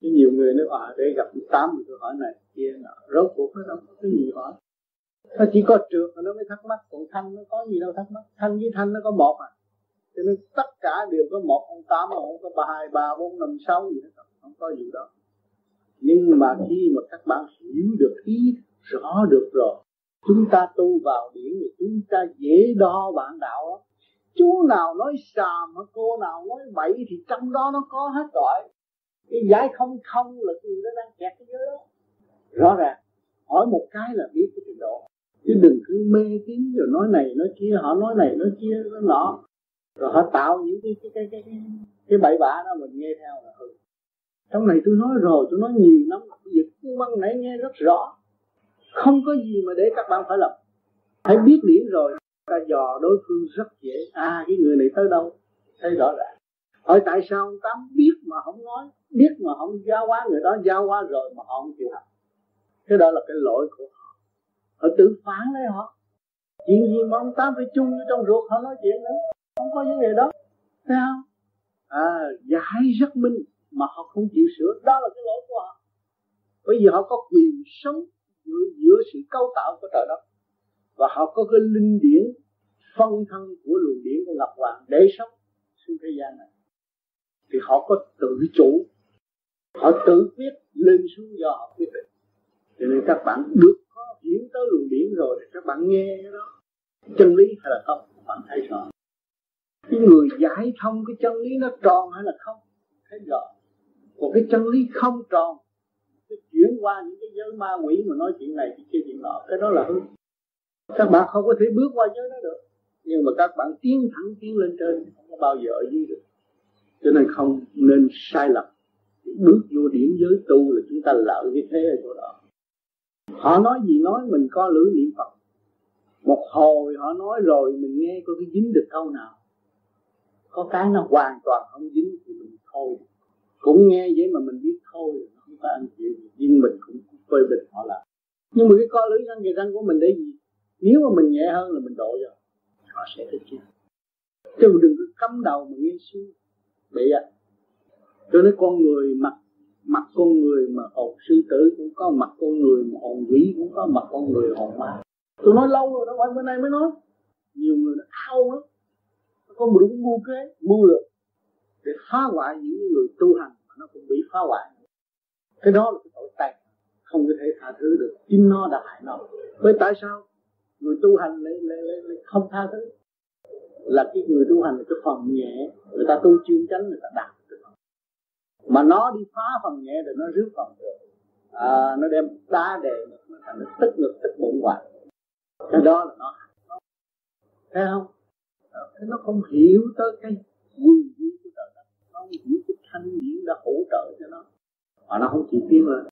Chứ nhiều người nói à để gặp tám người tôi hỏi này, kia nọ. Rốt cuộc nó đâu có cái gì hỏi. Nó chỉ có trượt mà nó mới thắc mắc. Còn thanh nó có gì đâu thắc mắc. Thanh với thanh nó có một à. Cho nên tất cả đều có một ông tám không có ba, hai, ba, bốn, năm, sáu gì hết. Không có gì đó nhưng mà khi mà các bạn hiểu được, ý rõ được rồi chúng ta tu vào điển thì chúng ta dễ đo bạn đạo lắm. Chú nào nói xàm mà cô nào nói bậy thì trong đó nó có hết rồi. Cái giải không không là người đó đang kẹt cái giới đó. Rõ ràng hỏi một cái là biết cái trình độ. Chứ đừng cứ mê tín rồi nói này nói kia họ nói này nói kia nó nọ. Rồi họ tạo những cái cái cái cái cái, cái bậy bạ đó mình nghe theo là ừ. Trong này tôi nói rồi tôi nói nhiều lắm. Bây giờ băng nãy nghe rất rõ không có gì mà để các bạn phải lập, phải biết điểm rồi. Ta dò đối phương rất dễ. À cái người này tới đâu? Thấy rõ ràng. Hỏi tại sao ông tám biết mà không nói? Biết mà không giao hóa người đó giao hóa rồi mà họ không chịu học. Cái đó là cái lỗi của họ. Họ tự phản lấy họ. Chuyện gì mà ông tám phải chung với trong ruột họ nói chuyện nữa? Không có vấn đề đó. Thấy không? À giải rất minh mà họ không chịu sửa. Đó là cái lỗi của họ. Bởi vì họ có quyền sống giữa, giữa sự cấu tạo của trời đất. Và họ có cái linh điển phân thân của luồng điển của ngọc hoàng để sống xuống thế gian này. Thì họ có tự chủ. Họ tự quyết lên xuống do họ quyết định. Cho nên các bạn được có hiểu tới luồng điển rồi thì các bạn nghe cái đó. Chân lý hay là không các bạn thấy rõ cái người giải thông cái chân lý nó tròn hay là không? Thấy rõ. Còn cái chân lý không tròn chuyển qua những cái giới ma quỷ mà nói chuyện này thì kia chuyện nọ. Cái đó là hư. Các bạn không có thể bước qua giới đó được. Nhưng mà các bạn tiến thẳng, tiến lên trên, không có bao giờ ở dưới được. Cho nên không nên sai lầm. Bước vô điểm giới tu là chúng ta lợi cái thế ở chỗ đó. Họ nói gì nói, mình có lưỡi niệm phật. Một hồi họ nói rồi mình nghe có cái dính được câu nào. Có cái nó hoàn toàn không dính thì mình thôi. Cũng nghe vậy mà mình biết thôi và có ăn mình cũng phê bình họ là nhưng mà cái co lưỡi răng kề răng của mình để gì? Nếu mà mình nhẹ hơn là mình độ rồi họ sẽ thích chứ. Chứ đừng có cắm đầu mà nghiêng suy bị à cho nên con người mặt mặt con người mà hồn sư tử cũng có mặt con người mà hồn quỷ cũng có mặt con người hồn ma. Tôi nói lâu rồi đó anh bữa nay mới nói. Nhiều người nó ao lắm. Có một đúng mưu kế, mưu lược để phá hoại những người tu hành mà nó cũng bị phá hoại cái đó là cái tội tệ không có thể tha thứ được. Chính nó đã hại nó. Với tại sao người tu hành lại, lại, lại, lại không tha thứ? Là cái người tu hành là cái phần nhẹ. Người ta tu chuyên chánh người ta đạt được. Mà nó đi phá phần nhẹ rồi nó rước phần được. À, nó đem đá đề nó thành nó tức ngực tức bụng hoài cái đó là nó thấy không? À, Thế nó không hiểu tới cái quyền quy của trời đất. Nó không hiểu cái thanh điển đã hỗ trợ cho nó mà nó không chịu tiến lên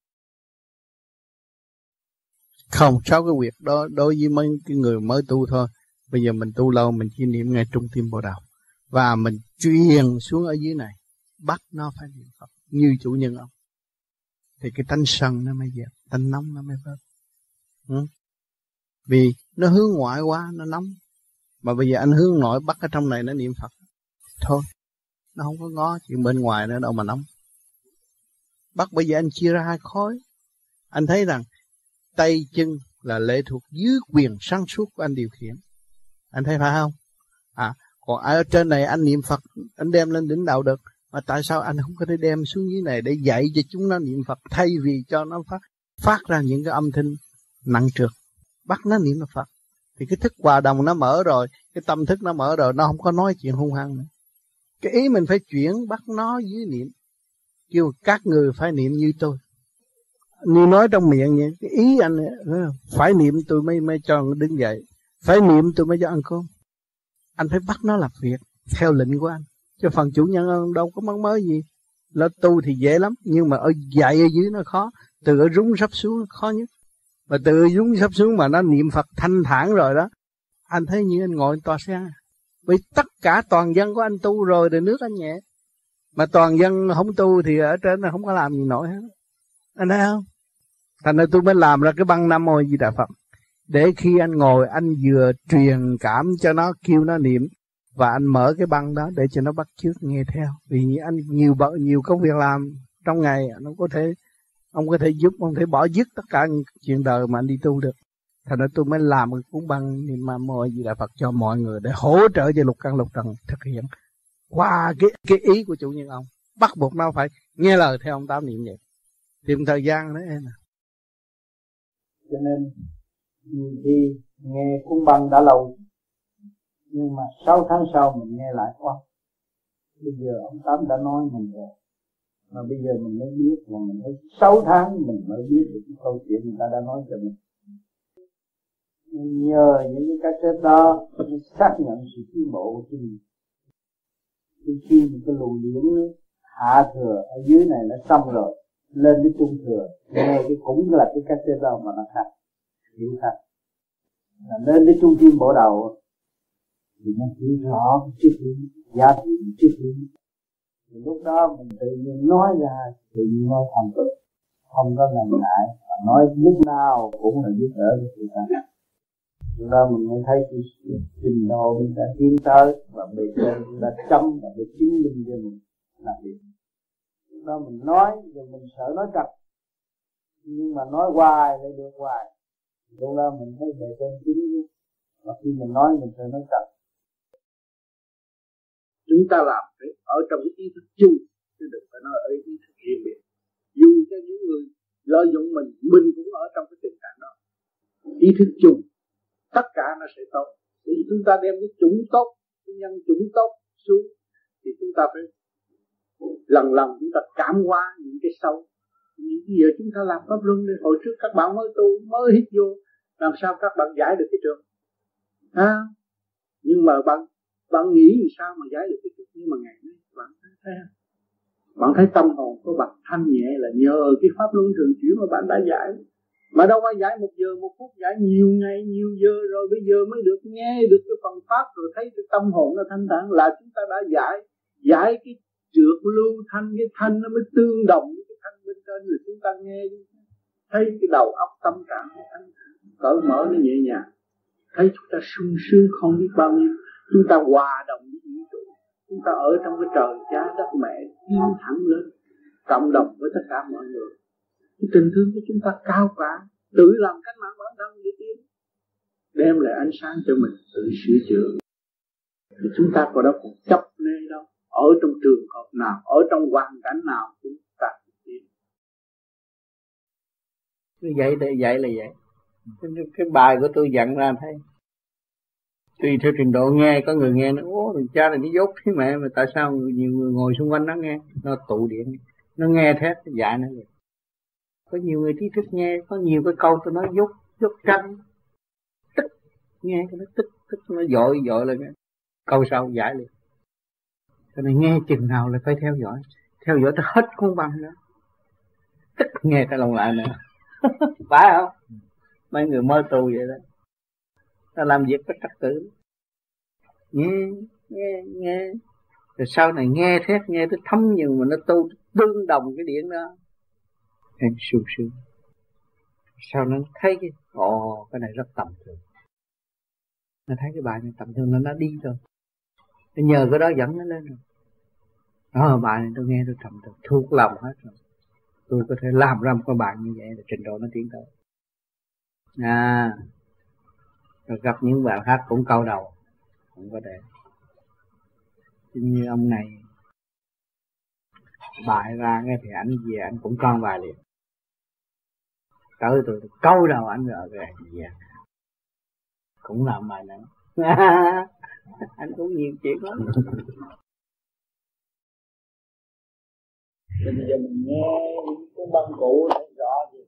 không, sau cái việc đó, đối với mấy cái người mới tu thôi. Bây giờ mình tu lâu, mình chỉ niệm ngay trung tim bộ đầu và mình truyền xuống ở dưới này, bắt nó phải niệm phật, như chủ nhân ông. Thì cái tánh sân nó mới dẹp, tánh nóng nó mới bớt ừ? vì nó hướng ngoại quá, nó nóng. Mà bây giờ anh hướng nội bắt ở trong này nó niệm phật. Thôi, nó không có ngó chuyện bên ngoài nữa, đâu mà nóng bắt bây giờ anh chia ra hai khối. Anh thấy rằng tay chân là lệ thuộc dưới quyền sáng suốt của anh điều khiển. Anh thấy phải không? À còn ở trên này anh niệm phật, anh đem lên đỉnh đạo được. Mà tại sao anh không có thể đem xuống dưới này để dạy cho chúng nó niệm phật, thay vì cho nó phát phát ra những cái âm thanh nặng trược bắt nó niệm phật. Thì cái thức hòa đồng nó mở rồi, cái tâm thức nó mở rồi, nó không có nói chuyện hung hăng nữa. Cái ý mình phải chuyển bắt nó dưới niệm kêu các người phải niệm như tôi. Như nói trong miệng vậy, cái ý anh, phải niệm tôi mới mới cho đứng dậy. Phải niệm tôi mới cho ăn cơm. Anh phải bắt nó làm việc, theo lệnh của anh. Cho phần chủ nhân đâu có mong mới gì. Là tu thì dễ lắm, nhưng mà ở dạy ở dưới nó khó. Từ ở rúng sắp xuống khó nhất. Mà từ ở rúng sắp xuống mà nó niệm phật thanh thản rồi đó, anh thấy như anh ngồi tòa xe. Vì tất cả toàn dân của anh tu rồi thì nước anh nhẹ mà toàn dân không tu thì ở trên nó không có làm gì nổi hết. Anh thấy không? Thành ra tôi mới làm ra cái băng nam mô di đà phật. Để khi anh ngồi, anh vừa truyền cảm cho nó, kêu nó niệm, và anh mở cái băng đó để cho nó bắt chước nghe theo. Vì anh nhiều bận nhiều công việc làm trong ngày nó có thể ông có thể giúp ông có thể bỏ dứt tất cả chuyện đời mà anh đi tu được. Thành ra tôi mới làm một cuốn băng niệm ma mô di đà phật cho mọi người để hỗ trợ cho lục căn lục trần thực hiện qua cái cái ý của chủ nhân ông, bắt buộc nó phải nghe lời theo ông tám niệm vậy. Tìm thời gian đấy em à cho nên, nhiều khi nghe cuốn băng đã lâu, nhưng mà sáu tháng sau mình nghe lại quá bây giờ ông tám đã nói mình rồi. Mà bây giờ mình mới biết mà mình thấy sáu tháng mình mới biết được cái câu chuyện người ta đã nói cho mình. Nhờ những cái cassette đó xác nhận sự tiến bộ của mình thì khi một cái luồng điển hạ thừa ở dưới này nó xong rồi lên cái trung thừa nghe cái cũng là cái cassette đó mà nó khác hiểu khác là lên đến trung tim bộ đầu thì nó hiểu rõ triết lý giá trị triết lý thì lúc đó mình tự nhiên nói ra tự nhiên nói thành tựu không có ngần ngại và nói lúc nào cũng là giúp đỡ cho người ta đó mình mới thấy cái trình độ mình đã tiến tới và bề trên đã chấm và để chứng minh cho mình là việc đó mình nói, rồi mình sợ nói trật nhưng mà nói hoài lại được hoài. Lúc đó mình thấy bề trên chính và khi mình nói, mình sợ nói trật chúng ta làm phải ở trong cái ý thức chung, chứ đừng phải nói ở ý thức riêng biệt. Dù cho những người lợi dụng mình mình cũng ở trong cái tình trạng đó. Ý thức chung tất cả nó sẽ tốt. Vì chúng ta đem cái chủng tốt cái nhân chủng tốt xuống thì chúng ta phải lần lần chúng ta cảm hóa những cái sâu những cái giờ chúng ta làm pháp luân đi hồi trước các bạn mới tu mới hít vô làm sao các bạn giải được cái trường? À, nhưng mà bạn bạn nghĩ thì sao mà giải được cái trường? Nhưng mà ngày nay bạn thấy à? bạn thấy tâm hồn của bạn thanh nhẹ là nhờ cái pháp luân thường chuyển mà bạn đã giải mà đâu phải giải một giờ, một phút, giải nhiều ngày, nhiều giờ, rồi bây giờ mới được nghe được cái phần pháp, rồi thấy cái tâm hồn nó thanh thản là chúng ta đã giải giải cái trượt lưu thanh, cái thanh nó mới tương đồng với cái thanh bên trên rồi chúng ta nghe. Thấy cái đầu óc tâm trạng nó thanh cởi mở nó nhẹ nhàng. Thấy chúng ta sung sướng không biết bao nhiêu, chúng ta hòa đồng với vũ trụ. Chúng ta ở trong cái trời cha đất mẹ tiến thẳng lên, cộng đồng với tất cả mọi người cái tình thương của chúng ta cao cả. Tự làm cách mạng bản thân để tiến. Đem lại ánh sáng cho mình. Tự sửa chữa. Thì chúng ta có đâu còn chấp nê đâu. Ở trong trường hợp nào ở trong hoàn cảnh nào chúng ta tiến. Cứ vậy để vậy là vậy. Cái, cái bài của tôi dặn ra thấy. Tùy theo trình độ nghe có người nghe nó ố thằng cha này nó dốt thế mẹ mà tại sao nhiều người ngồi xung quanh nó nghe? Nó tụ điện nó nghe thế dạy nó vậy có nhiều người trí thức nghe, có nhiều cái câu tôi nói dốt dốt tranh. Tức, nghe cái nó tức tức nó dội dội lên câu sau giải liền. Cho nên nghe chừng nào là phải theo dõi. Theo dõi tới hết cuốn băng đó. Tức nghe cái lòng lại nữa. Phải không? Mấy người mơ tu vậy đó. Ta làm việc có trật tự. Nghe nghe nghe. Rồi sau này nghe thét, nghe tới thấm nhưng mà nó tu, tương đồng cái điện đó em sung sướng. Sau nó thấy cái, ồ, cái này rất tầm thường. Nó thấy cái bài này tầm thường, nó nó đi rồi nó nhờ cái đó dẫn nó lên rồi. Ờ, đó bài này tôi nghe tôi trầm thường. Thuộc lòng hết rồi. Tôi có thể làm ra một cái bài như vậy là trình độ nó tiến tới. À rồi gặp những bạn khác cũng câu đầu. Cũng có thể như ông này bài ra nghe thì anh về anh cũng con bài liền tới tôi, tôi câu đầu anh rồi về. Yeah. cũng làm bài nữa anh cũng nhiều chuyện lắm. Bây giờ mình nghe những cái băng cũ để rõ gì?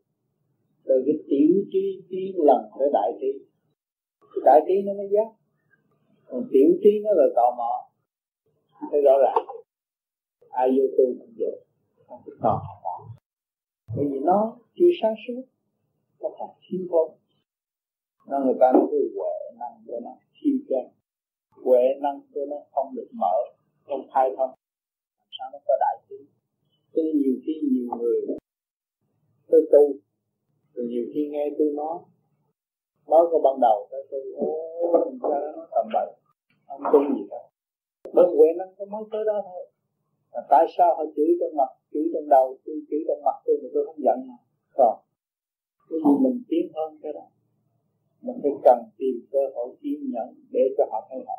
Từ cái tiểu trí trí lần tới đại trí. Cái đại trí nó mới giác còn tiểu trí nó là tò mò. Thấy rõ ràng. Ai vô tu cũng vậy không có tò mò. Bởi vì nó chưa sáng suốt các còn thiếu thốn nó người ta nói cái huệ năng của nó thiếu kém huệ năng của nó không được mở, không khai thông. Sao nó có đại trí? Cho nên nhiều khi nhiều người tôi tu, rồi nhiều khi nghe tôi nói mới có ban đầu tới tôi ô mình cha, nó nói tầm bậy, không tu gì cả. Bởi huệ năng có mới tới đó thôi. Mà tại sao họ chửi trong mặt chửi trong đầu tôi chửi trong mặt tôi mà tôi không giận? Mà còn cái gì mình tiến hơn cái đó, mình phải cần tìm cơ hội kiên nhẫn để cho họ thay họ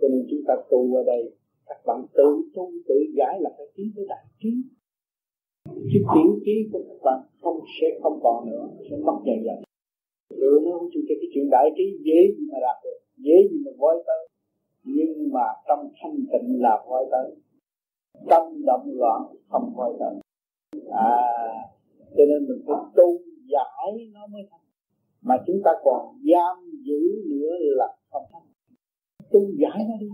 cho nên chúng ta tu ở đây, các bạn tự tu, tự giải là phải tiến tới đại trí. Cái tiểu trí của các bạn không sẽ không còn nữa, sẽ mất dần dần. Rồi nó không chịu cho cái chuyện đại trí dễ gì mà đạt được, dễ gì mà voi tới. Nhưng mà trong thanh tịnh là voi tới. Tâm động loạn không voi tới. À cho nên mình phải tu giải nó mới thành. Mà chúng ta còn giam giữ nữa là không thành. Tu giải nó đi.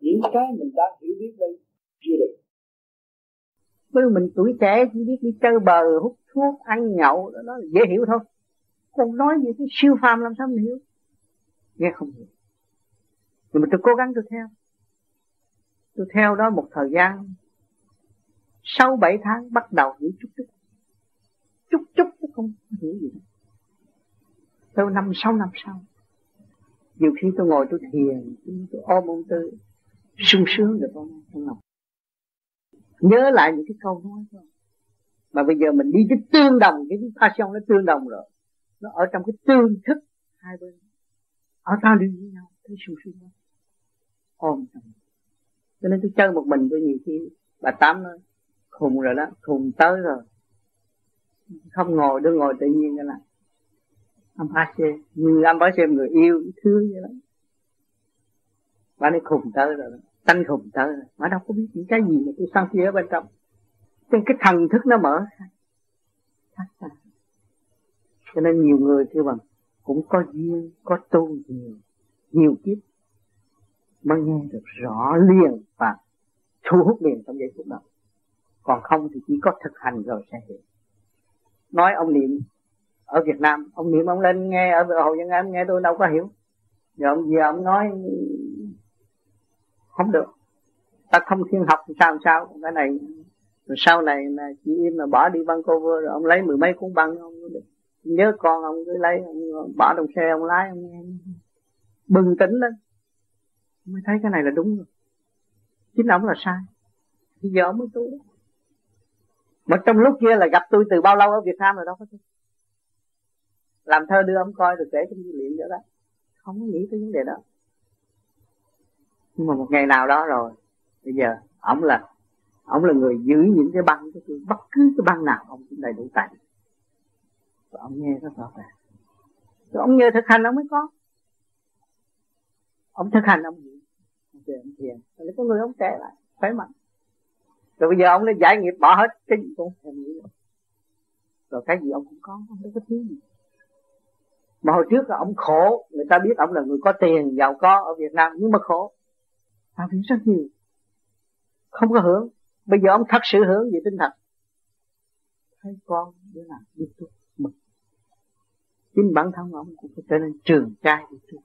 Những cái mình đã hiểu biết đây chưa được. Bởi mình tuổi trẻ chỉ biết đi chơi bờ hút thuốc ăn nhậu đó, đó dễ hiểu thôi. Còn nói gì cái siêu phàm làm sao mình hiểu? Nghe không hiểu. Nhưng mà tôi cố gắng tôi theo. Tôi theo đó một thời gian. Sau bảy tháng bắt đầu hiểu chút chút. Chút chút không hiểu gì hết Tôi năm sáu, năm sau, nhiều khi tôi ngồi tôi thiền, tôi ôm ông tư sung sướng được không? Trong lòng nhớ lại những cái câu nói thôi mà bây giờ mình đi cái tương đồng, cái passion nó tương đồng rồi. Nó ở trong cái tương thức hai bên. Ở ta đi với nhau, thấy sung sướng lắm. Ôm trong cho nên tôi chơi một mình tôi nhiều khi, bà tám nói, khùng rồi đó, khùng tới rồi không ngồi đứng ngồi tự nhiên cái này. Âm phá xem như âm phá xem người yêu thương vậy đó. Bà ấy khùng tới rồi. Tanh khùng tới rồi. Mà đâu có biết những cái gì mà tôi sân kia ở bên trong. Trên cái thần thức nó mở ra. Cho nên nhiều người kêu bằng, cũng có duyên, có tu nhiều nhiều kiếp. Mới nghe được rõ liền và thu hút liền trong giây phút đó. Còn không thì chỉ có thực hành rồi sẽ hiểu nói ông niệm ở Việt Nam. Ông niệm ông lên nghe ở hồ dân em nghe tôi đâu có hiểu. Giờ ông giờ ông nói không được. Ta không thiên học thì sao sao? Cái này rồi sau này là chị im mà bỏ đi băng cô rồi ông lấy mười mấy cuốn băng ông nhớ con ông cứ lấy, ông bỏ trong xe ông lái ông nghe. Bừng tỉnh lên. Mới thấy cái này là đúng rồi. Chính ông là sai. Bây giờ ông mới tu mà trong lúc kia là gặp tôi từ bao lâu ở Việt Nam rồi đâu có tôi làm thơ đưa ông coi được kể trong dữ liệu vậy đó. Không nghĩ tới vấn đề đó. Nhưng mà một ngày nào đó rồi, bây giờ ông là ông là người giữ những cái băng, cái tôi bất cứ cái băng nào, ông cũng đầy đủ tài. Và ông nghe rất rõ ràng. Rồi ông nhờ thực hành, ông mới có. Ông thực hành, ông hiểu ông thiền ông thiền. Rồi có người ông trẻ lại, khỏe mạnh rồi bây giờ ông đã giải nghiệp bỏ hết cái gì cũng không nghĩ. Rồi rồi cái gì ông cũng có ông đâu có thiếu gì. Mà hồi trước là ông khổ, người ta biết ông là người có tiền, giàu có ở Việt Nam, nhưng mà khổ. Làm việc rất nhiều. Không có hưởng. Bây giờ ông thật sự hưởng về tinh thần. Thấy con đứa nào biết tu mừng. Chính bản thân ông cũng phải trở nên trường trai đi tu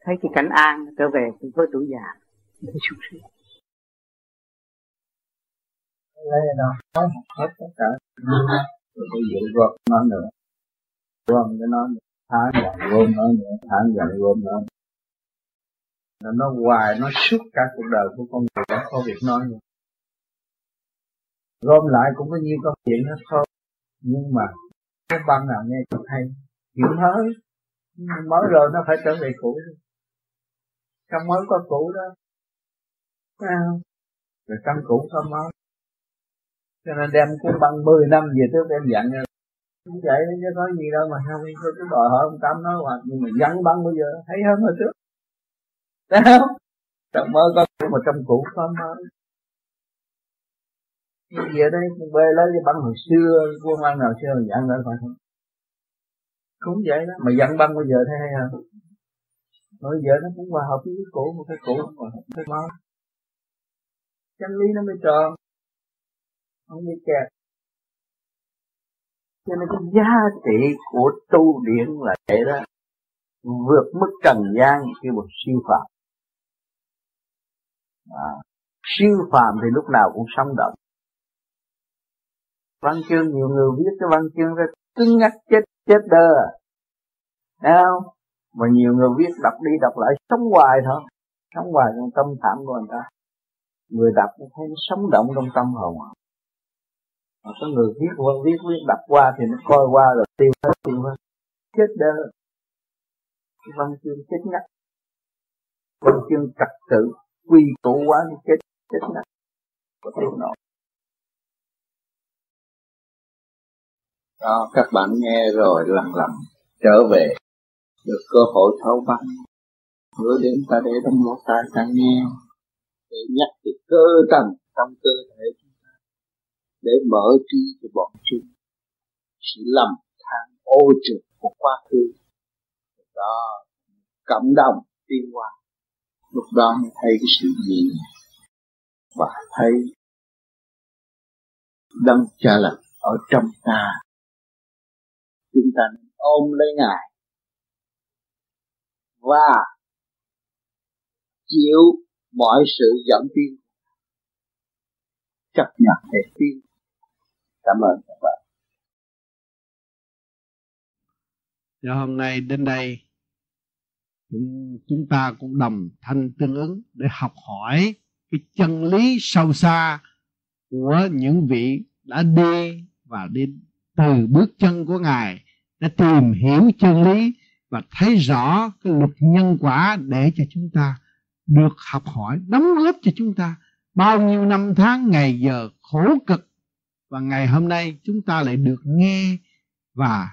thấy cái cảnh an trở về từ với tuổi già. Thấy sung sướng lấy đâu? Nói hết tất cả. Rồi. Tôi dụ gom nó nữa. Gom cái nó tháng dần gom nó nữa. Tháng dần gom nó là nó hoài nó suốt cả cuộc đời của con người đó có việc nói nữa. Gom lại cũng có nhiều câu chuyện hết thôi. Nhưng mà cái băng nào nghe cũng hay. Chuyện mới mới rồi nó phải trở về cũ. Trong mới có cũ đó. À, rồi trong cũ có mới cho nên đem cuốn băng 10 năm về trước đem dặn cũng vậy chứ có gì đâu mà không tôi cứ đòi hỏi ông Tâm nói hoặc nhưng mà dặn băng bây giờ, thấy hơn hồi trước. Thấy không? Trong mơ có mà trong cũ có mới giờ đây? Về lấy cái băng hồi xưa quân băng nào xưa dặn lại phải không cũng vậy đó. Mà dặn băng bây giờ thấy hay không? bây giờ nó cũng hòa hợp với cái cũ, một cái cũ không hòa hợp cái mới chân lý nó mới tròn không bị kẹt cho nên cái giá trị của tu điển là thế đó. Vượt mức trần gian khi một siêu phàm. À, siêu phàm thì lúc nào cũng sống động. Văn chương nhiều người viết cái văn chương ra cứng ngắc chết chết đơ. Thấy không? Mà nhiều người viết đọc đi đọc lại sống hoài thôi. Sống hoài trong tâm thảm của người ta. Người đọc thấy sống động trong tâm hồn mà có người viết qua, viết viết, đọc qua thì nó coi qua rồi tiêu hết tiêu hết. Chết đơ. Văn chương chết ngắt. Văn chương trật tự, quy tụ quá thì chết chết ngắt. Có tiêu nổi đó, các bạn nghe rồi lặng lặng trở về. Được cơ hội thấu văn. Hứa đến ta để trong lỗ tai ta nghe. Để nhắc từ cơ tầng trong cơ thể để mở trí cho bọn chúng. Sự lầm than ô trực của quá khứ. Đó, cảm động tiên qua lúc đó mới thấy cái sự gì và thấy đấng cha là ở trong ta. Chúng ta ôm lấy ngài và chịu mọi sự dẫn tiên chấp nhận để tiên cảm ơn các bạn. Rồi hôm nay đến đây cũng chúng ta cũng đồng thanh tương ứng để học hỏi cái chân lý sâu xa của những vị đã đi và đi từ bước chân của ngài, đã tìm hiểu chân lý và thấy rõ cái luật nhân quả để cho chúng ta được học hỏi, đóng góp cho chúng ta. Bao nhiêu năm tháng, ngày giờ khổ cực và ngày hôm nay chúng ta lại được nghe và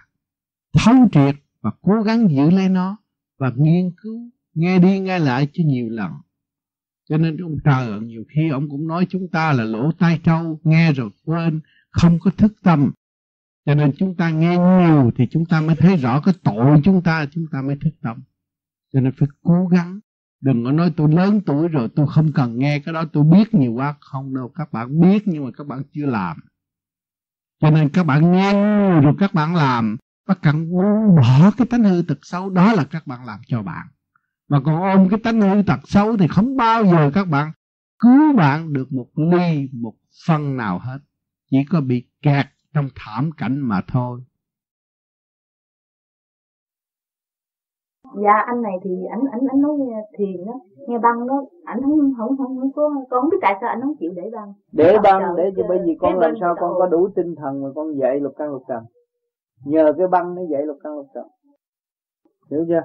thấu triệt và cố gắng giữ lấy nó và nghiên cứu, nghe đi nghe lại cho nhiều lần. Cho nên ông trời nhiều khi ông cũng nói chúng ta là lỗ tai trâu, nghe rồi quên, không có thức tâm. Cho nên chúng ta nghe nhiều thì chúng ta mới thấy rõ cái tội chúng ta chúng ta mới thức tâm. Cho nên phải cố gắng. Đừng có nói tôi lớn tuổi rồi tôi không cần nghe cái đó, tôi biết nhiều quá. Không đâu, các bạn biết nhưng mà các bạn chưa làm cho nên các bạn nghe rồi các bạn làm. Các bạn bỏ cái tánh hư tật xấu, đó là các bạn làm cho bạn. Mà còn ôm cái tánh hư tật xấu thì không bao giờ các bạn cứu bạn được một ly, một phân nào hết. Chỉ có bị kẹt trong thảm cảnh mà thôi. Dạ anh này thì anh anh anh nói thiền á. Nghe băng đó anh không không không không có con không biết tại sao anh không chịu để băng. Để băng để cho bởi vì con làm sao con có đủ tinh thần mà con dạy lục căn lục trần. Nhờ cái băng nó dạy lục căn lục trần. Hiểu chưa?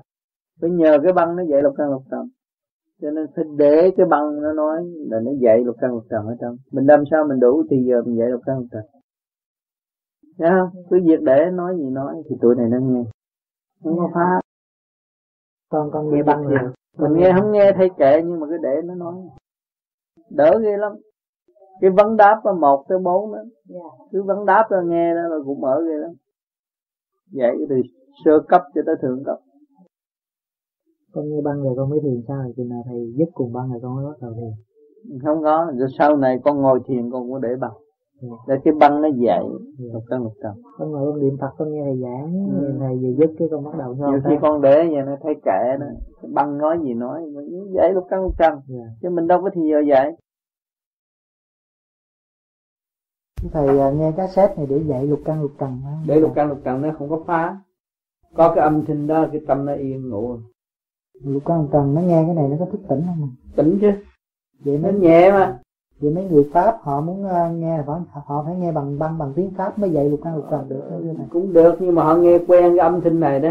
Phải nhờ cái băng nó dạy lục căn lục trần. Cho nên phải để cái băng nó nói là nó dạy lục căn lục trần ở trong. Mình làm sao mình đủ thì giờ mình dạy lục căn lục trần. Thấy không? Cứ việc để nói gì nói thì tụi này nó nghe. Không có phá con con nghe băng rồi. Mình nghe không nghe thay kệ nhưng mà cứ để nó nói. Đỡ ghê lắm. Cái vấn đáp là một tới bốn đó. Yeah. cứ vấn đáp ra nghe đó là cũng mở ghê lắm. Vậy từ sơ cấp cho tới thượng cấp. Con nghe băng rồi con mới thiền sao rồi chừng nào thầy dứt cùng băng rồi con mới bắt đầu thiền. Không có rồi sau này con ngồi thiền con cũng để băng để cái băng nó dậy. Một căn một trần con ngồi con niệm phật con nghe thầy giảng ừ. thầy về dứt cái con bắt đầu nhiều khi con để vậy nó thấy kệ nó. Băng nói gì nói dậy lục căn lục trần yeah. Dạ. chứ mình đâu có thì giờ dạy thầy à, nghe cassette này để dạy lục căn lục trần để lục căn lục trần nó không có phá. Có cái âm thanh đó cái tâm nó yên ngủ. Lục căn lục trần nó nghe cái này nó có thức tỉnh không? Tỉnh chứ. Vậy nó nhẹ mà vậy mấy người pháp họ muốn uh, nghe phải họ phải nghe bằng băng bằng tiếng pháp mới dạy lục căn lục trần được này. cũng được nhưng mà họ nghe quen cái âm thanh này đó.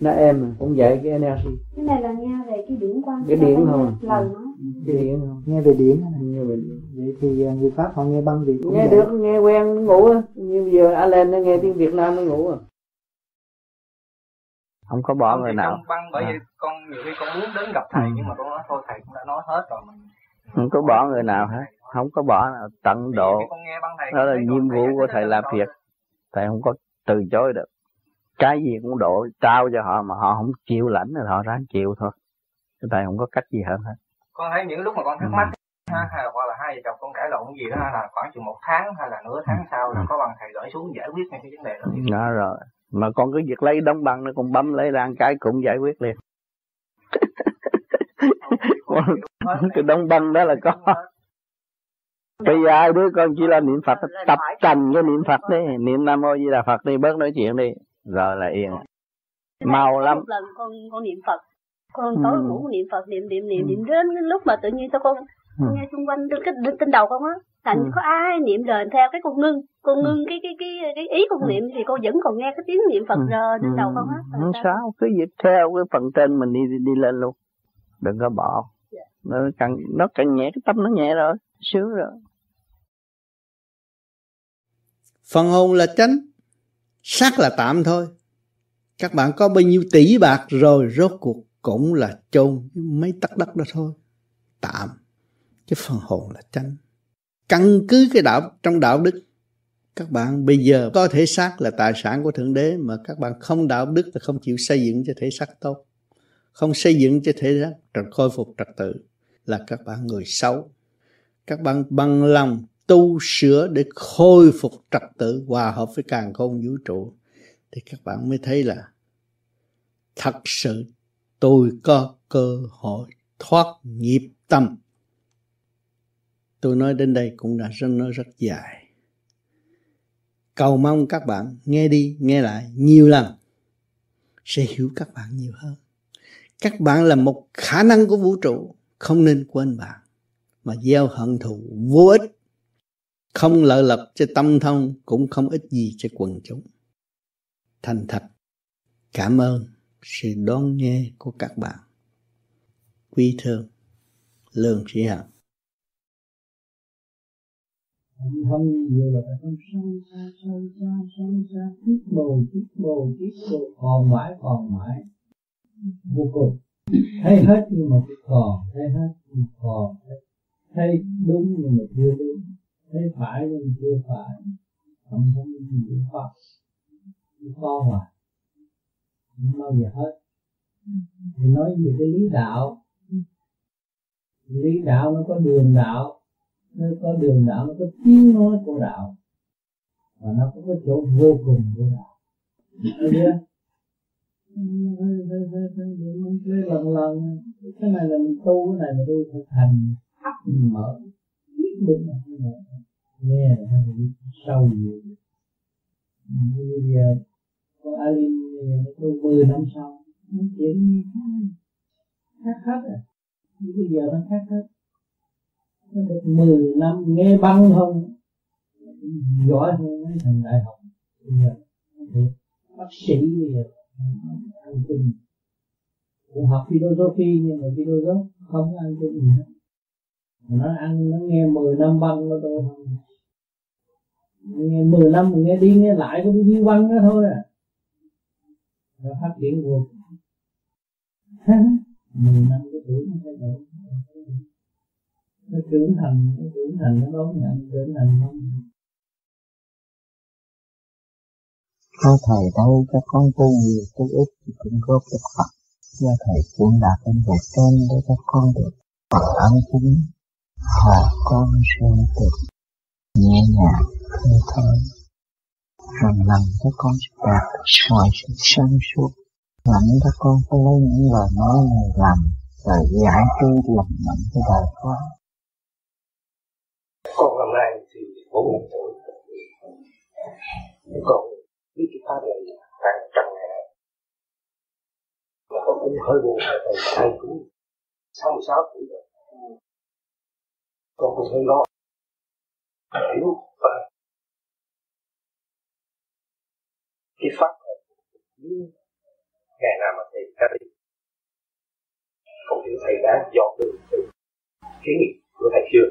Nó em cũng dạy cái energy. Cái này là nghe về cái điển quan cái điển không lần nó cái điển không nghe về điển này. nghe về vậy thì uh, người pháp họ nghe băng gì cũng nghe vậy. được nghe quen ngủ á. Như bây giờ Alan nó nghe tiếng Việt Nam nó ngủ à. Không có bỏ người nào. băng bởi à. vì con nhiều khi con muốn đến gặp thầy ừ. nhưng mà con nói thôi thầy cũng đã nói hết rồi mình không có bỏ người nào hết không có bỏ tận độ đó là nhiệm vụ của thầy làm việc thầy không có từ chối được cái gì cũng độ trao cho họ mà họ không chịu lãnh thì họ ráng chịu thôi thầy không có cách gì hơn hết con thấy những lúc mà con thắc mắc ừ. ha, hay là hoặc là hai vợ chồng con cãi lộn gì đó là khoảng chừng một tháng hay là nửa tháng sau là ừ. có bằng thầy gửi xuống giải quyết ngay cái vấn đề đó đó rồi mà con cứ việc lấy đóng băng nó con bấm lấy ra cái cũng giải quyết liền cái đóng băng đó là có bây giờ ai đứa con chỉ là niệm phật tập thành cái niệm phật đi. Niệm nam mô di đà phật đi bớt nói chuyện đi. Rồi là yên. Mau lắm. Một lần con con niệm phật. Con tối ừ. ngủ niệm phật niệm niệm niệm niệm đến lúc mà tự nhiên tôi con ừ. nghe xung quanh cái trên đầu con á thành ừ. có ai niệm lời theo cái con ngưng con ngưng cái cái cái cái ý con niệm thì con vẫn còn nghe cái tiếng niệm phật rờ trên đầu con á. Không sao? Cứ việc theo cái phần trên mình đi đi lên luôn. Đừng có bỏ. Nó càng nó càng nhẹ cái tâm nó nhẹ rồi. Sướng rồi phần hồn là chánh xác là tạm thôi. Các bạn có bao nhiêu tỷ bạc rồi, rốt cuộc cũng là chôn mấy tấc đất đó thôi. Tạm. Chứ phần hồn là chánh căn cứ cái đạo, trong đạo đức, các bạn bây giờ có thể xác là tài sản của thượng đế, mà các bạn không đạo đức là không chịu xây dựng cho thể xác tốt. Không xây dựng cho thể xác, trật khôi phục trật tự là các bạn người xấu. Các bạn bằng lòng tu sửa để khôi phục trật tự hòa hợp với càng khôn vũ trụ, thì các bạn mới thấy là thật sự tôi có cơ hội thoát nghiệp tâm. Tôi nói đến đây cũng đã rất, nói rất dài. Cầu mong các bạn nghe đi, nghe lại nhiều lần, sẽ hiểu các bạn nhiều hơn. Các bạn là một khả năng của vũ trụ, không nên quên bạn, mà gieo hận thù vô ích không lợi lập cho tâm thông, cũng không ích gì cho quần chúng. Thành thật, cảm ơn sự đón nghe của các bạn. Quý thương, lương sĩ hận không nhiều là không? Sâu xa sâu xa sâu xa Tiếp bồ tiếp bồ tiếp bồ còn mãi còn mãi. Vô cùng. Thấy hết nhưng mà còn, thấy hết nhưng mà còn. Thấy đúng nhưng mà chưa đúng thấy phải nhưng chưa phải. Không có gì pháp khó hoài không bao giờ hết. Thì nói về cái lý đạo. Lý đạo nó có đường đạo. Nó có đường đạo, nó có tiếng nói của đạo. Và nó có chỗ vô cùng của đạo. Chưa lần lần, cái này là mình tu, cái này là tu thực hành. Ấp mở. Biết định là nghe là hay đi sâu nhiều bây giờ con Alin nó có 10 năm sau. Nó chuyện khác hết à. Rồi bây giờ nó khác hết. Nó được 10 năm nghe băng không? Giỏi hơn mấy thằng đại học. Bây giờ bác sĩ bây giờ, ăn kinh cũng học philosophy nhưng mà philosophy không ăn kinh gì hết. Nó ăn, nó nghe 10 năm băng nó tôi không nghe 10 năm mình nghe đi nghe lại cũng đi quăng đó thôi à. Nó phát triển vô 10 năm cái tuổi nó thay đổi. Nó trưởng thành, nó trưởng thành, nó đón nhận, trưởng thành nó có thầy đâu cho con tu nhiều tu ít thì cũng góp được Phật. Do thầy chuyển đạt lên về trên để các con được Phật ân cúng và con sẽ được nhẹ nhàng, như thế. Hàng lần các con sẽ đạt mọi sự sáng suốt lãnh các con phải lấy những lời nói này làm và giải trí lầm mạnh cho đời con con năm nay thì bốn mươi tuổi con biết cái pháp này hàng trăm ngày nay mà con cũng hơi buồn là thầy cũng sáu mươi sáu tuổi rồi. Con cũng hơi lo hiểu và cái pháp này ngày nào mà thầy ra đi, không hiểu thầy đã dọn đường từ cái nghiệp của thầy chưa?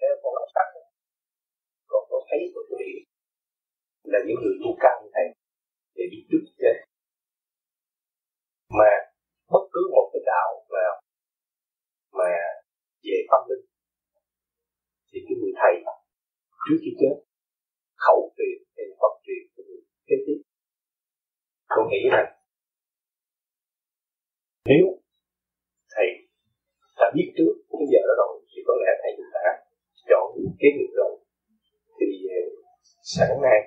Theo con làm sắc còn có thấy và tôi hiểu là những người tu cao như thầy để đi trước thế mà bất cứ một cái đạo nào mà về tâm linh thì cái người thầy trước khi chết khẩu truyền hay Phật truyền cho người kế tiếp tôi nghĩ rằng nếu thầy đã biết trước cái giờ đó rồi thì có lẽ thầy cũng đã chọn kế nghiệp rồi thì sáng nay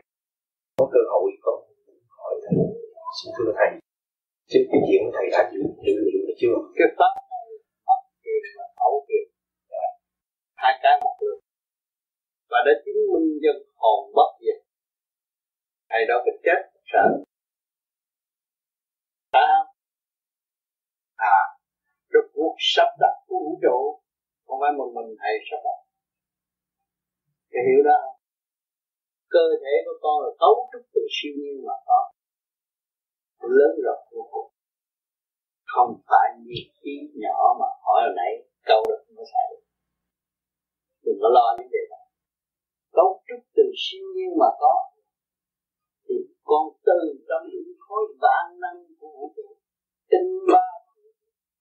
có cơ hội con hỏi thầy xin thưa thầy chứ cái chuyện thầy đã dự dự liệu được chưa cái pháp này pháp truyền và khẩu truyền hai cái một đường và đã chứng minh dân hồn bất diệt thầy đó cái chết sợ à, à rồi cuộc sắp đặt của vũ trụ không phải một mình thầy sắp đặt thầy hiểu đó cơ thể của con là cấu trúc từ siêu nhiên mà có. Lớn rộng vô cùng. Không phải như khí nhỏ mà hỏi hồi nãy, câu được mới xài được. Đừng có lo những điều đó. Cấu trúc từ siêu nhiên mà có, thì con từ trong những khối vạn năng của vũ trụ, tinh ba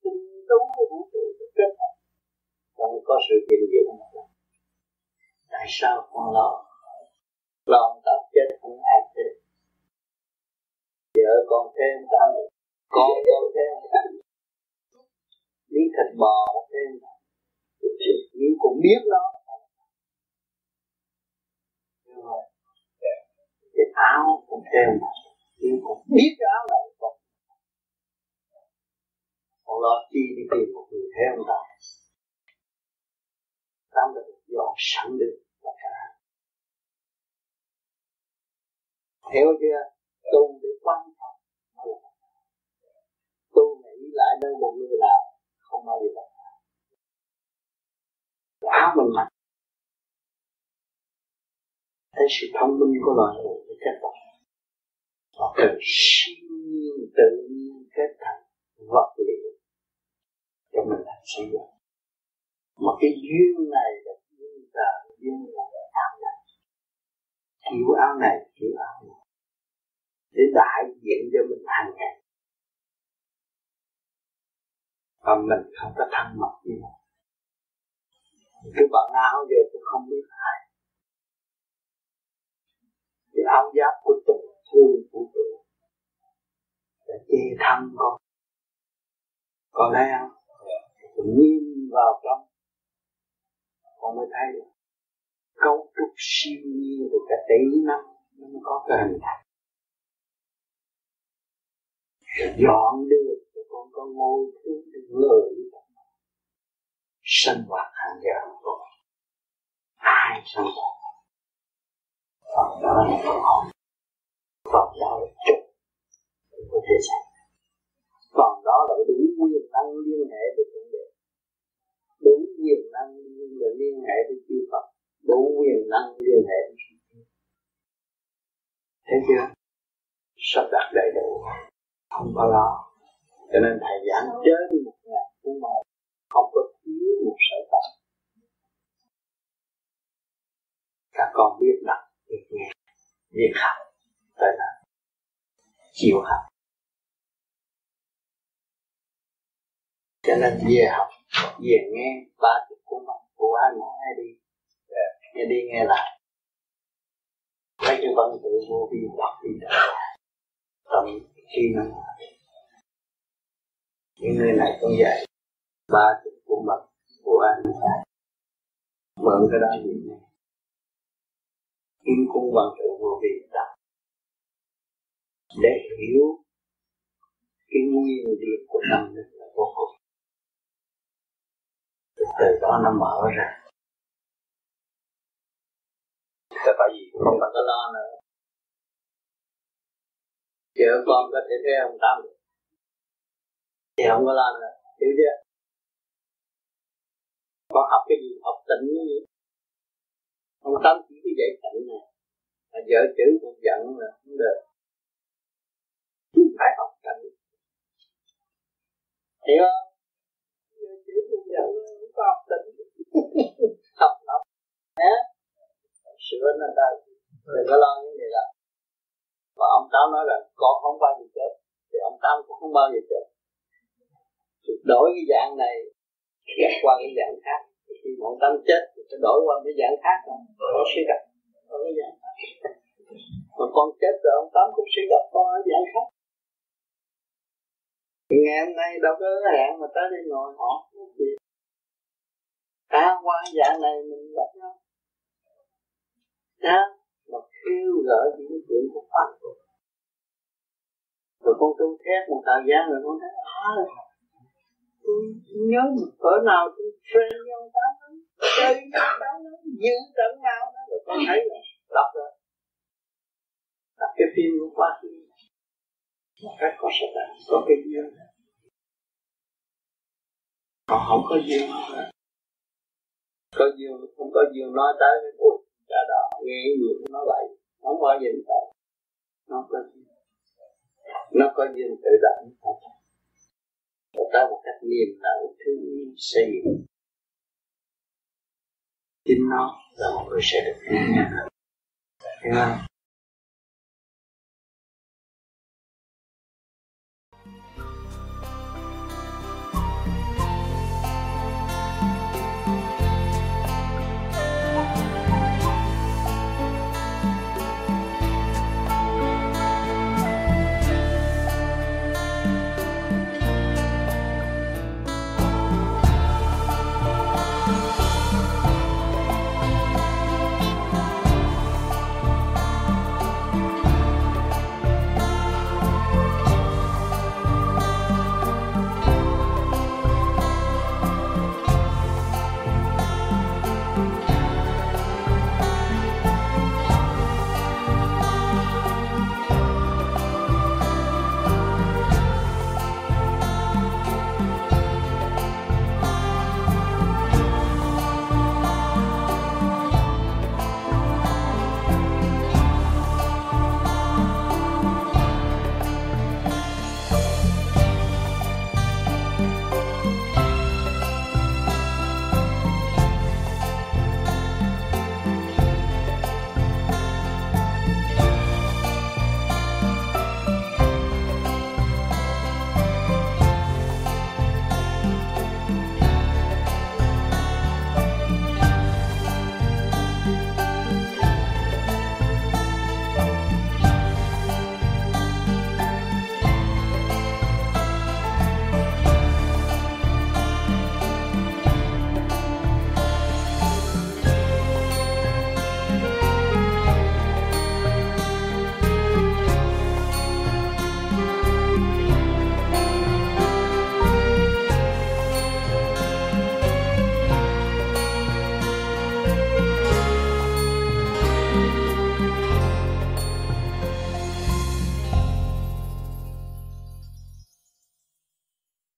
tinh tú của vũ trụ kết hợp. Còn có sự hiện diện mà tại sao con lo? biết đó. Cái áo cũng treo nhưng cũng biết cái áo này. Còn còn lo chi đi tìm một người theo ông ta? Ta được dọn sẵn được tất cả hiểu chưa tu để quan trọng tu nghĩ lại nơi một người nào không bao giờ quá mình mạnh thấy sự thông minh của loài người với kết bạn họ cần siêu nhiên tự nhiên kết thành vật liệu cho mình làm sử dụng mà cái duyên này là duyên trời duyên là áo này. Kiểu áo này, kiểu áo này. Để đại diện cho mình hàng ngày. Và mình không có thân mật như vậy cái bạn nào giờ tôi không biết ai. Cái áo giáp của tình thương của tôi để che thân con. Còn thấy không? Nhìn vào trong, con mới thấy được cấu trúc siêu nhiên của cả tỷ năm nó mới có cái hình thành. Dọn được cho con có ngôi thứ để ngờ sinh hoạt hàng giờ hàng tuần. Ai sinh hoạt? Phần đó là phần hồn phần đó là trục. Của thế gian phần đó là đủ quyền năng liên hệ với thượng đế. Đủ quyền năng liên hệ với chư Phật. Đủ quyền năng liên hệ với thấy chưa? Sắp đặt đầy đủ. Không có lo. Cho nên thầy giảng trên một ngàn cũng một. Không có dưới một sợi tóc. Các con biết đọc, biết nghe biết học tới là chịu học. Cho nên về học về nghe ba chữ của bằng của ai mỗi ai đi nghe đi nghe lại. Mấy cái văn tự vô vi đọc đi đọc lại. Tâm khi nó những người này cũng vậy. Ba chữ của mật của anh mượn cái đó gì nè kim cung văn tự vô vi tập. Để hiểu cái nguyên liệt của tâm linh là vô cùng. Từ đó nó mở ra. Tại tại vì không cần có lo nữa. Vợ con có thể thấy ông tâm được thì không có lo nữa. Hiểu chưa? Con học cái gì, học tịnh như vậy. Ông tâm chỉ cái dạy tịnh này, mà vợ chữ cũng giận là không được. Phải học tịnh. Hiểu không vợ chữ cũng giận, không có học tịnh. Học học, nhé. Sửa nó ta đừng có lo những điều đó và ông tám nói là con không bao giờ chết. Thì ông tám cũng không bao giờ chết. Thì đổi cái dạng này ghét qua cái dạng khác. Thì khi mọi tâm chết thì sẽ đổi qua cái dạng khác rồi nó sẽ gặp. Ở cái dạng khác. Mà con chết rồi, ông tám cũng sẽ gặp con ở dạng khác. Ngày hôm nay đâu có hẹn mà tới đây ngồi họ gì. À qua dạng này mình gặp nhau. Đó mà kêu gợi những chuyện của pháp. Rồi con tu thét một thời gian rồi con thấy à tôi nhớ một cỡ nào tôi friend với ông tám chơi với ông tám giữ tận nào đó rồi con thấy rồi đọc rồi. Đọc cái phim của quá khứ một cách có sự thật có cái duyên còn không có duyên có duyên không có duyên nói tới cái cuộc cha đó nghe nhiều nó vậy không bao giờ tới nó có duyên nó có duyên tự động một đó một cách niềm nở thứ yêu xây dựng chính nó là một người sẽ được. Nghe hiểu không?